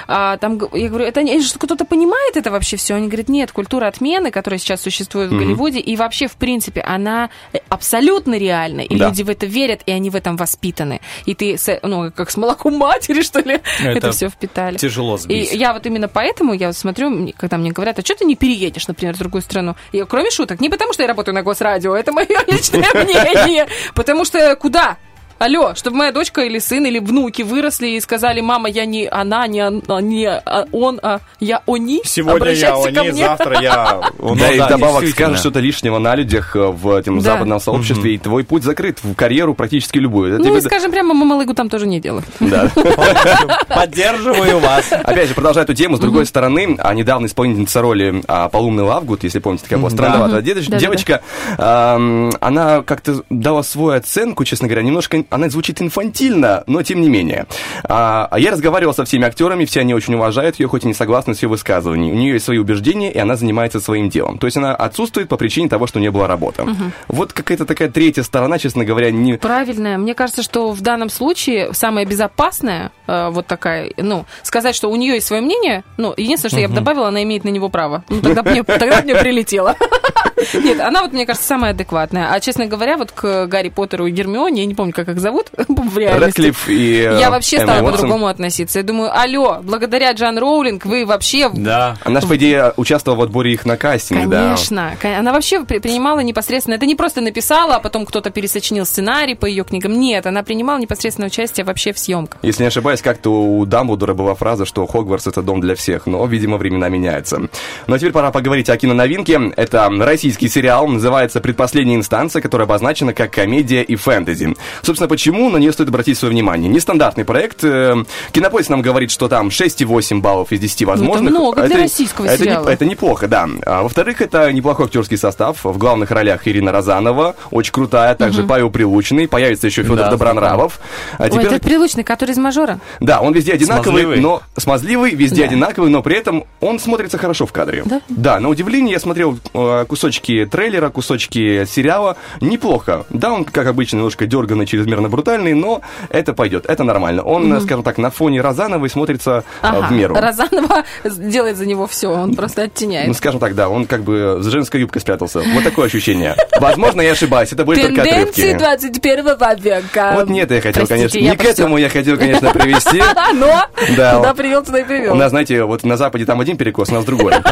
А, там, я говорю, это что кто-то понимает это вообще все? Они говорят, нет, культура отмены, которая сейчас существует в Мгм. Голливуде, и вообще, в принципе, она э, абсолютно реальна, и Да. люди в это верят, и они в этом воспитаны. И ты, ну, как с молоком матери, что ли, это, Это все впитали. тяжело И сбить. я вот именно поэтому, я вот смотрю, когда мне говорят, а что ты не переедешь, например, в другую страну? Я, кроме шуток, не потому что я работаю на госрадио, это мое личное мнение, потому что куда? Алло, чтобы моя дочка или сын, или внуки выросли и сказали, мама, я не она, не, он- а, не а, он, а я они. Сегодня я Обращайся ко они, мне. завтра я... Ну Да, и действительно. скажешь что-то лишнего на людях э, в этом Да. западном сообществе, и твой путь закрыт в карьеру практически любую. Это Ну, и скажем прямо, мамалыгу там тоже не делают. Да. Поддерживаю вас. Опять же, продолжая эту тему, с другой стороны, а, недавно исполнительница роли а, Полумный Лавгуд, если помните, такая была странноватая девочка, она как-то дала свою оценку, честно говоря, немножко, она звучит инфантильно, но тем не менее. А а я разговаривал со всеми актерами, все они очень уважают ее, хоть и не согласны с ее высказываниями. У нее есть свои убеждения, и она занимается своим делом. То есть она отсутствует по причине того, что не было работы. Мгм. Вот какая-то такая третья сторона, честно говоря, не... Правильно. Мне кажется, что в данном случае самое безопасное, э, вот такая, ну, сказать, что у нее есть свое мнение, ну, единственное, что я бы добавила, она имеет на него право. Ну, тогда мне, тогда бы мне прилетело. Нет, она вот, мне кажется, самая адекватная. А, честно говоря, вот к Гарри Поттеру и Гермионе, я не помню, как их зовут в реальности. Рэдклифф и э, Я вообще Эмма стала Уотсон. по-другому относиться. Я думаю, алло, благодаря Джан Роулинг вы вообще... Да. Она же, по идее, участвовала в отборе их на кастинг, да. Конечно. Кон- Она вообще при- принимала непосредственно... Это не просто написала, а потом кто-то пересочинил сценарий по ее книгам. Нет, она принимала непосредственное участие вообще в съемках. Если не ошибаюсь, как-то у Дамблдора была фраза, что Хогвартс это дом для всех, но, видимо, времена меняются. Ну а теперь пора поговорить о киноновинке. Это российский сериал, называется «Предпоследняя инстанция», которая обозначена как комедия и фэнтези. Собственно, почему на нее стоит обратить свое внимание? Нестандартный проект. Э, Кинопоиск нам говорит, что там 6,8 баллов из 10 возможных. Ну, много для российского это, не- сериала. это неплохо, да. А, во-вторых, это неплохой актерский состав. В главных ролях Ирина Розанова, очень крутая, также Мгм. Павел Прилучный, появится еще Федор Да, Добронравов. А Ой, теперь- этот прилучный, который из мажора. да, он везде одинаковый, Смазливый. но смазливый, везде Да. одинаковый, но при этом он смотрится хорошо в кадре. Да? на удивление я смотрел э, кусочки трейлера, кусочки сериала. Неплохо. Да, он, как обычно, немножко дерганный, чрезмерно брутальный, но это пойдет, это нормально. Он, э, скажем так, на фоне Розановой смотрится э, Ага, в меру. Розанова делает за него все, он просто оттеняет. Ну, скажем так, да, он как бы с женской юбкой спрятался. Вот такое ощущение. Возможно, я ошибаюсь, это были только Тенденции отрывки. 21 века. Вот нет, я хотел, Простите, конечно, не к этому я хотел, конечно, привести. Но Да. куда привел, туда и привел. У нас, знаете, вот на Западе там один перекос, у нас другой.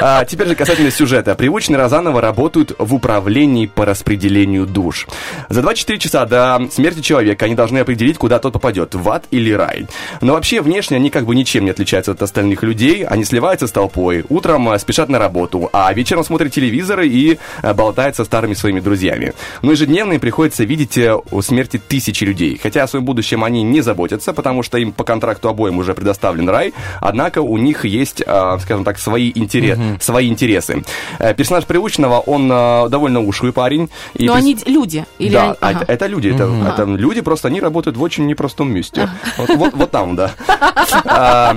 А, теперь же касательно сюжета. Привычные Розанова работают в управлении по распределению душ. За 24 часа до смерти человека они должны определить, куда тот попадет, в ад или рай. Но вообще внешне они как бы ничем не отличаются от остальных людей. Они сливаются с толпой, утром а, спешат на работу, а вечером смотрят телевизоры и а, болтают со старыми своими друзьями. Но ежедневно им приходится видеть э, о смерти тысячи людей. Хотя о своем будущем они не заботятся, потому что им по контракту обоим уже предоставлен рай. Однако у них есть, скажем так, свои, интерес, свои интересы. Э, Персонаж Прилучного, он довольно ушлый парень. и Но прис- они люди. Или да, они- а ага. это, это люди, это, Мгм. это люди, просто они работают в очень непростом месте. Вот, вот- вот там, да. А,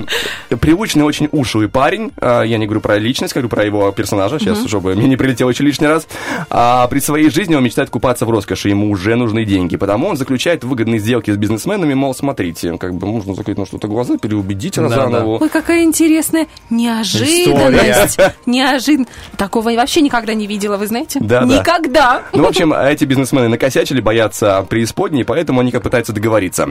Привычный очень ушлый парень, а, я не говорю про личность, говорю про его персонажа, сейчас, чтобы мне не прилетело еще лишний раз. А при своей жизни он мечтает купаться в роскоши, ему уже нужны деньги, потому он заключает выгодные сделки с бизнесменами, мол, смотрите, как бы можно закрыть на что-то глаза, переубедить Да, Розанову. Ой, какая интересная неожиданность. Неожиданность. Такого я вообще никогда не видела, вы знаете? Да, да. Никогда. Ну, в общем, эти бизнесмены накосячили, боятся преисподней, поэтому они как пытаются договориться.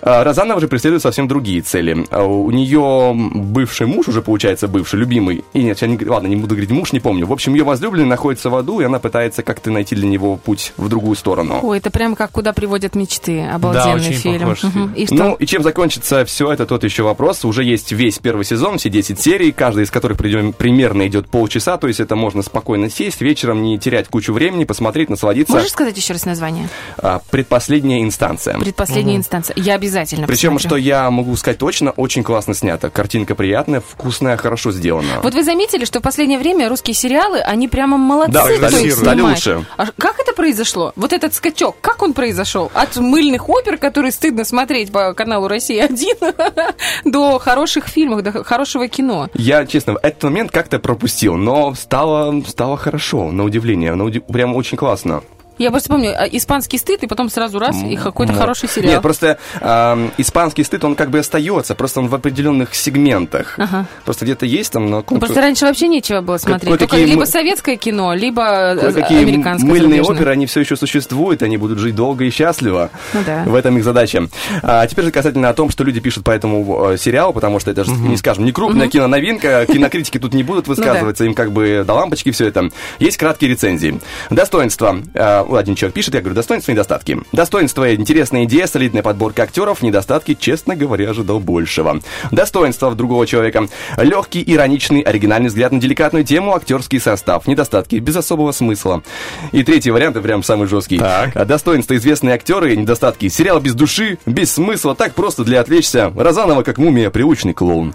А, Розанова же преследует совсем другие цели. А, У нее бывший муж, уже получается бывший, любимый, и нет, я не, ладно, не буду говорить муж, не помню. В общем, ее возлюбленный находится в аду, и она пытается как-то найти для него путь в другую сторону. Ой, это прям как куда приводят мечты. Обалденный очень фильм. похож Мгм. И что? Ну, и чем закончится все это, тот еще вопрос. Уже есть весь первый сезон, все 10 серий, каждая из которых придем- примерно идет полчаса, то есть это можно спокойно сесть, вечером не терять кучу времени, посмотреть, насладиться. Можешь сказать еще раз название? Предпоследняя инстанция. Предпоследняя инстанция. Я обязательно Причем, посмотрю. что я могу сказать точно, очень классно снято. Картинка приятная, вкусная, хорошо сделана. Вот вы заметили, что в последнее время русские сериалы, они прямо молодцы Да, стали- стали лучше. А как это произошло? Вот этот скачок, как он произошел? От мыльных опер, которые стыдно смотреть по каналу «Россия-1», до хороших фильмов, до хорошего кино. Я, честно, этот момент как-то пропустил, но стало, стало хорошо, на удивление. На уди- Прям очень классно. Я просто помню, а, испанский стыд, и потом сразу раз, и какой-то хороший сериал. Нет, просто эм, испанский стыд, он как бы остается, просто он в определенных сегментах. Ага. Просто где-то есть там на Ну, Просто раньше вообще нечего было смотреть. Только либо советское кино, либо э, Кое-какие американское. мыльные зарубежное. оперы, они все еще существуют, они будут жить долго и счастливо. Ну да. В этом их задача. А теперь же касательно о том, что люди пишут по этому э, сериалу, потому что это же, не скажем, не крупная Мгм. киноновинка, кинокритики тут не будут Ну высказываться, им как бы до лампочки все это. Есть краткие рецензии. Достоинства. Один человек пишет, я говорю, достоинства и недостатки. Достоинства – интересная идея, солидная подборка актеров, недостатки, честно говоря, ожидал большего. Достоинства в другого человека – легкий, ироничный, оригинальный взгляд на деликатную тему, актерский состав. Недостатки – без особого смысла. И третий вариант, это прям самый жесткий. А, Достоинства – известные актеры, недостатки – сериал без души, без смысла, так просто для отвлечься. Розанова как мумия, приучный клоун.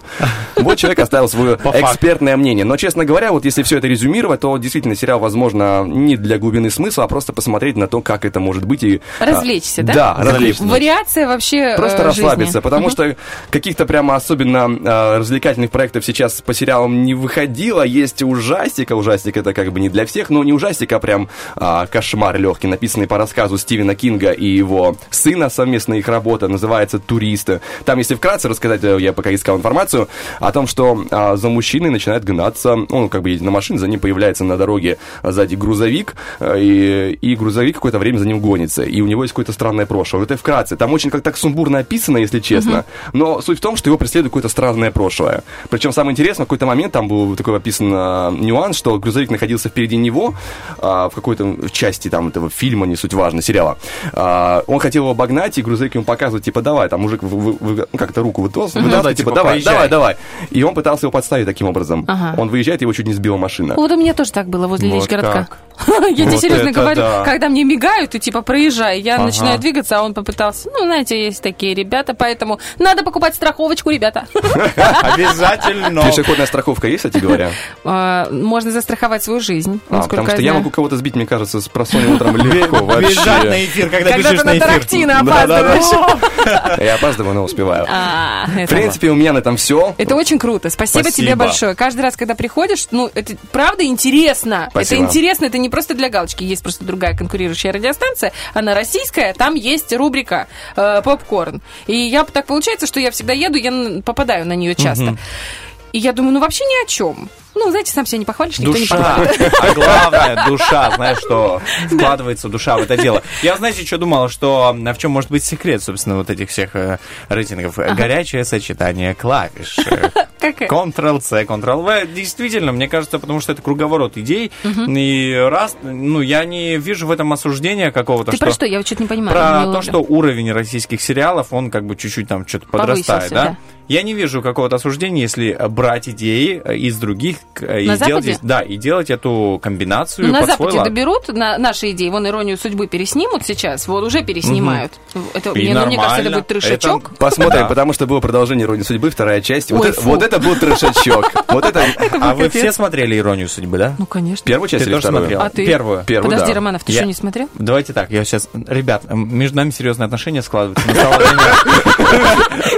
Вот человек оставил свое экспертное мнение. Но, честно говоря, вот если все это резюмировать, то действительно сериал, возможно, не для глубины смысла, а просто посмотреть на то, как это может быть. И, а, Развлечься, да? Да, развлечься. Вариация вообще Просто э, расслабиться, жизни. потому Мгм. что каких-то прямо особенно э, развлекательных проектов сейчас по сериалам не выходило. Есть ужастик, а ужастик это как бы не для всех, но не ужастик, а прям а, кошмар легкий, написанный по рассказу Стивена Кинга и его сына, совместная их работа, называется «Туристы». Там, если вкратце рассказать, э, я пока искал информацию, о том, что а, за мужчиной начинает гнаться, он как бы едет на машине, за ним появляется на дороге а, сзади грузовик, э, и, и грузовик какое-то время за ним гонится, и у него есть какое-то странное прошлое. Вот это вкратце. Там очень как так сумбурно описано, если честно, но суть в том, что его преследует какое-то странное прошлое. Причем самое интересное, в какой-то момент там был такой описан а, нюанс, что грузовик находился впереди него а, в какой-то части там этого фильма, не суть важно, сериала. А, он хотел его обогнать, и грузовик ему показывает, типа, давай, там мужик вы- вы- вы- ну, как-то руку вытос, Мгм. вытаскивает, Да, типа, давай, поезжай. давай, давай. И он пытался его подставить таким образом. Ага. Он выезжает, его чуть не сбила машина. Вот у меня тоже так было возле Вот Ильич-городка. как. Я тебе серьезно говорю, да. когда мне мигают, и типа проезжай, я Ага. начинаю двигаться, а он попытался. Ну, знаете, есть такие ребята, поэтому надо покупать страховочку, ребята. Обязательно. Пешеходная страховка есть, кстати говоря? А, Можно застраховать свою жизнь, А, потому что я могу кого-то сбить, мне кажется, с просонья утром легко Бежать вообще. на эфир, когда, Когда бежишь ты на на эфир. Тарантино Да-да-да. опаздываешь. Я опаздываю, но успеваю. А, В принципе, у меня на этом все. Это очень круто. Спасибо, тебе большое. Каждый раз, когда приходишь, ну, это правда интересно. Это интересно, это не просто для галочки. Есть просто другая конкурирующая радиостанция. Она российская, там есть рубрика э, попкорн. И я так получается, что я всегда еду, я попадаю на нее часто. Мгм. И я думаю, ну вообще ни о чем. Ну, знаете, сам себя не похвалишь, никто не Душа. похвалит. А главное, душа, знаешь, что вкладывается душа в это дело. Я, знаете, что думала, что а в чем может быть секрет, собственно, вот этих всех э, рейтингов? Горячее сочетание клавиш. Ctrl-C, Ctrl-V. Действительно, мне кажется, потому что это круговорот идей. Мгм. И раз, ну, я не вижу в этом осуждения какого-то, Ты что... про что? Я вот что-то не понимаю. Про не то, что уровень российских сериалов, он как бы чуть-чуть там что-то подрастает, да? да. Я не вижу какого-то осуждения, если брать идеи э, из других э, и На делать, Западе? да, и делать эту комбинацию Ну, на Западе лад. доберут на наши идеи. Вон иронию судьбы переснимут сейчас. Вот уже переснимают. Это, И мне, ну, мне кажется, это будет трешачок. Посмотрим, потому что было продолжение «Иронии судьбы», вторая часть. Вот, Ой, это, фу. вот это был трешачок. Вот это... А вы все смотрели «Иронию судьбы», да? Ну, конечно. Первую часть Ты или тоже вторую? А ты? Первую. Первую, Подожди, да. Романов, ты Я- что, не смотрел? Давайте так, я сейчас... Ребят, между нами серьезные отношения складываются. Настало время,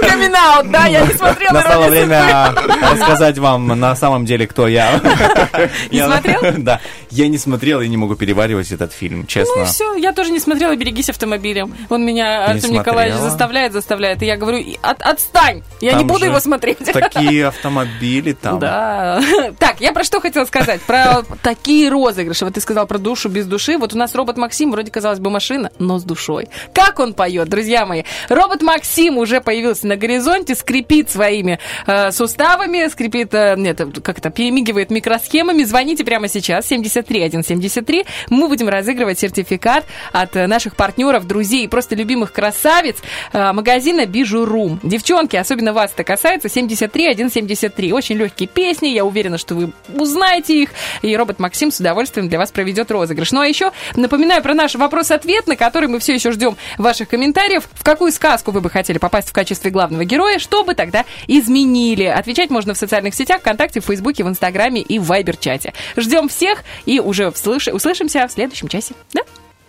Камин да, я не смотрела настало «Иронию время рассказать вам на самом деле, кто я. Не Я- смотрел? Да. Я не смотрел и не могу переваривать этот фильм, честно. Ну и все, я тоже не смотрела «Берегись автомобилем». Он меня, Артем Николаевич, заставляет, заставляет. И я говорю, «И от- отстань, я не буду его смотреть. Такие автомобили там. Да. Так, я про что хотела сказать? Про такие розыгрыши. Вот ты сказал про душу без души. Вот у нас робот Максим, вроде, казалось бы, машина, но с душой. Как он поет, друзья мои? Робот Максим уже появился на горизонте, скрипит своими э, суставами, скрипит, э, нет, как это, перемигивает микросхемами. Звоните прямо сейчас, 73173. Мы будем разыгрывать сертификат от э, наших партнеров, друзей и просто любимых красавиц э, магазина Бижурум. Девчонки, особенно вас это касается, 73173. Очень легкие песни, я уверена, что вы узнаете их, и робот Максим с удовольствием для вас проведет розыгрыш. Ну а еще напоминаю про наш вопрос-ответ, на который мы все еще ждем ваших комментариев. В какую сказку вы бы хотели попасть в качестве главного героя, что бы тогда изменили? Отвечать можно в социальных сетях, ВКонтакте, в Фейсбуке, в Инстаграме и в Вайбер-чате. Ждем всех и уже вслыш- услышимся в следующем часе. Да?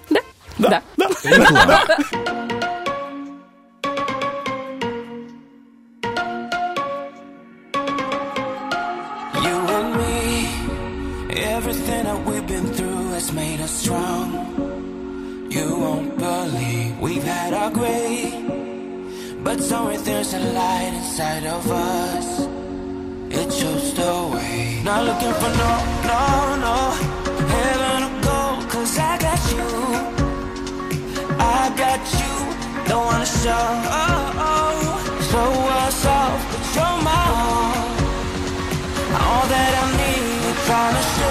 Да? Да. And me, everything that we've been through has made us strong. You won't believe we've had our gray, but somewhere there's a light inside of us. It shows the way. Not looking for no, no, no heaven or gold, cause I got you. I got you. Don't wanna show, oh, oh, show us off, but you're my all. All that I need, trying to sugarcoat,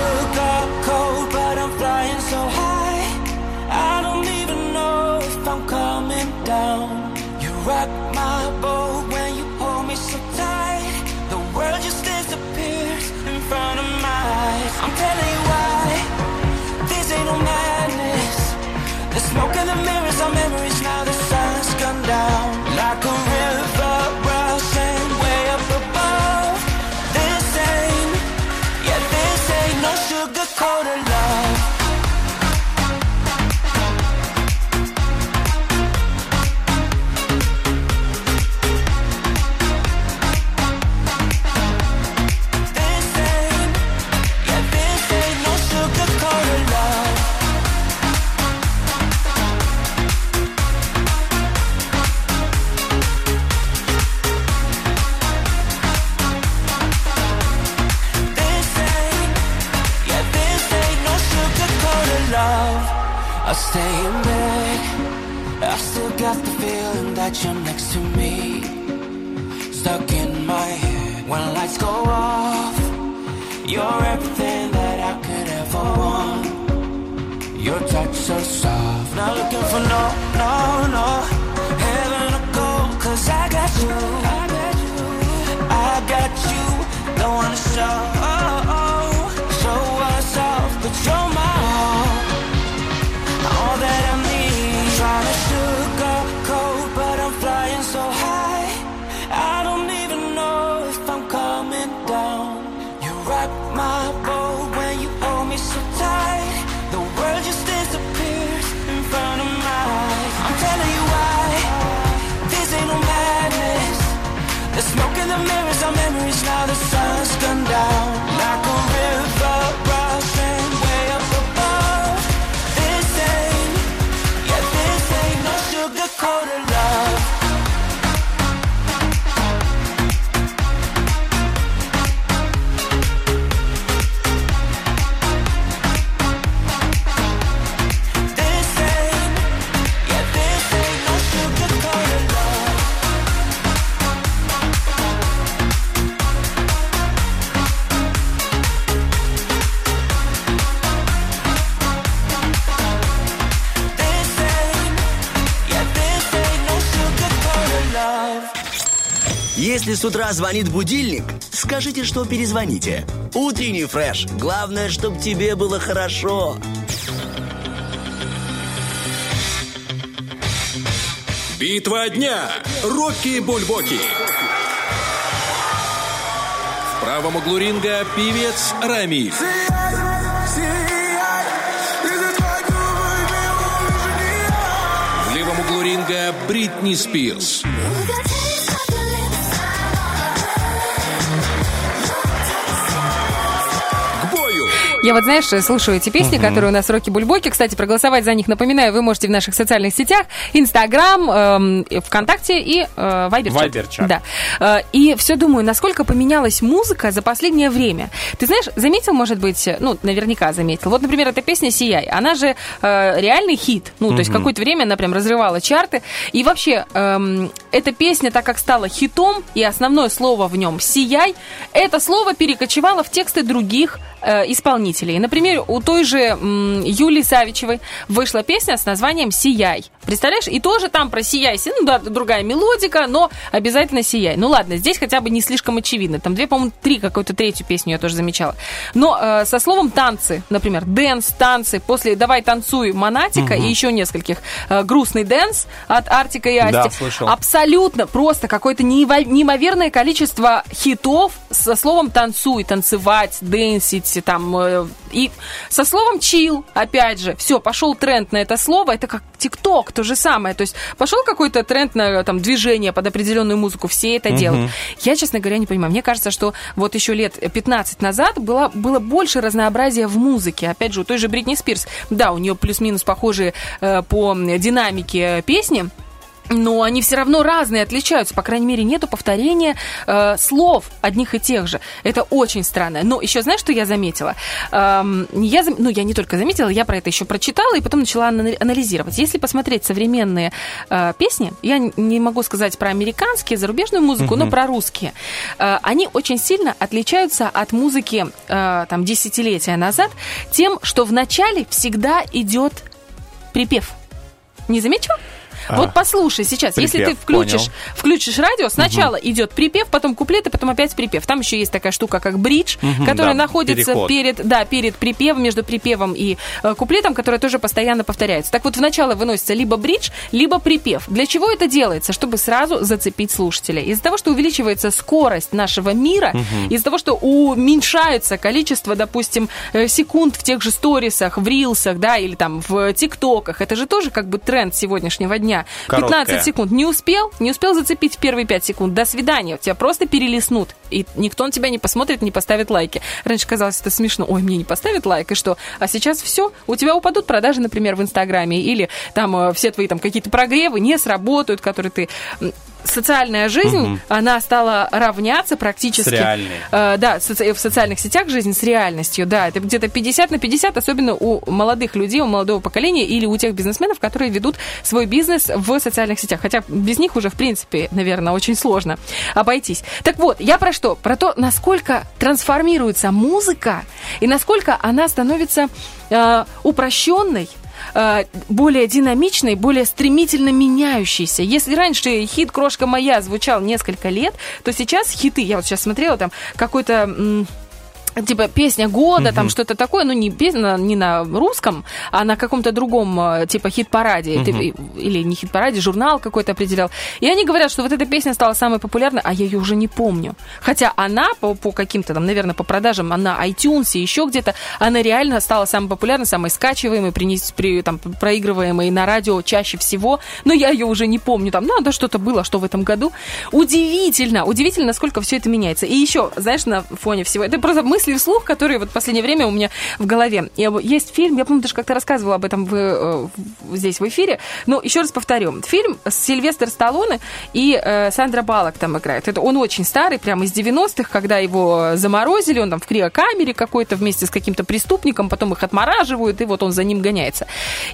I stay in bed, I still got the feeling that you're next to me. Stuck in my head when lights go off. You're everything that I could ever want. Your touch so soft. Not looking for no, no, no. Heaven or gold, cause I got you. I got you. I got you. Don't wanna show с утра звонит будильник, скажите, что перезвоните. Утренний фреш. Главное, чтобы тебе было хорошо. Битва дня. Рокки Бульбоки. В правом углу ринга певец Рамиль. В левом углу ринга Бритни Спирс. К Я вот, знаешь, слушаю эти песни, которые у нас в Роки Бульбоки. Кстати, проголосовать за них, напоминаю, вы можете в наших социальных сетях. Инстаграм, эм, ВКонтакте и э, Вайбер. Вайбер-чат. Да. Э, и все думаю, насколько поменялась музыка за последнее время. Ты знаешь, заметил, может быть, ну, наверняка заметил. Вот, например, эта песня «Сияй». Она же э, реальный хит. Ну, то есть какое-то время она прям разрывала чарты. И вообще, эм, эта песня, так как стала хитом, и основное слово в нем «Сияй», это слово перекочевало в тексты других э, исполнителей. Например, у той же м, Юлии Савичевой вышла песня с названием «Сияй». Представляешь? И тоже там про «Сияй». Ну да, другая мелодика, но обязательно «Сияй». Ну ладно, здесь хотя бы не слишком очевидно. Там две, по-моему, три, какую-то третью песню я тоже замечала. Но э, со словом «танцы», например, «dance», «танцы», после «давай танцуй» Монатика и еще нескольких э, «грустный dance» от Артика и Асти. Да, слышал. Абсолютно просто какое-то неимоверное количество хитов со словом танцуй, танцевать, дэнсить, там, э, и со словом chill, опять же, все, пошел тренд на это слово, это как ТикТок, то же самое, то есть пошел какой-то тренд на там движение под определенную музыку, все это делают. Я, честно говоря, не понимаю, мне кажется, что вот еще лет 15 назад было, было больше разнообразия в музыке, опять же, у той же Бритни Спирс, да, у нее плюс-минус похожие э, по динамике песни, но они все равно разные, отличаются. По крайней мере, нету повторения э, слов одних и тех же. Это очень странно. Но еще знаешь, что я заметила? Эм, я, ну, я не только заметила, я про это еще прочитала и потом начала ана- анализировать. Если посмотреть современные э, песни, я не могу сказать про американские, зарубежную музыку, но про русские. Э, они очень сильно отличаются от музыки э, там десятилетия назад тем, что в начале всегда идет припев. Не заметила? А. Вот послушай сейчас, если ты Припев, включишь, понял. включишь радио, сначала идет припев, потом куплет, и потом опять припев. Там еще есть такая штука, как бридж, Мгм, которая да, находится переход. перед, да, перед припевом, между припевом и э, куплетом, которая тоже постоянно повторяется. Так вот, в начало выносится либо бридж, либо припев. Для чего это делается? Чтобы сразу зацепить слушателя. Из-за того, что увеличивается скорость нашего мира, Мгм. из-за того, что уменьшается количество, допустим, э, секунд в тех же сторисах, в рилсах, да, или там в тиктоках, это же тоже как бы тренд сегодняшнего дня. Короткая. 15 секунд. Не успел? Не успел зацепить в первые 5 секунд. До свидания. Тебя просто перелеснут. И никто на тебя не посмотрит, не поставит лайки. Раньше казалось это смешно. Ой, мне не поставят лайк, и что? А сейчас все. У тебя упадут продажи, например, в Инстаграме. Или там э, все твои там какие-то прогревы не сработают, которые ты... Социальная жизнь, Мгм. она стала равняться практически... С реальной. Э, да, соци- в социальных сетях жизнь с реальностью, да, это где-то 50 на 50, особенно у молодых людей, у молодого поколения или у тех бизнесменов, которые ведут свой бизнес в социальных сетях. Хотя без них уже, в принципе, наверное, очень сложно обойтись. Так вот, я про что? Про то, насколько трансформируется музыка и насколько она становится э, упрощенной, э, более динамичной, более стремительно меняющейся. Если раньше хит «Крошка моя» звучал несколько лет, то сейчас хиты, я вот сейчас смотрела, там какой-то... Типа песня года, там Мгм. что-то такое, ну не песня, не на русском, а на каком-то другом э, типа хит-параде Мгм. или не хит-параде, журнал какой-то определял. И они говорят, что вот эта песня стала самой популярной, а я ее уже не помню. Хотя она по, по каким-то там, наверное, по продажам, она на iTunes и еще где-то, она реально стала самой популярной, самой скачиваемой, принес- при, там, проигрываемой на радио чаще всего. Но я ее уже не помню. Там, ну, да, что-то было, что в этом году. Удивительно, удивительно, насколько все это меняется. И еще, знаешь, на фоне всего, это просто мысли вслух, которые вот в последнее время у меня в голове. И есть фильм, я помню, даже как-то рассказывала об этом в, э, в- здесь в эфире, но еще раз повторю. Фильм с Сильвестр Сталлоне и э, Сандра Балок там играет. Это он очень старый, прямо из 90-х, когда его заморозили, он там в криокамере какой-то вместе с каким-то преступником, потом их отмораживают, и вот он за ним гоняется.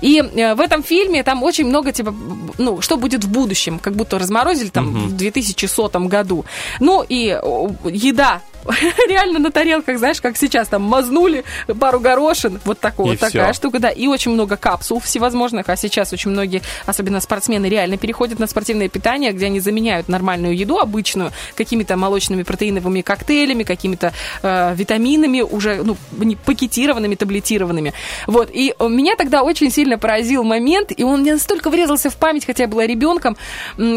И э, в этом фильме там очень много, типа, ну, что будет в будущем, как будто разморозили там Мгм. в 2100 году. Ну и еда реально на тарелках, знаешь, как сейчас там мазнули пару горошин, вот такой, И такая всё. штука, да, и очень много капсул всевозможных, а сейчас очень многие, особенно спортсмены, реально переходят на спортивное питание, где они заменяют нормальную еду обычную какими-то молочными протеиновыми коктейлями, какими-то э, витаминами уже, ну, не пакетированными, таблетированными. Вот, и меня тогда очень сильно поразил момент, и он мне настолько врезался в память, хотя я была ребенком,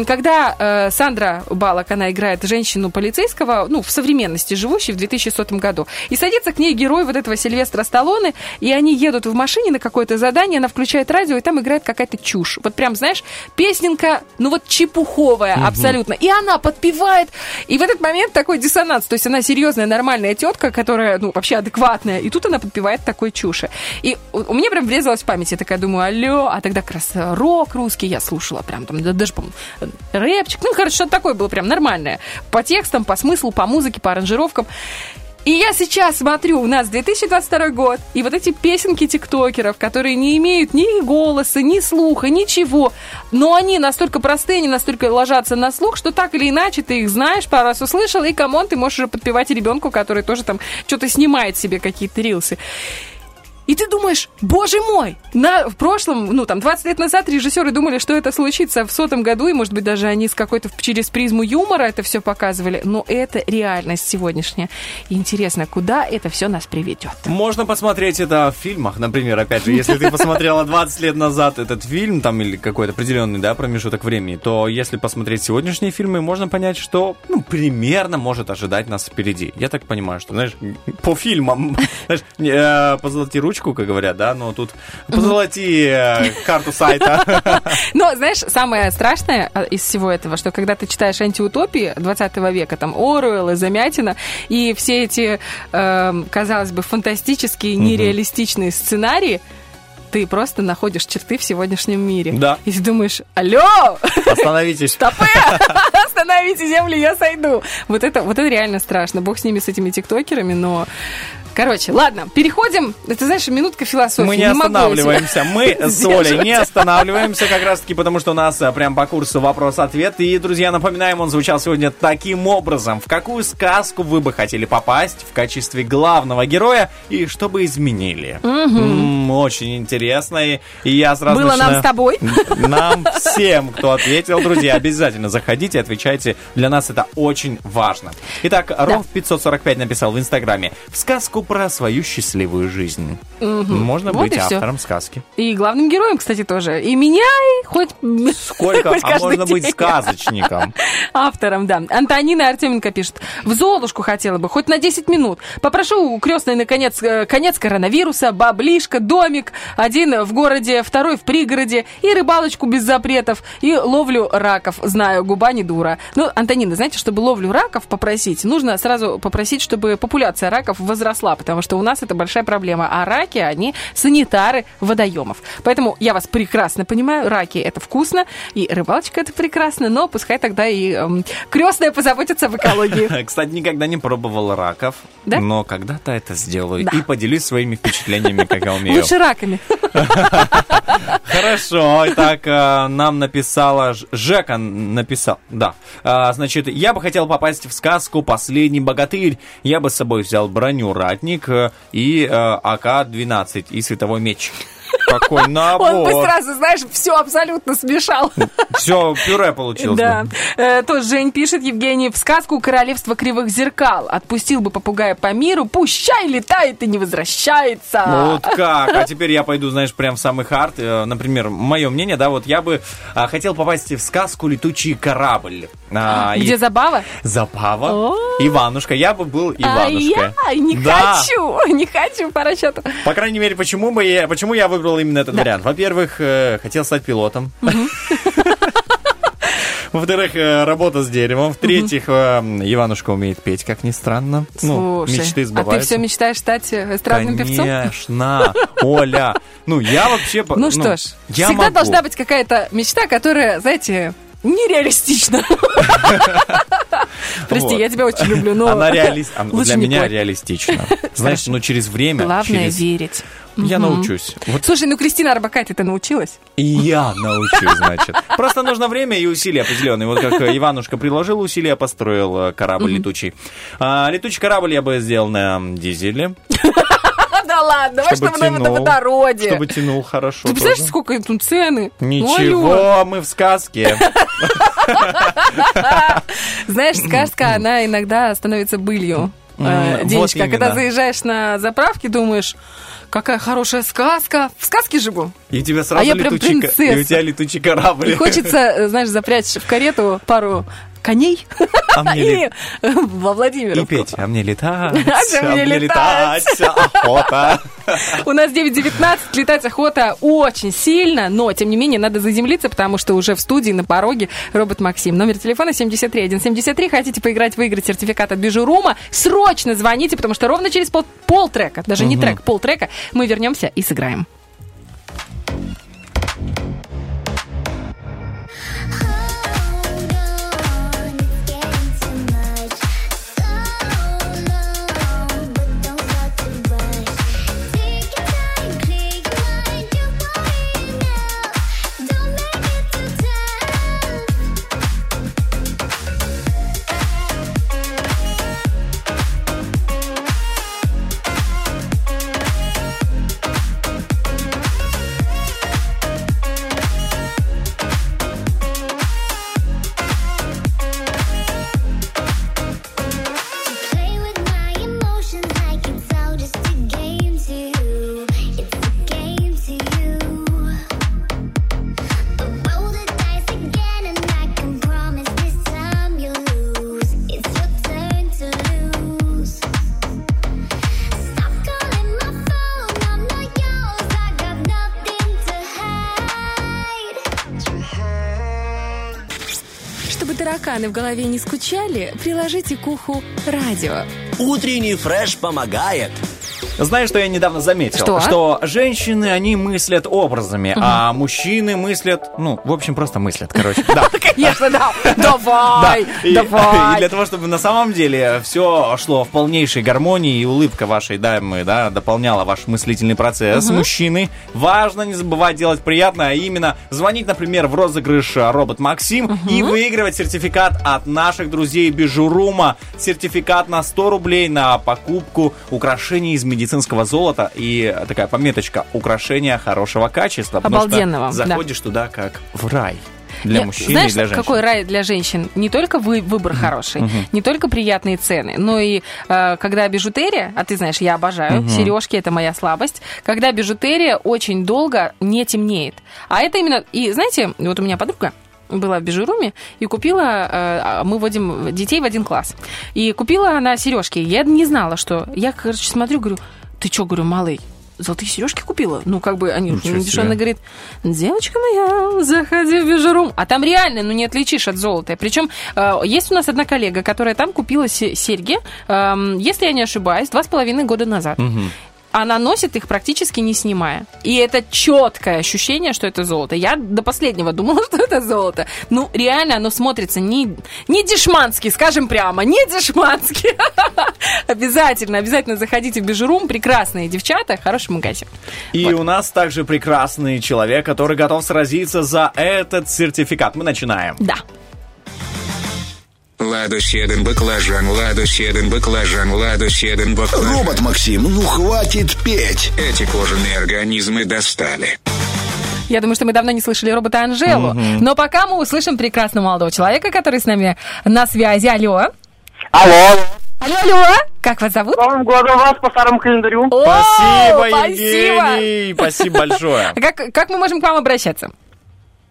когда э, Сандра Балок, она играет женщину полицейского, ну, в современности живущей в 2100 году, и садится к ней герой вот этого Сильвестра Сталлоне, и они едут в машине на какое-то задание, она включает радио, и там играет какая-то чушь. Вот прям, знаешь, песенка, ну вот чепуховая Мгм. абсолютно. И она подпевает, и в этот момент такой диссонанс, то есть она серьезная, нормальная тетка, которая, ну, вообще адекватная, и тут она подпевает такой чуши. И у меня прям врезалась в память, я такая думаю, алло, а тогда как раз рок русский я слушала, прям там, да, даже, по-моему, рэпчик, ну, короче, что-то такое было прям нормальное. По текстам, по смыслу, по музыке, по аранжировкам. И я сейчас смотрю, у нас 2022 год, и вот эти песенки тиктокеров, которые не имеют ни голоса, ни слуха, ничего, но они настолько простые, они настолько ложатся на слух, что так или иначе ты их знаешь, пару раз услышал, и come on, ты можешь уже подпевать ребенку, который тоже там что-то снимает себе какие-то рилсы. И ты думаешь, боже мой, на, в прошлом, ну там 20 лет назад режиссеры думали, что это случится в сотом году, и может быть даже они с какой-то через призму юмора это все показывали, но это реальность сегодняшняя. И интересно, куда это все нас приведет? Можно посмотреть это в фильмах, например, опять же, если ты посмотрела 20 лет назад этот фильм, там, или какой-то определенный, да, промежуток времени, то если посмотреть сегодняшние фильмы, можно понять, что, ну, примерно может ожидать нас впереди. Я так понимаю, что, знаешь, по фильмам, знаешь, э, позолоти ручку, как говорят, да, но тут позолоти э, карту сайта. Но, знаешь, самое страшное а, из всего этого, что когда ты читаешь антиутопии 20 века, там Оруэлл и Замятина, и все эти, эм, казалось бы, фантастические, нереалистичные сценарии, ты просто находишь черты в сегодняшнем мире. Да. И ты думаешь, алло, Остановитесь. стопы, остановите землю, я сойду. Вот это, вот это реально страшно. Бог с ними, с этими тиктокерами, но Короче, ладно, переходим. Это, знаешь, минутка философии. Мы не, себя останавливаемся. Мы с Олей не останавливаемся как раз-таки, потому что у нас а, прям по курсу вопрос-ответ. И, друзья, напоминаем, он звучал сегодня таким образом. В какую сказку вы бы хотели попасть в качестве главного героя и что бы изменили? Очень интересно. И, я сразу Было нам с тобой. Нам всем, кто ответил, друзья, обязательно заходите, отвечайте. Для нас это очень важно. Итак, Ров 545 написал в Инстаграме. В сказку про свою счастливую жизнь. Мгм. Можно Вот быть и автором сказки. И главным героем, кстати, тоже. И меняй хоть... Сколько? хоть А можно быть день. сказочником. Автором, да. Антонина Артеменко пишет. В Золушку хотела бы, хоть на 10 минут. Попрошу у крестной, наконец, э, конец коронавируса, баблишка, домик. Один в городе, второй в пригороде. И рыбалочку без запретов. И ловлю раков. Знаю, губа не дура. Ну, Антонина, знаете, чтобы ловлю раков попросить, нужно сразу попросить, чтобы популяция раков возросла. Потому что у нас это большая проблема. А раки, они санитары водоемов. Поэтому я вас прекрасно понимаю. Раки это вкусно. И рыбалочка это прекрасно. Но пускай тогда и эм, крестная позаботится об экологии. Кстати, никогда не пробовал раков, Да? но когда-то это сделаю. Да. И поделюсь своими впечатлениями, как я умею. Лучше раками. Хорошо, итак, э, нам написала, Жека написал, да. А, Значит, я бы хотел попасть в сказку «Последний богатырь». Я бы с собой взял броню «Ратник» э, и э, АК-12 и световой меч. Какой Он бы набор. сразу, знаешь, все абсолютно смешал. Все, пюре получилось Да. Э, тоже Жень пишет, Евгений, в сказку «Королевство кривых зеркал». Отпустил бы попугая по миру, пущай летает и не возвращается. Ну Вот как? А теперь я пойду, знаешь, прям в самый хард. Э, Например, мое мнение, да, вот я бы а, хотел попасть в сказку «Летучий корабль». А, и- Где забава? Забава. Иванушка. Я бы был Иванушкой. А я не Да. хочу, не хочу по расчету. По крайней мере, почему бы я, почему я выбрал именно этот вариант? Во-первых, э, хотел стать пилотом. Во-вторых, э, работа с деревом. В-третьих, э, Иванушка умеет петь, как ни странно. Ну, Слушай, мечты а ты сбываются. все мечтаешь стать эстрадным певцом? Конечно, Оля. Ну, я вообще... Ну что ж, я всегда должна быть какая-то мечта, которая, знаете, нереалистична. Прости, я тебя очень люблю, но Она лучше Для меня пой. реалистична. Знаешь, ну через время... Главное верить. Я научусь. Слушай, ну Кристина Арбакайте ты научилась? и я научусь, значит. Просто нужно время и усилия определенные. Вот как э, Иванушка приложил усилия, построил э, корабль летучий. А, летучий корабль я бы сделал на дизеле, Да ладно, давай, Чтобы чтобы на тянул, водороде. чтобы тянул хорошо. Ты представляешь, тоже. сколько тут цены? Ничего, мы в сказке. Знаешь, сказка, она иногда становится былью. Э, вот Денечка, когда заезжаешь на заправки, думаешь, какая хорошая сказка. В сказке живу. И тебя А сразу я прям летучий ка- принцесса. И у тебя летучий корабль. И хочется, э, знаешь, запрячь в карету пару коней А мне и лет- во Владимировку. И петь, а мне летать, А мне летать. охота. У нас 9.19, летать охота очень сильно, но, тем не менее, надо заземлиться, потому что уже в студии на пороге робот Максим. Номер телефона 73173. Хотите поиграть, выиграть сертификат от Бижурума? Срочно звоните, потому что ровно через пол, полтрека, даже не трек, полтрека, мы вернемся и сыграем. Тараканы в голове не скучали, приложите к уху радио. Утренний фреш помогает. Знаешь, что я недавно заметил? Что? женщины, они мыслят образами, а мужчины мыслят, ну, в общем, просто мыслят, короче. Да. Конечно, да. Давай, И, и давай. для того, чтобы на самом деле все шло в полнейшей гармонии и улыбка вашей дамы, да, дополняла ваш мыслительный процесс мужчины, важно не забывать делать приятное, а именно звонить, например, в розыгрыш а, робот Максим и выигрывать сертификат от наших друзей Бижурума. Сертификат на 100 рублей на покупку украшений из медицинского золота и такая пометочка украшения хорошего качества. потому что Обалденного, да. Заходишь туда как в рай. Для Не, мужчин Знаешь, и для женщин. какой рай для женщин? Не только вы, выбор хороший, не только приятные цены, но и э, когда бижутерия, а ты знаешь, я обожаю, сережки это моя слабость, когда бижутерия очень долго не темнеет. А это именно, и знаете, вот у меня подруга была в бижуруме и купила, э, а мы водим детей в один класс, и купила она сережки. Я не знала, что... Я, короче, смотрю, говорю, ты что, говорю, малый, золотые сережки купила? Ну, как бы они Ничего не себе. дешевые. Она говорит, девочка моя, заходи в бижурум. А там реально, ну, не отличишь от золота. Причем э, есть у нас одна коллега, которая там купила се- серьги, эм, если я не ошибаюсь, два с половиной года назад. Она носит их практически не снимая. И это четкое ощущение, что это золото. Я до последнего думала, что это золото. Ну, реально, оно смотрится не, не дешмански, скажем прямо, не дешмански. Обязательно, обязательно заходите в Бижурум. Прекрасные девчата, хороший магазин. И у нас также прекрасный человек, который готов сразиться за этот сертификат. Мы начинаем. Да. Ладу седен баклажан, ладу седен баклажан, ладу седен баклажан. Робот Максим, ну хватит петь. Эти кожаные организмы достали. Я думаю, что мы давно не слышали робота Анжелу. Мгм. Но пока мы услышим прекрасного молодого человека, который с нами на связи. Алло. Алло. Алло, алло. Как вас зовут? Новым годом вас по старому календарю. Спасибо, спасибо. Евгений! Спасибо большое. Как, как мы можем к вам обращаться?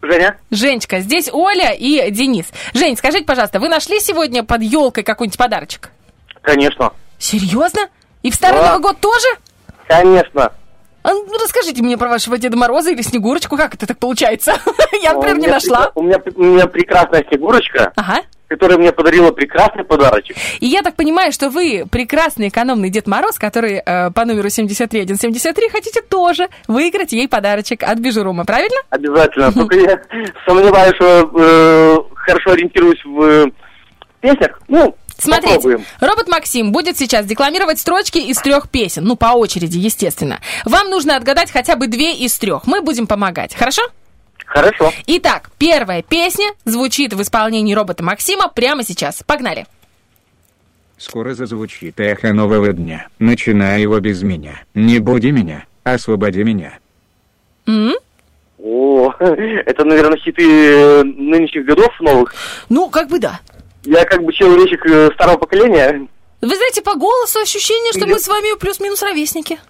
Женя. Женечка, здесь Оля и Денис. Жень, скажите, пожалуйста, вы нашли сегодня под елкой какой-нибудь подарочек? Конечно. Серьезно? И в Старый Да. Новый год тоже? Конечно. А, ну, расскажите мне про вашего Деда Мороза или Снегурочку, как это так получается? Я, например, не нашла. У меня, у меня прекрасная Снегурочка, Ага. Которая мне подарила прекрасный подарочек. И я так понимаю, что вы прекрасный экономный Дед Мороз, который э, по номеру 73173 хотите тоже выиграть ей подарочек от Бижурума, правильно? Обязательно. Только я сомневаюсь, что э, хорошо ориентируюсь в э, песнях. Ну, Смотрите, попробуем. робот Максим будет сейчас декламировать строчки из трех песен. Ну, по очереди, естественно. Вам нужно отгадать хотя бы две из трех. Мы будем помогать, хорошо? Хорошо. Итак, первая песня звучит в исполнении робота Максима прямо сейчас. Погнали. Скоро зазвучит эхо нового дня. Начинай его без меня. Не буди меня, освободи меня. М? О, это, наверное, хиты э, нынешних годов новых. Ну, как бы да. Я как бы человечек э, старого поколения. Вы знаете, по голосу ощущение, что мы с вами плюс-минус ровесники.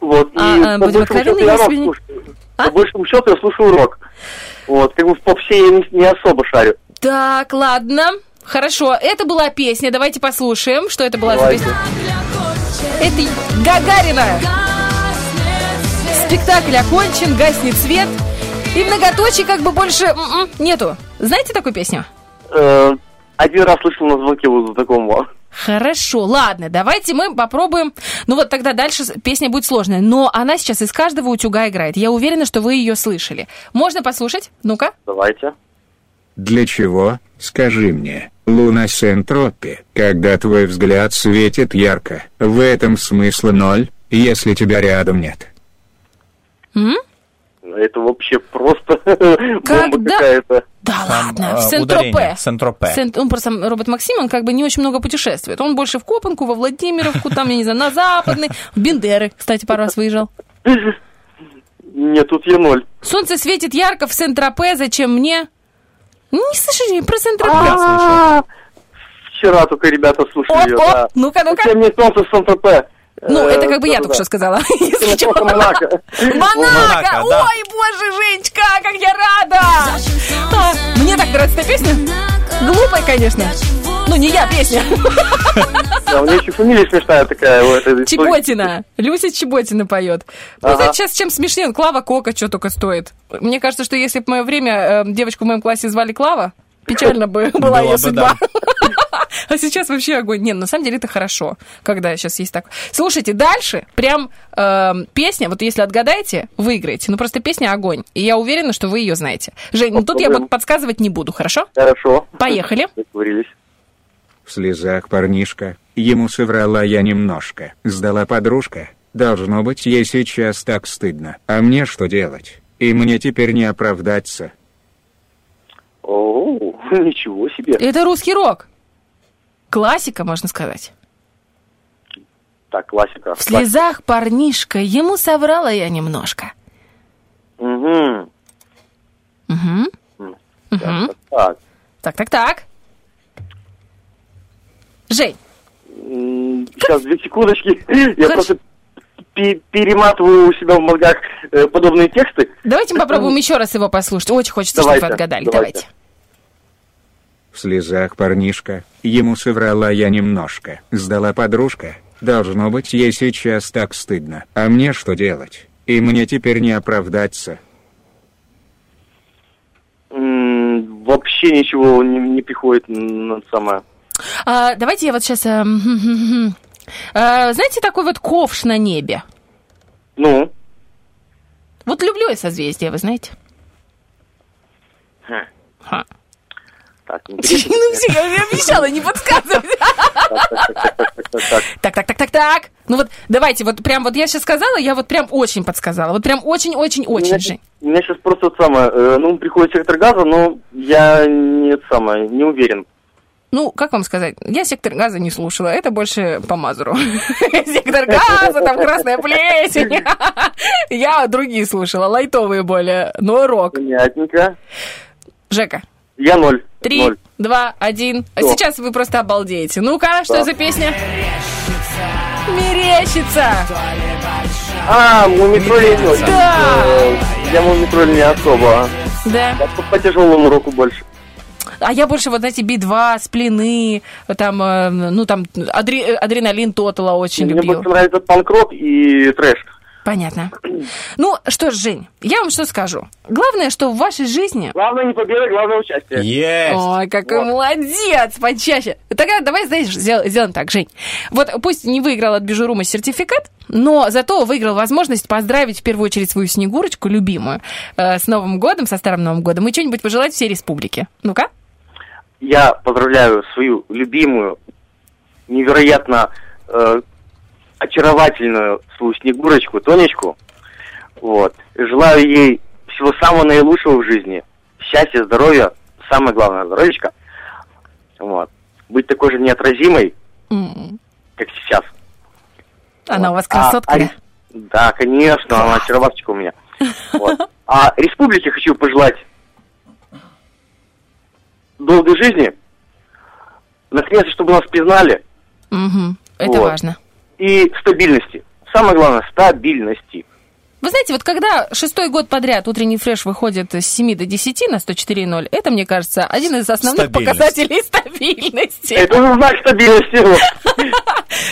Вот, и А, а, по откровенны, счету я я рок слушаю. По большему счету я слушаю рок. Вот, как бы в попсе я не, не особо шарю. Так, ладно. Хорошо, это была песня. Давайте послушаем, что это была за Давайте. песня. Это Гагарина. Спектакль окончен, гаснет свет. И многоточий как бы больше м-м, нету. Знаете такую песню? Э, один раз слышал на звонке вот такому. Хорошо, ладно, давайте мы попробуем. Ну вот тогда дальше песня будет сложная, но она сейчас из каждого утюга играет. Я уверена, что вы ее слышали. Можно послушать? Ну-ка. Давайте. Для чего, скажи мне, луна Сентропи, когда твой взгляд светит ярко? В этом смысла ноль, если тебя рядом нет. М? Это вообще просто бомба какая-то. Да ладно, а, в Сент-Тропе. Сент-Тропе. Сент- Он просто робот Максим, он как бы не очень много путешествует. Он больше в Копанку, во Владимировку, там, я не знаю, на Западный, в Бендеры, кстати, пару раз выезжал. Нет, тут я ноль. Солнце светит ярко в Сент-Тропе, зачем мне? Ну, Не слышали про Сент-Тропе? Вчера только ребята слушали ее, да. ну-ка, ну-ка. Зачем мне солнце в Сан-Тропе? Ну, Э, это как бы я только что сказала. Монако. Ой, боже, Женечка, как я рада! А, Мне так нравится эта песня. Глупая, конечно. Ну, не я, песня. Да, у нее еще фамилия смешная такая. Чеботина. Люся Чеботина поет. Ну, Ага. знаете, сейчас чем смешнее, Клава Кока что только стоит. Мне кажется, что если бы в мое время э, девочку в моем классе звали Клава, печально бы была ее судьба. А сейчас вообще огонь. Не, ну, на самом деле это хорошо, когда сейчас есть так. Слушайте, дальше прям эм, песня, вот если отгадаете, выиграете. Ну, просто песня огонь. И я уверена, что вы ее знаете. Жень, ну тут я подсказывать не буду, хорошо? Хорошо. Поехали. Договорились. В слезах парнишка, ему соврала я немножко. Сдала подружка. Должно быть, ей сейчас так стыдно. А мне что делать? И мне теперь не оправдаться. О, ничего себе. Это русский рок. Классика, можно сказать. Так, классика. В слезах парнишка, ему соврала я немножко. Угу. Угу. Угу. Так. Так, так, так. Жень, Сейчас, две секундочки. Я просто пе- перематываю у себя в мозгах э, подобные тексты. давайте попробуем еще раз его послушать. Очень хочется, Давайте, чтобы вы отгадали. давайте. Давайте. В слезах парнишка, ему соврала я немножко. Сдала подружка. Должно быть, ей сейчас так стыдно. А мне что делать? И мне теперь не оправдаться. М, Вообще ничего не, не приходит на самое. А, давайте я вот сейчас... знаете, такой вот ковш на небе? Ну? Вот люблю я созвездие, вы знаете. Ха. Ха. Так, Ну, все, я обещала не подсказывать. Так, так, так, так, так. Ну вот, давайте, вот прям вот я сейчас сказала, я вот прям очень подсказала. Вот прям очень-очень-очень, Жень. У меня сейчас просто вот самое, э, ну, приходит сектор газа, но я не самое, не уверен. Ну, как вам сказать, я сектор газа не слушала, это больше по Мазуру. Сектор газа, там красная плесень. Я другие слушала, лайтовые более, но рок. Понятненько. Жека, Я ноль. Три, Ноль. два, один. А сейчас вы просто обалдеете. Ну-ка, что Да. за песня? Мерещится. А, мумитроли не очень. Да. Э, Я мумитроли не особо. Да. Я по, по тяжелому року больше. А я больше вот эти Би-2, сплины, там, э, ну, там, адре- адреналин Тотала очень Мне любил. больше нравится панк-рок и трэш. Понятно. Ну, что ж, Жень, я вам что скажу. Главное, что в вашей жизни... Главное не победа, главное участие. Есть! Ой, какой молодец, почаще. Тогда давай, знаешь, сдел- сделаем так, Жень. Вот пусть не выиграл от Бижурума сертификат, но зато выиграл возможность поздравить в первую очередь свою Снегурочку, любимую, э, с Новым годом, со Старым Новым годом, и что-нибудь пожелать всей республике. Ну-ка. Я поздравляю свою любимую, невероятно э, очаровательную свою Снегурочку, Тонечку. Вот. Желаю ей всего самого наилучшего в жизни. Счастья, здоровья, самое главное, здоровечка. Вот. Быть такой же неотразимой, М, как сейчас. Она у вас А, красотка, а да? рес- Да, конечно, она очаровашечка у меня. Вот. А республике хочу пожелать долгой жизни, наконец-то, чтобы нас признали, Мгм, Это Вот. важно. И стабильности. Самое главное, стабильности. Вы знаете, вот когда шестой год подряд утренний фреш выходит с 7 до 10 на 104.0, это, мне кажется, один из основных Стабильность. показателей стабильности. Это уже знак стабильности.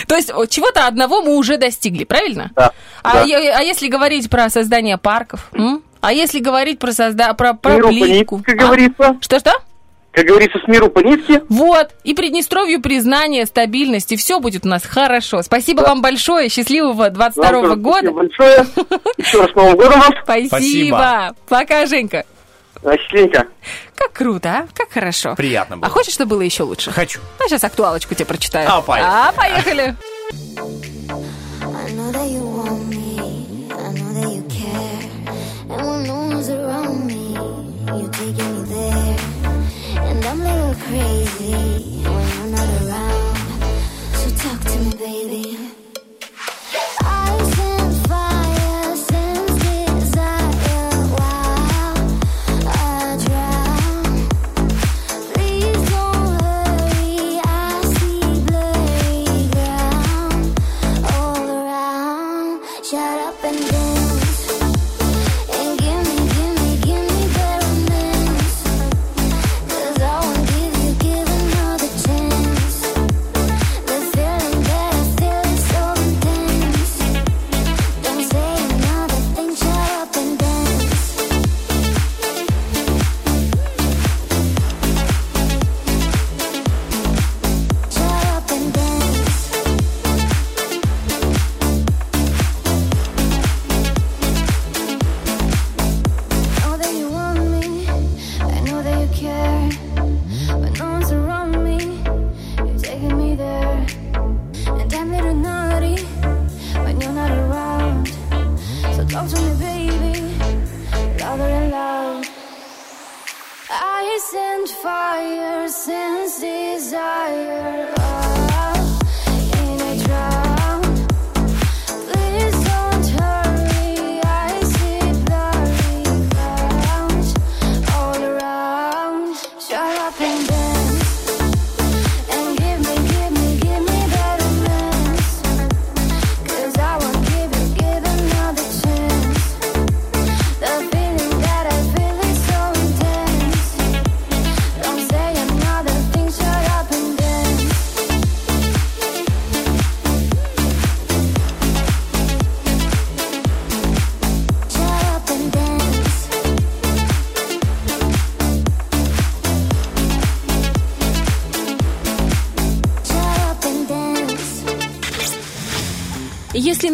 То есть чего-то одного мы уже достигли, правильно? Да. А, а если говорить про создание парков? А если говорить про, созда... про, про плитку? нитке, как говорится. Что-что? Как говорится, с миру по нитке. Вот. И Приднестровью признание, стабильность, и все будет у нас хорошо. Спасибо вам большое. Счастливого 22 Вам тоже года. спасибо большое. Еще раз с Новым годом вас. Спасибо. Спасибо. Пока, Женька. Счастливенько. Как круто, а? Как хорошо. Приятно было. А хочешь, чтобы было еще лучше? Хочу. А сейчас актуалочку тебе прочитаю. А, поехали. А, поехали. breathe and fire, since desire.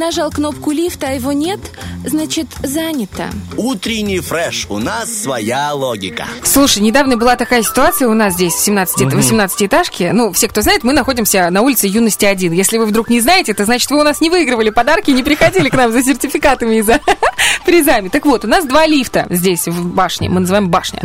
Нажал кнопку лифта, а его нет, значит занято. Утренний фреш. У нас своя логика. Слушай, недавно была такая ситуация у нас здесь, в 17, Мгм. 18-этажке. Ну, все, кто знает, мы находимся на улице Юности 1. Если вы вдруг не знаете, это значит, вы у нас не выигрывали подарки, не приходили к нам за сертификатами и за призами. Так вот, у нас два лифта здесь, в башне. Мы называем башня.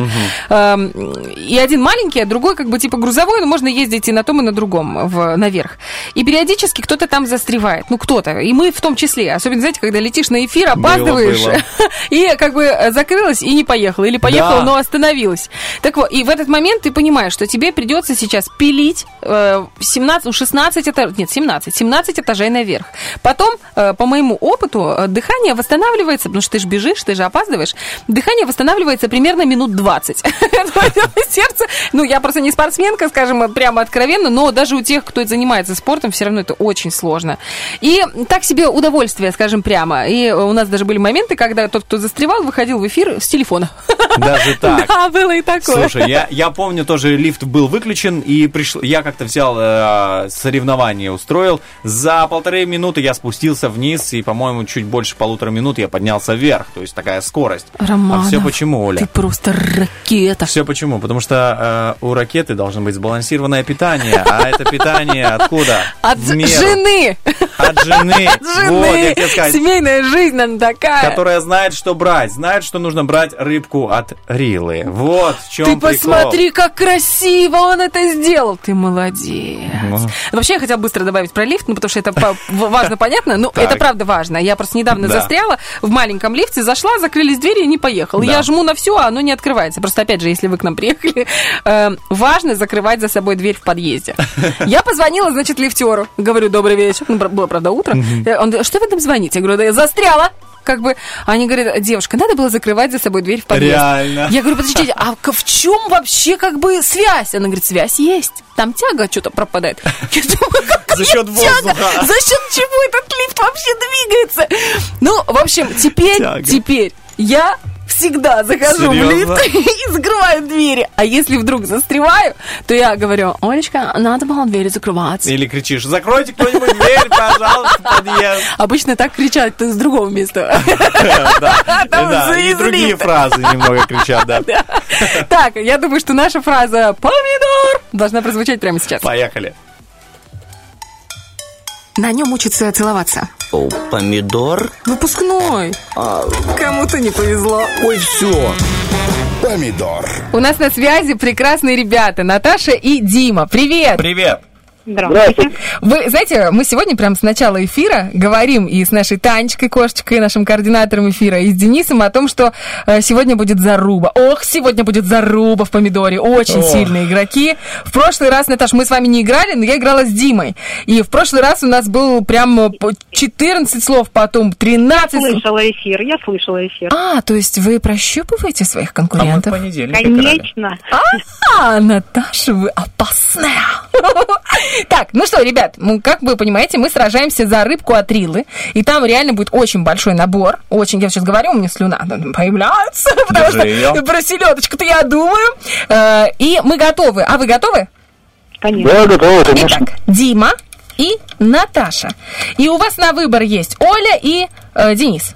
Эм, И один маленький, а другой как бы типа грузовой, но можно ездить и на том, и на другом в, наверх. И периодически кто-то там застревает. Ну, кто-то. И мы в том числе. Особенно, знаете, когда летишь на эфир, опаздываешь. было. И как бы э, закрылась и не поехала. Или поехала, Да. но остановилась. Так вот, и в этот момент ты понимаешь, что тебе придется сейчас пилить э, 17, ну, 16 этажей, нет, 17, 17 этажей наверх. Потом, э, по моему опыту, э, дыхание восстанавливается, потому что ты же бежишь, ты же опаздываешь, дыхание восстанавливается примерно минут 20. Сердце, ну, я просто не спортсменка, скажем, прямо откровенно, но даже у тех, кто занимается спортом, все равно это очень сложно. И так себе удовольствие, скажем прямо. И у нас даже были моменты, когда тот, кто застревал, выходил в эфир с телефона. Даже так. Да, было и такое. Слушай, я, я помню, тоже лифт был выключен, и пришел, я как-то взял э, соревнование, устроил. За полторы минуты я спустился вниз, и, по-моему, чуть больше полутора минут я поднялся вверх. То есть такая скорость. Романов, а все почему, Оля? Ты просто ракета. Все почему? Потому что э, у ракеты должно быть сбалансированное питание, а это питание откуда? От жены. От жены. От жены. Семейная жизнь, она такая. Которая знает, что брать, знает, что нужно брать рыбку от Рилы. Вот в чем Ты посмотри, как красиво он это сделал. Ты молодец. Вообще, я хотела быстро добавить про лифт, ну, потому что это важно, понятно. Ну, это правда важно. Я просто недавно Да. застряла в маленьком лифте, зашла, закрылись двери и не поехала. Я жму на все, а оно не открывается. Просто, опять же, если вы к нам приехали, э, важно закрывать за собой дверь в подъезде. Я позвонила, значит, лифтеру. Говорю, добрый вечер. Ну, было, правда, утро. Э, Он говорит, что вы там звоните? Я говорю, да я застряла. Как бы, они говорят, девушка, надо было закрывать за собой дверь в подъезд. Реально. Я говорю, подождите, а в чем вообще как бы связь? Она говорит, связь есть. Там тяга что-то пропадает. Я думаю, какая За счет тяга? воздуха. За счет чего этот лифт вообще двигается? Ну, в общем, теперь, Тяга. теперь я всегда захожу Серьезно? в лифт и закрываю двери. А если вдруг застреваю, то я говорю, Олечка, надо было двери закрывать. Или кричишь, закройте кто-нибудь дверь, пожалуйста, подъезд. Обычно так кричат с другого места. Да, и другие фразы немного кричат, да. Так, я думаю, что наша фраза «помидор» должна прозвучать прямо сейчас. Поехали. На нем учатся целоваться. О, помидор? Выпускной. Кому-то не повезло. Ой, все. Помидор. У нас на связи прекрасные ребята Наташа и Дима. Привет! Привет. Здравствуйте. Вы знаете, мы сегодня прям с начала эфира говорим и с нашей Танечкой Кошечкой, нашим координатором эфира, и с Денисом о том, что э, сегодня будет заруба. Ох, сегодня будет заруба в помидоре. Очень Ох. сильные игроки. В прошлый раз, Наташ, мы с вами не играли, но я играла с Димой. И в прошлый раз у нас был прям э, по 14 слов, потом 13 Я слов. слышала эфир, я слышала эфир. А, то есть вы прощупываете своих конкурентов? Конечно. А, Наташа, вы опасная. Так, ну что, ребят, ну, как вы понимаете, мы сражаемся за рыбку от Рилы, и там реально будет очень большой набор. Очень, я сейчас говорю, у меня слюна появляется, потому что про селедочку-то я думаю. Э, И мы готовы. А вы готовы? Конечно. Да, готово, конечно. Итак, Дима и Наташа. И у вас на выбор есть Оля и э, Денис.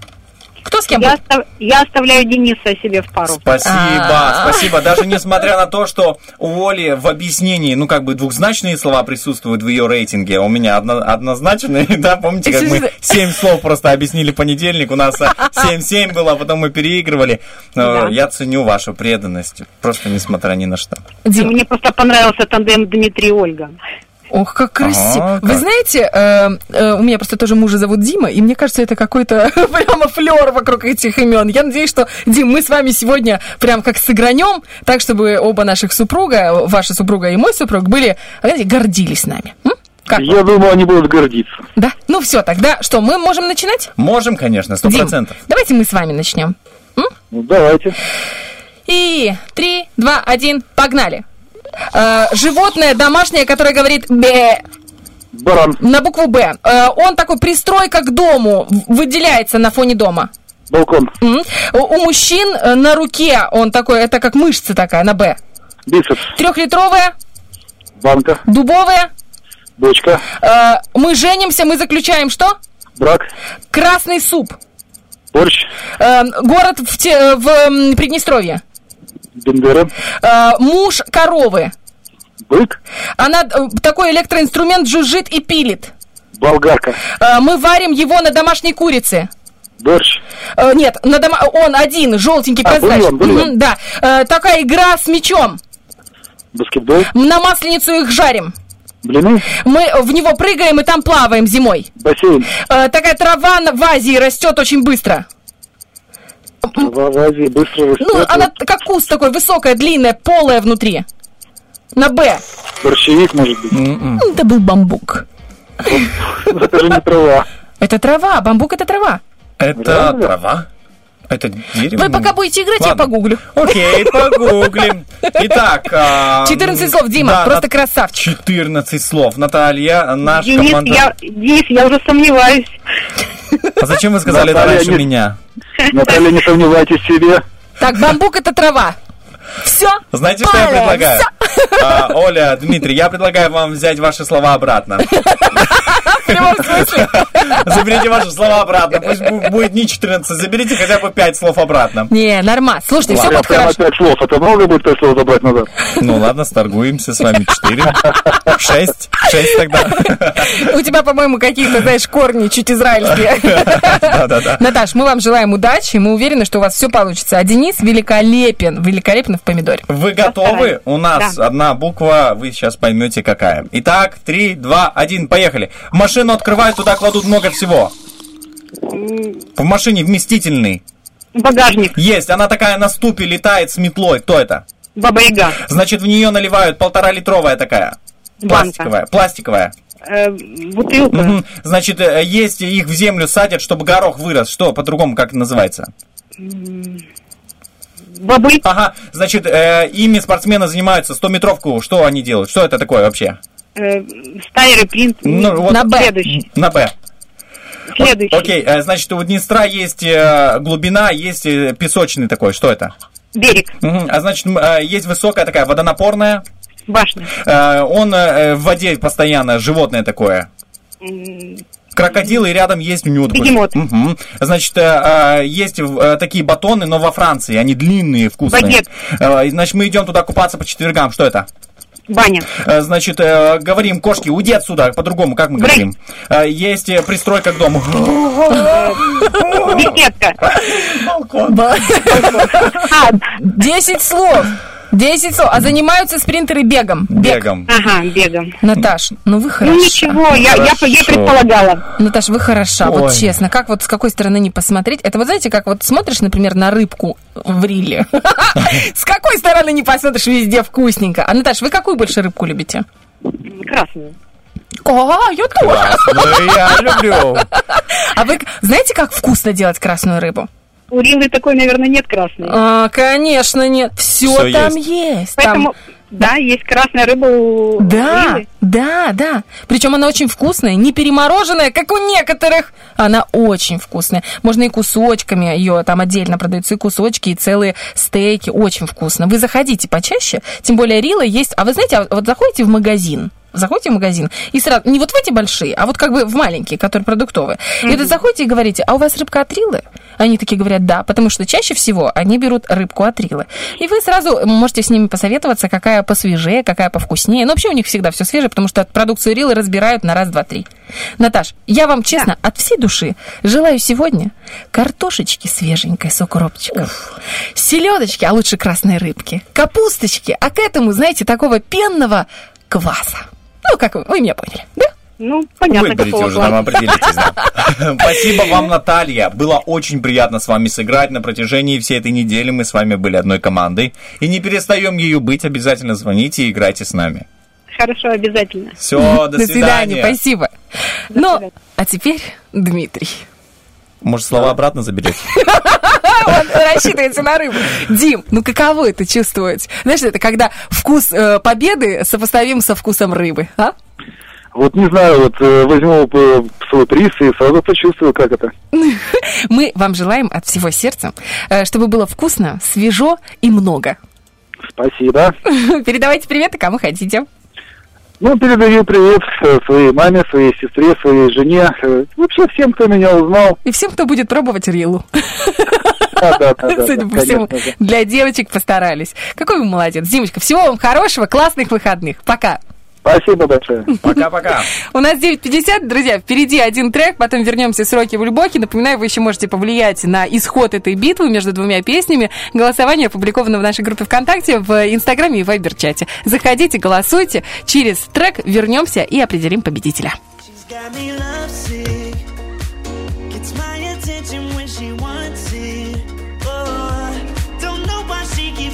Кто с кем Я, остав- я оставляю Дениса себе в пару. Спасибо, А. спасибо. Даже несмотря на то, что у Оли в объяснении, ну, как бы двухзначные слова присутствуют в ее рейтинге, а у меня одно- однозначные, да, помните, как мы семь слов просто объяснили понедельник, у нас а, 7-7 было, а потом мы переигрывали. Да. Э, Я ценю вашу преданность, просто несмотря ни на что. Мне просто понравился тандем Дмитрий и Ольга. Ох, как красиво. Ага, Вы как. знаете, э, э, у меня просто тоже мужа зовут Дима, и мне кажется, это какой-то прямо флер вокруг этих имен. Я надеюсь, что, Дим, мы с вами сегодня прям как сыгранем, так, чтобы оба наших супруга, ваша супруга и мой супруг, были, знаете, гордились нами. М? Как Я думаю, они будут гордиться. Да? Ну все, тогда что, мы можем начинать? Можем, конечно, сто процентов. давайте мы с вами начнем. М? Ну, давайте. И три, два, один, погнали. Э, животное домашнее, которое говорит бе. Баран. На букву Б. Э, он такой пристройка к дому, выделяется на фоне дома. Балкон. М. У мужчин э, на руке он такой, это как мышца такая, на Б. Бицепс. Трехлитровая, Банка. дубовая. Бочка. Э, мы женимся, мы заключаем что? Брак. Красный суп. Борщ. Э, город в, те- в Приднестровье. Бендера. Э, муж коровы. Бык. Она э, такой электроинструмент жужжит и пилит. Болгарка. Э, мы варим его на домашней курице. Борщ. Э, нет, на дома... он один, желтенький, А, казач. бульон, бульон. Да. Э, такая игра с мячом. Баскетбол. На масленицу их жарим. Блины. Мы в него прыгаем и там плаваем зимой. Бассейн. Э, такая трава в Азии растет очень быстро. В Азии быстро растет. Ну, она как куст такой, высокая, длинная, полая внутри. На Б. Борщевик, может быть. Ну, Это был бамбук. Это же не трава. Это трава, бамбук это трава. Это трава? Это дерево? Вы пока будете играть, я Ладно. погуглю. Окей, погуглим. Итак... а, 14 слов, Дима, да, просто на- красавчик. 14 слов. Наталья, наш Денис, команда... я, Денис, я уже сомневаюсь. А зачем вы сказали это раньше меня? Наталья, не сомневайтесь в себе. Так, бамбук это трава. Все. Знаете, что я предлагаю? А, Оля, Дмитрий, я предлагаю вам взять ваши слова обратно. Прямом смысле. Заберите ваши слова обратно. Пусть бу- будет не 14, заберите хотя бы 5 слов обратно. Не, нормально. Слушайте, все будет хорошо. пять слов. Это много будет пять слов забрать назад? Ну ладно, сторгуемся с вами 4, 6, 6 тогда. У тебя, по-моему, какие-то, знаешь, корни чуть израильские. Да-да-да. Наташ, мы вам желаем удачи, мы уверены, что у вас все получится. А Денис великолепен, великолепен в помидоре. Вы готовы? У нас одна буква, вы сейчас поймете какая. Итак, 3, 2, 1, поехали. Машину открывают, туда кладут много всего. В машине вместительный. Багажник. Есть, она такая на ступе летает с метлой. Кто это? Баба Яга. Значит, в нее наливают полтора литровая такая. Банка. Пластиковая. Пластиковая. Э, бутылка. Мгм. Значит, э, есть их в землю садят, чтобы горох вырос. Что по-другому как это называется? Бобы. Ага, значит, э, ими спортсмены занимаются 100-метровку. Что они делают? Что это такое вообще? Э, стайры, принт. Ну, вот- На Б. Следующий. На Б. Следующий. Окей, э, значит, у Днестра есть э, глубина, есть песочный такой. Что это? Берег. Мгм. А значит, есть высокая такая водонапорная. Башня. Он в воде постоянно, животное такое. М, Крокодил, и рядом есть у него Бегемот. Мгм. Значит, есть такие батоны, но во Франции. Они длинные, вкусные. Багет. И, Значит, мы идем туда купаться по четвергам. Что это? Баня. Э, Значит, э, говорим, кошки, уйди отсюда, по-другому, как мы Брысь. говорим? Э, Есть пристройка к дому. Беседка. Ба- А, 10 слов. 10 слов. А занимаются спринтеры бегом. Бег. Бегом. ага, бегом. Наташ, ну вы хороша. Ну ничего, я, я, я предполагала. Наташ, вы хороша, вот Ой. честно. Как вот с какой стороны не посмотреть? Это вот знаете, как вот смотришь, например, на рыбку в риле. С какой стороны не посмотришь, везде вкусненько. А, Наташ, вы какую больше рыбку любите? Красную. А, я тоже. Красную я люблю. А вы знаете, как вкусно делать красную рыбу? У Рилы такой, наверное, нет красной. А, конечно, нет. Все Всё там есть. есть. Поэтому, Там- да, есть красная рыба у Да, Рилы. да, да. Причем она очень вкусная, не перемороженная, как у некоторых. Она очень вкусная. Можно и кусочками ее там отдельно продаются и кусочки, и целые стейки. Очень вкусно. Вы заходите почаще, тем более Рила есть. А вы знаете, а вот заходите в магазин, заходите в магазин и сразу, не вот в эти большие, а вот как бы в маленькие, которые продуктовые. И вот заходите и говорите, а у вас рыбка от Рилы? Они такие говорят, да, потому что чаще всего они берут рыбку от Рилы. И вы сразу можете с ними посоветоваться, какая посвежее, какая повкуснее. Но вообще у них всегда все свежее, потому что продукцию Рилы разбирают на раз, два, три. Наташ, я вам честно, от всей души желаю сегодня картошечки свеженькой с укропчиком, селедочки, а лучше красной рыбки, капусточки, а к этому, знаете, такого пенного кваса. Ну, как вы, вы меня поняли, да? Ну, понятно, Выберите уже, там определитесь. да. Спасибо вам, Наталья. Было очень приятно с вами сыграть. На протяжении всей этой недели мы с вами были одной командой. И не перестаем ею быть. Обязательно звоните и играйте с нами. Хорошо, обязательно. Все, до свидания. спасибо. Ну, а теперь Дмитрий. Может, слова обратно заберете? Он рассчитывается на рыбу. Дим, ну каково это чувствовать? Знаешь, это когда вкус э, победы сопоставим со вкусом рыбы, а? Вот не знаю, вот э, возьму э, свой приз и сразу почувствую, как это. Мы вам желаем от всего сердца, чтобы было вкусно, свежо и много. Спасибо. Передавайте приветы кому хотите. Ну, передаю привет э, своей маме, своей сестре, своей жене, э, вообще всем, кто меня узнал. И всем, кто будет пробовать рилу. Да, да, да, Судя по всему, для девочек постарались. Какой вы молодец. Димочка, всего вам хорошего, классных выходных. Пока. Спасибо большое. Пока-пока. У нас 9.50, друзья, впереди один трек, потом вернемся с Роки в Любоки. Напоминаю, вы еще можете повлиять на исход этой битвы между двумя песнями. Голосование опубликовано в нашей группе ВКонтакте, в Инстаграме и Вайбер-чате. Заходите, голосуйте. Через трек вернемся и определим победителя.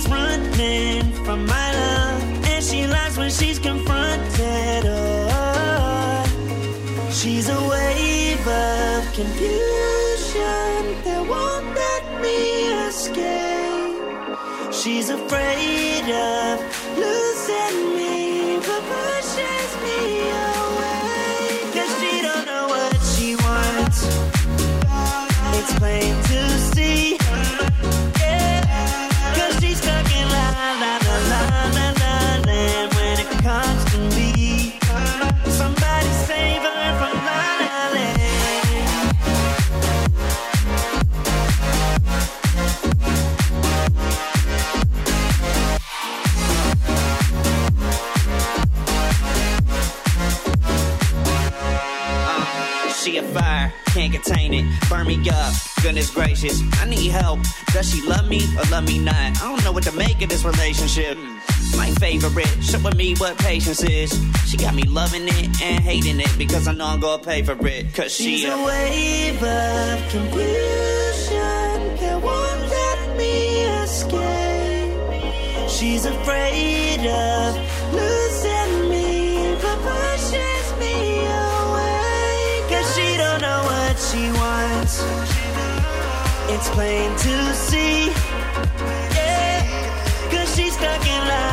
running from my love. And she lies when she's confronted. Confusion that won't let me escape. She's afraid of losing me, but pushes me away. Cause she don't know what she wants. It's Burn me up, goodness gracious. I need help. Does she love me or love me not? I don't know what to make of this relationship. My favorite, showing me what patience is. She got me loving it and hating it because I know I'm gonna pay for it. Cause she She's a wave of confusion that won't let me escape. She's afraid of It's plain to see. Yeah. Cause she's stuck in la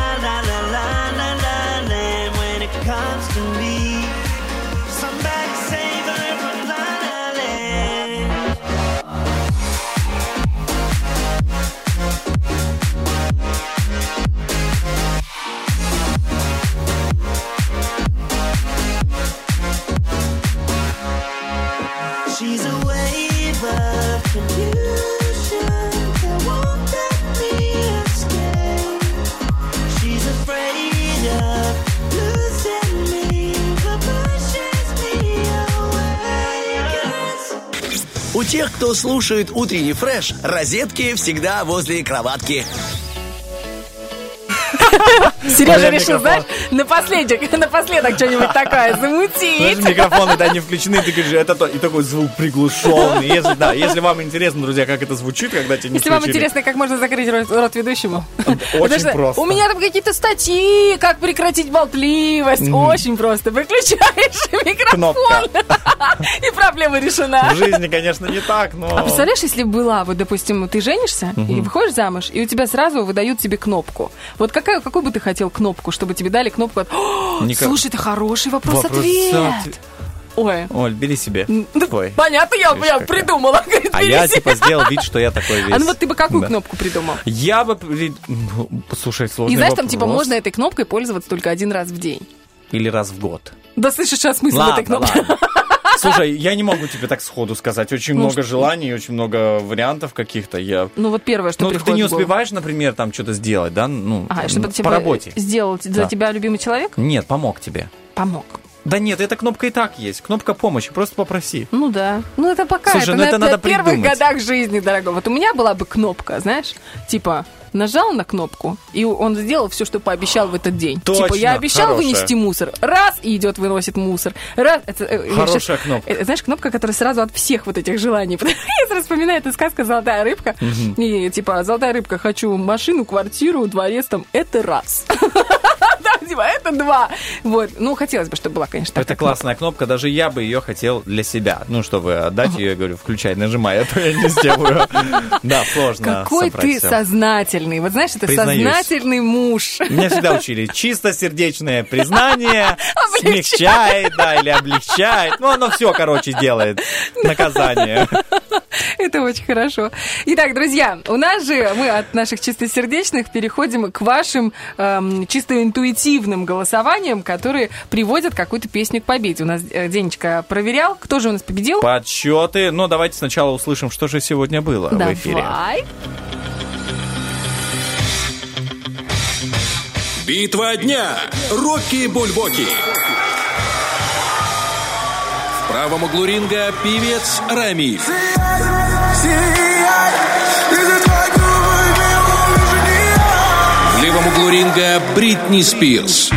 тех, кто слушает утренний фреш, розетки всегда возле кроватки. Сережа решил, знаешь, напоследок, напоследок что-нибудь такое замутить. микрофоны да, не включены, ты говоришь, это то, и такой звук приглушенный. Если, да, если вам интересно, друзья, как это звучит, когда тебя не Если вам интересно, как можно закрыть рот, рот ведущему. Очень просто. У меня там какие-то статьи, как прекратить болтливость. Очень просто. Выключаешь микрофон, и проблема решена. В жизни, конечно, не так, но... А представляешь, если была, вот, допустим, ты женишься и выходишь замуж, и у тебя сразу выдают тебе кнопку. Вот какая, какую бы ты хотел кнопку, чтобы тебе дали кнопку? от, «О, Никак- Слушай, это хороший вопрос-ответ. Вопрос-ответ. Ой. Оль, бери себе. Ой. Понятно, я, Видишь, я какая. придумала. Говорит, А я, себе. типа, сделал вид, что я такой весь. А ну вот ты бы какую Да. кнопку придумал? Я бы... ну, Слушай, сложный И знаешь, там типа вопрос. можно этой кнопкой пользоваться только один раз в день. или раз в год? Да слышишь, а смысл в этой Ладно, кнопке? ладно. Слушай, я не могу тебе так сходу сказать. Очень Ну, много что- желаний, очень много вариантов каких-то. Я... Ну вот первое, что Ну, ты приходит не в голову. успеешь, например, там что-то сделать, да? Ну, А, чтобы по работе. сделал за Да. тебя любимый человек? Нет, помог тебе. Помог. Да нет, эта кнопка и так есть. Кнопка помощи, просто попроси. Ну да. Ну это пока. Слушай, это ну на, это на надо первых придумать. годах жизни, дорогой. Вот у меня была бы кнопка, знаешь, типа нажал на кнопку, и он сделал все, что пообещал в этот день. Точно, типа я обещал хорошая. вынести мусор. Раз, и идет, выносит мусор. Раз. Это, э, Хорошая щас- кнопка. э, знаешь, кнопка, которая сразу от всех вот этих желаний. Я сразу вспоминаю эту сказку «Золотая рыбка». Мгм. И типа «Золотая рыбка, хочу машину, квартиру, дворец там». Это раз. Да, типа, это два. Вот. Ну, хотелось бы, чтобы была, конечно, Это классная кнопка, даже я бы ее хотел для себя. Ну, чтобы отдать ее, я говорю, включай, нажимай, а то я не сделаю. Да, сложно Какой ты сознательный. Вот знаешь, это сознательный муж. Меня всегда учили чистосердечное признание Облегчает. смягчает, да, или облегчает. Ну, оно все, короче, делает наказание. Это очень хорошо. Итак, друзья, у нас же мы от наших чистосердечных переходим к вашим эм, чисто интуитивным голосованиям, которые приводят какую-то песню к победе. У нас э, Денечка проверял, кто же у нас победил. Подсчеты. Ну, давайте сначала услышим, что же сегодня было в эфире. Давай. Битва дня. Рокки Бульбоки. В правом углу ринга певец Рамиль. В левом углу ринга Бритни Спирс.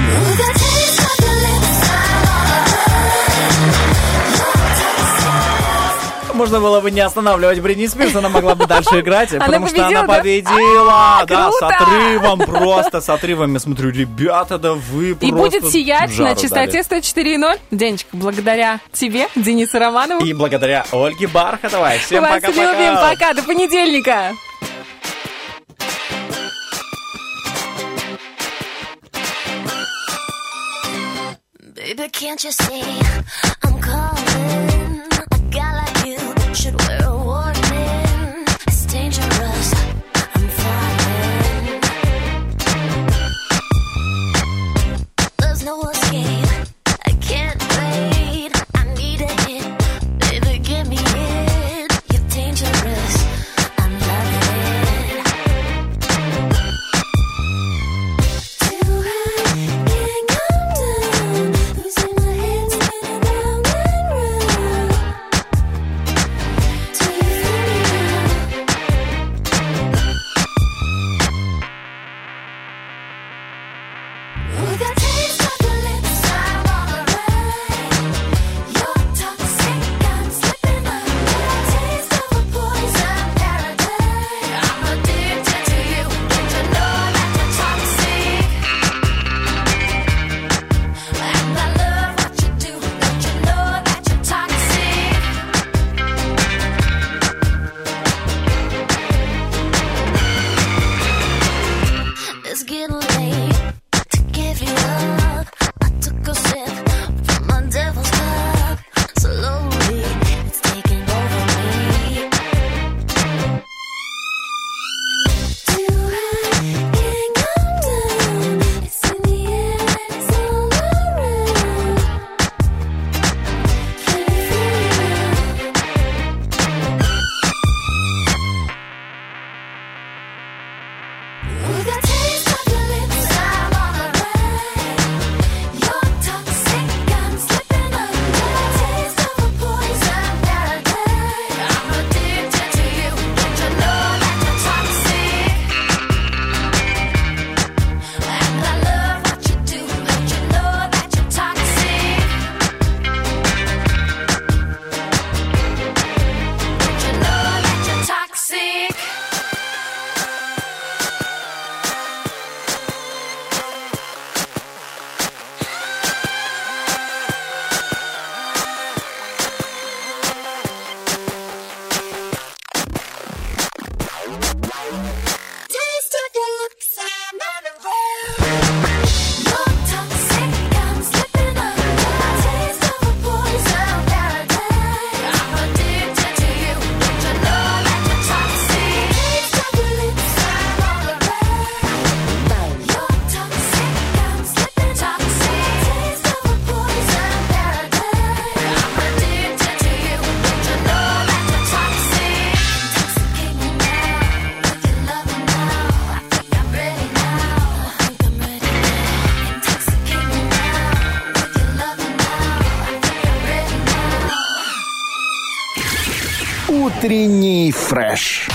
Можно было бы не останавливать Бритни Спирс, она могла бы дальше играть, Она потому что победила, она победила. А, Да, с круто! отрывом, просто с отрывом. Я смотрю, ребята, да вы И просто будет сиять на частоте 104.0. Денечка, благодаря тебе, Денису Романову. И благодаря Ольге Бархатовой. Всем Вас пока-пока. любим. Пока. До понедельника. Baby, can't you see I'm calling? Утренний фреш.